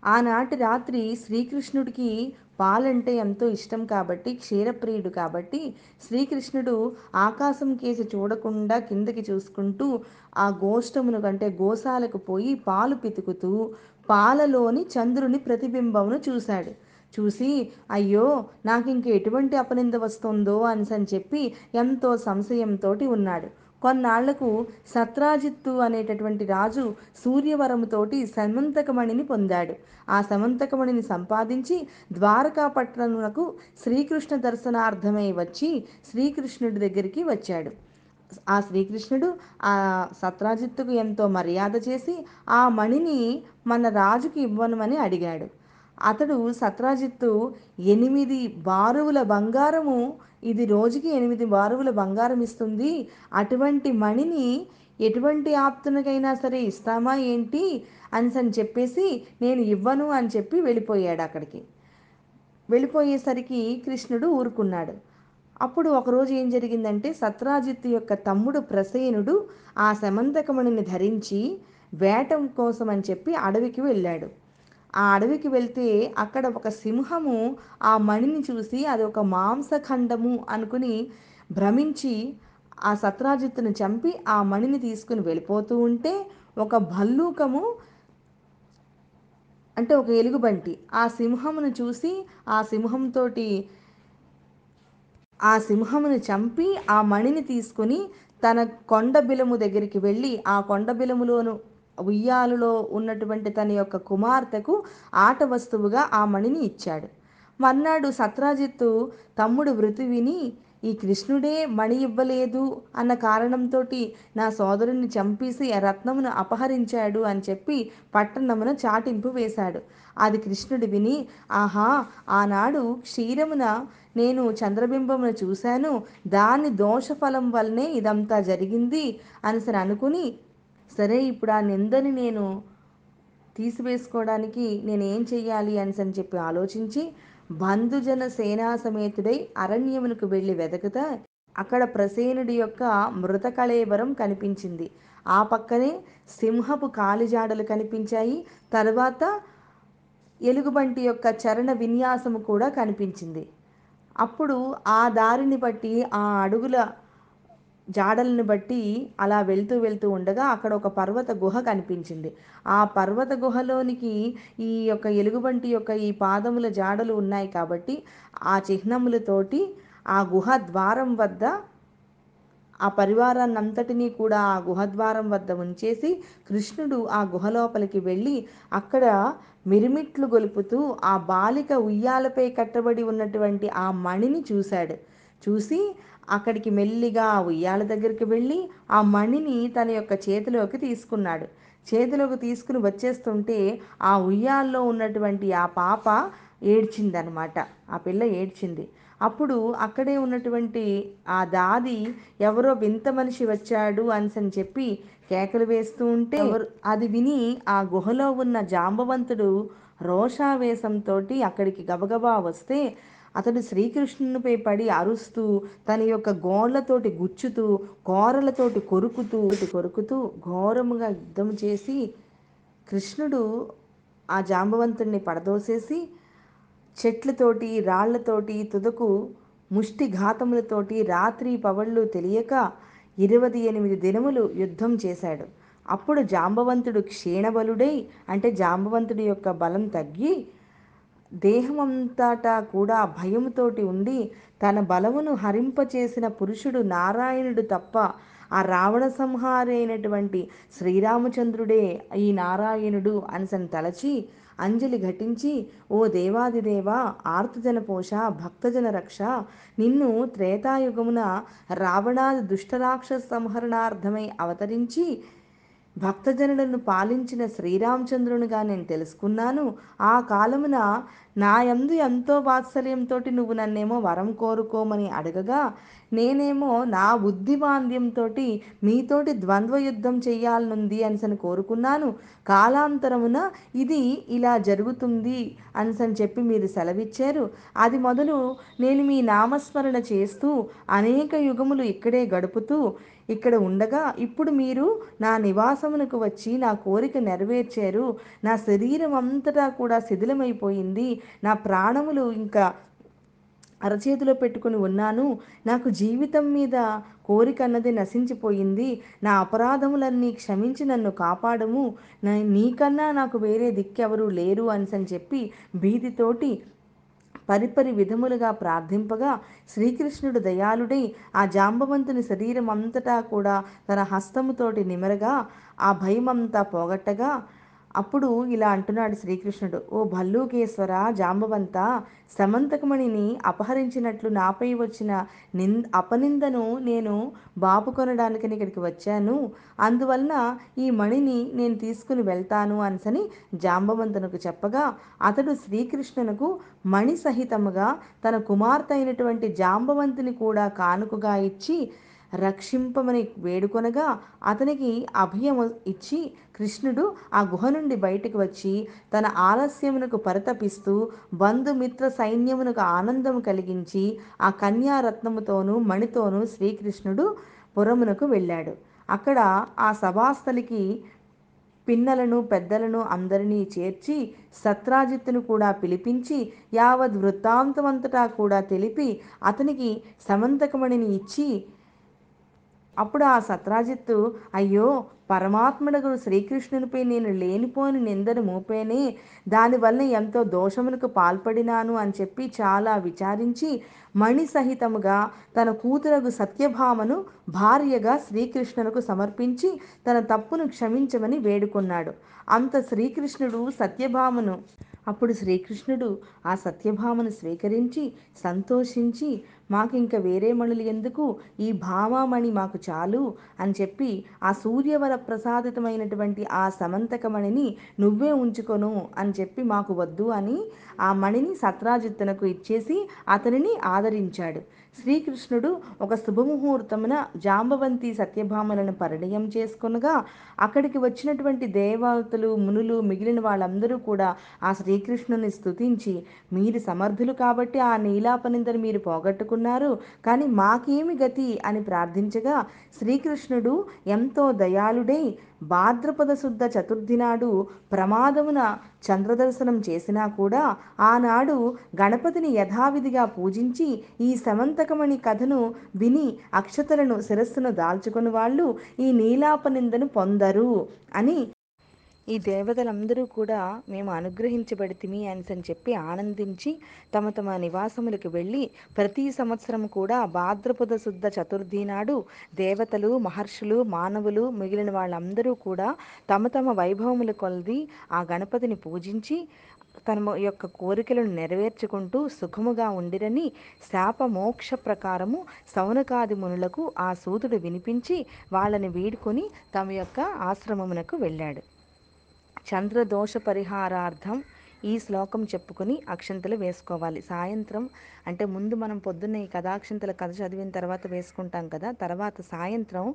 ఆనాటి రాత్రి శ్రీకృష్ణుడికి పాలంటే ఎంతో ఇష్టం కాబట్టి క్షీరప్రియుడు కాబట్టి శ్రీకృష్ణుడు ఆకాశం కేసి చూడకుండా కిందకి చూసుకుంటూ ఆ గోష్టమును కంటే గోశాలకు పోయి పాలు పితుకుతూ పాలలోని చంద్రుని ప్రతిబింబమును చూశాడు. చూసి అయ్యో నాకు ఇంక ఎటువంటి అపనింద వస్తుందో అని చెప్పి ఎంతో సంశయంతో ఉన్నాడు. కొన్నాళ్ళకు సత్రాజిత్తు అనేటటువంటి రాజు సూర్యవరముతోటి సమంతకమణిని పొందాడు. ఆ సమంతకమణిని సంపాదించి ద్వారకాపట్నమునకు శ్రీకృష్ణ దర్శనార్థమై వచ్చి శ్రీకృష్ణుడి దగ్గరికి వచ్చాడు. ఆ శ్రీకృష్ణుడు ఆ సత్రాజిత్తుకు ఎంతో మర్యాద చేసి ఆ మణిని మన రాజుకి ఇవ్వనమని అడిగాడు. అతడు సత్రాజిత్తు ఎనిమిది బారువుల బంగారము ఇది రోజుకి ఎనిమిది బారువుల బంగారం ఇస్తుంది. అటువంటి మణిని ఎటువంటి ఆప్తునికైనా సరే ఇస్తామా ఏంటి అని చెప్పేసి నేను ఇవ్వను అని చెప్పి వెళ్ళిపోయాడు అక్కడికి. వెళ్ళిపోయేసరికి కృష్ణుడు ఊరుకున్నాడు. అప్పుడు ఒకరోజు ఏం జరిగిందంటే సత్రాజిత్తు యొక్క తమ్ముడు ప్రసేనుడు ఆ సమంతకమణిని ధరించి వేటం కోసం అని చెప్పి అడవికి వెళ్ళాడు. ఆ అడవికి వెళ్తే అక్కడ ఒక సింహము ఆ మణిని చూసి అది ఒక మాంసఖండము అనుకుని భ్రమించి ఆ సత్రాజిత్తును చంపి ఆ మణిని తీసుకుని వెళ్ళిపోతూ ఉంటే ఒక భల్లూకము అంటే ఒక ఎలుగుబంటి ఆ సింహమును చూసి ఆ సింహంతో ఆ సింహమును చంపి ఆ మణిని తీసుకుని తన కొండ బిలము దగ్గరికి వెళ్ళి ఆ కొండ బిలములోను ఉయ్యాలులో ఉన్నటువంటి తన యొక్క కుమార్తెకు ఆట వస్తువుగా ఆ మణిని ఇచ్చాడు. మర్నాడు సత్రాజిత్తు తమ్ముడు వృత్తి విని ఈ కృష్ణుడే మణి ఇవ్వలేదు అన్న కారణంతో నా సోదరుని చంపేసి ఆ రత్నమును అపహరించాడు అని చెప్పి పట్టణమున చాటింపు వేశాడు. అది కృష్ణుడు విని ఆహా ఆనాడు క్షీరమున నేను చంద్రబింబమును చూశాను దాని దోషఫలం వల్లనే ఇదంతా జరిగింది అని అనుకుని సరే ఇప్పుడు ఆ నిందని నేను తీసివేసుకోవడానికి నేను ఏం చెయ్యాలి అని అని చెప్పి ఆలోచించి బంధుజన సేనా సమేతుడై అరణ్యమునకు వెళ్ళి వెతకుతా అక్కడ ప్రసేనుడి యొక్క మృత కళేబరం కనిపించింది. ఆ పక్కనే సింహపు కాలిజాడలు కనిపించాయి. తర్వాత ఎలుగుబంటి యొక్క చరణ విన్యాసము కూడా కనిపించింది. అప్పుడు ఆ దారిని బట్టి ఆ అడుగుల జాడలను బట్టి అలా వెళ్తూ వెళ్తూ ఉండగా అక్కడ ఒక పర్వత గుహ కనిపించింది. ఆ పర్వత గుహలోనికి ఈ యొక్క ఎలుగుబంటి యొక్క ఈ పాదముల జాడలు ఉన్నాయి కాబట్టి ఆ చిహ్నములతోటి ఆ గుహ ద్వారం వద్ద ఆ పరివారాన్ని అంతటినీ కూడా ఆ గుహద్వారం వద్ద ఉంచేసి కృష్ణుడు ఆ గుహ లోపలికి వెళ్ళి అక్కడ మిరిమిట్లు గొలుపుతూ ఆ బాలిక ఉయ్యాలపై కట్టబడి ఉన్నటువంటి ఆ మణిని చూశాడు. చూసి అక్కడికి మెల్లిగా ఆ ఉయ్యాల దగ్గరికి వెళ్ళి ఆ మణిని తన యొక్క చేతిలోకి తీసుకున్నాడు. చేతిలోకి తీసుకుని వచ్చేస్తుంటే ఆ ఉయ్యాల్లో ఉన్నటువంటి ఆ పాప ఏడ్చిందనమాట. ఆ పిల్ల ఏడ్చింది. అప్పుడు అక్కడే ఉన్నటువంటి ఆ దాది ఎవరో వింత మనిషి వచ్చాడు అని చెప్పి కేకలు వేస్తూ ఉంటే అది విని ఆ గుహలో ఉన్న జాంబవంతుడు రోషావేశంతో అక్కడికి గబగబా వస్తే అతడు శ్రీకృష్ణునిపై పడి అరుస్తూ తన యొక్క గోళ్ళతోటి గుచ్చుతూ కోరలతోటి కొరుకుతూ కొరుకుతూ ఘోరముగా యుద్ధం చేసి కృష్ణుడు ఆ జాంబవంతుడిని పడదోసేసి చెట్లతోటి రాళ్ళతోటి తుదకు ముష్టి ఘాతములతోటి రాత్రి పవళ్ళు తెలియక ఇరవై ఎనిమిది దినములు యుద్ధం చేశాడు. అప్పుడు జాంబవంతుడు క్షీణబలుడై అంటే జాంబవంతుడి యొక్క బలం తగ్గి దేహమంతటా కూడా భయముతోటి ఉండి తన బలమును హరింపచేసిన పురుషుడు నారాయణుడు తప్ప ఆ రావణ సంహారైనటువంటి శ్రీరామచంద్రుడే ఈ నారాయణుడు అనిసని తలచి అంజలి ఘటించి ఓ దేవాదిదేవా ఆర్తజన పోష భక్తజన రక్ష నిన్ను త్రేతాయుగమున రావణాది దుష్టరాక్షస సంహరణార్థమై అవతరించి భక్తజనులను పాలించిన శ్రీరామచంద్రునిగా నేను తెలుసుకున్నాను. ఆ కాలమున నా యందు ఎంతో వాత్సల్యంతో నువ్వు నన్నేమో వరం కోరుకోమని అడగగా నేనేమో నా బుద్ధిమాంద్యంతో మీతోటి ద్వంద్వ యుద్ధం చెయ్యాలనుంది అనిసని కోరుకున్నాను. కాలాంతరమున ఇది ఇలా జరుగుతుంది అనిసని చెప్పి మీరు సెలవిచ్చారు. అది మొదలు నేను మీ నామస్మరణ చేస్తూ అనేక యుగములు ఇక్కడే గడుపుతూ ఇక్కడ ఉండగా ఇప్పుడు మీరు నా నివాసమునకు వచ్చి నా కోరిక నెరవేర్చారు. నా శరీరం అంతటా కూడా శిథిలమైపోయింది. నా ప్రాణములు ఇంకా అరచేతిలో పెట్టుకుని ఉన్నాను. నాకు జీవితం మీద కోరిక అన్నది నశించిపోయింది. నా అపరాధములన్నీ క్షమించి నన్ను కాపాడము. నీకన్నా నాకు వేరే దిక్కెవరు లేరు అని చెప్పి భీతితోటి పరిపరి విధములుగా ప్రార్థింపగా శ్రీకృష్ణుడు దయాళుడై ఆ జాంబవంతుని శరీరం అంతటా కూడా తన హస్తముతోటి నిమరగా ఆ భయమంతా పోగొట్టగా అప్పుడు ఇలా అంటున్నాడు శ్రీకృష్ణుడు ఓ భల్లూకేశ్వర జాంబవంత సమంతకమణిని అపహరించినట్లు నాపై వచ్చిన నిన్ అపనిందను నేను బాపు కొనడానికి ఇక్కడికి వచ్చాను. అందువలన ఈ మణిని నేను తీసుకుని వెళ్తాను అనసని జాంబవంతునకు చెప్పగా అతడు శ్రీకృష్ణునకు మణి సహితముగా తన కుమార్తె అయినటువంటి జాంబవంతుని కూడా కానుకగా ఇచ్చి రక్షింపమని వేడుకొనగా అతనికి అభయం ఇచ్చి కృష్ణుడు ఆ గుహ నుండి బయటకు వచ్చి తన ఆలస్యమునకు పరితపిస్తూ బంధుమిత్ర సైన్యమునకు ఆనందం కలిగించి ఆ కన్యారత్నముతోనూ మణితోనూ శ్రీకృష్ణుడు పురమునకు వెళ్ళాడు. అక్కడ ఆ సభాస్థలికి పిన్నలను పెద్దలను అందరినీ చేర్చి సత్రాజిత్తును కూడా పిలిపించి యావద్ వృత్తాంతమంతటా కూడా తెలిపి అతనికి సమంతకమణిని ఇచ్చి అప్పుడు ఆ సత్రాజిత్తు అయ్యో పరమాత్ముడగు శ్రీకృష్ణునిపై నేను లేనిపోని నిందను మోపేనే దానివల్ల ఎంతో దోషములకు పాల్పడినాను అని చెప్పి చాలా విచారించి మణి సహితముగా తన కూతురగు సత్యభామను భార్యగా శ్రీకృష్ణునకు సమర్పించి తన తప్పును క్షమించమని వేడుకున్నాడు. అంత శ్రీకృష్ణుడు సత్యభామను అప్పుడు శ్రీకృష్ణుడు ఆ సత్యభామను స్వీకరించి సంతోషించి మాకింక వేరే మణులు ఎందుకు? ఈ భామామణి మాకు చాలు అని చెప్పి ఆ సూర్యవర ప్రసాదితమైనటువంటి ఆ సమంతకమణిని నువ్వే ఉంచుకొను అని చెప్పి మాకు వద్దు అని ఆ మణిని సత్రాజిత్తునకు ఇచ్చేసి అతనిని ఆదరించాడు. శ్రీకృష్ణుడు ఒక శుభముహూర్తమున జాంబవంతి సత్యభామలను పరిణయం చేసుకునగా అక్కడికి వచ్చినటువంటి దేవతలు మునులు మిగిలిన వాళ్ళందరూ కూడా ఆ శ్రీకృష్ణుని స్తుతించి మీరు సమర్థులు కాబట్టి ఆ నీలాపనిందని మీరు పోగొట్టుకున్నారు కానీ మాకేమి గతి? అని ప్రార్థించగా శ్రీకృష్ణుడు ఎంతో దయాళుడై భాద్రపద శుద్ధ చతుర్థి నాడు ప్రమాదమున చంద్రదర్శనం చేసినా కూడా ఆనాడు గణపతిని యథావిధిగా పూజించి ఈ సమంతకమణి కథను విని అక్షతలను శిరస్సును దాల్చుకుని వాళ్ళు ఈ నీలాపనిందను పొందరు అని ఈ దేవతలందరూ కూడా మేము అనుగ్రహించబడితిమి అని చెప్పి ఆనందించి తమ తమ నివాసములకు వెళ్ళి ప్రతి సంవత్సరం కూడా భాద్రపద శుద్ధ చతుర్థి నాడు దేవతలు మహర్షులు మానవులు మిగిలిన వాళ్ళందరూ కూడా తమ తమ వైభవముల కొలది ఆ గణపతిని పూజించి తన యొక్క కోరికలను నెరవేర్చుకుంటూ సుఖముగా ఉండిరని శాపమోక్ష ప్రకారము సౌనకాది మునులకు ఆ సూతుడు వినిపించి వాళ్ళని వీడుకొని తమ యొక్క ఆశ్రమమునకు వెళ్ళాడు. చంద్రదోష పరిహారార్థం ఈ శ్లోకం చెప్పుకొని అక్షంతలు వేసుకోవాలి. సాయంత్రం అంటే ముందు మనం పొద్దున్న ఈ కథాక్షంతల కథ చదివిన తర్వాత వేసుకుంటాం కదా తర్వాత సాయంత్రం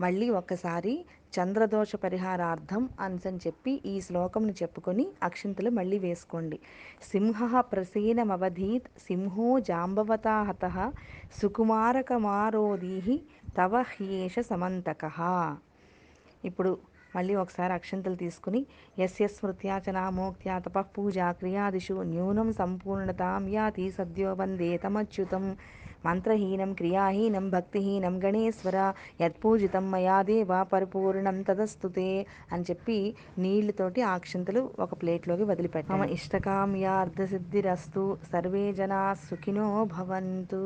మళ్ళీ ఒక్కసారి చంద్రదోష పరిహారార్థం అని చెప్పి ఈ శ్లోకంను చెప్పుకొని అక్షంతలు మళ్ళీ వేసుకోండి. సింహ ప్రసీనమవధీత్ సింహో జాంబవతా హత తవ హ్యేష సమంతక. ఇప్పుడు మళ్ళీ ఒకసారి అక్షంతలు తీసుకుని యస్య స్మృత్యా చ నామోక్త్యా తపః పూజా క్రియాదిషు న్యూనం సంపూర్ణతాం యాతి సద్యో వందే తమచ్యుతం మంత్రహీనం క్రియాహీనం భక్తిహీనం గణేశ్వర యత్పూజితం మయా దేవ పరిపూర్ణం తదస్తుతే అని చెప్పి నీళ్ళతోటి ఆ అక్షంతలు ఒక ప్లేట్లోకి వదిలిపెట్టాం మమ ఇష్టకామ్యార్థసిద్ధిరస్తు సర్వే జనా సుఖినో భవంతు.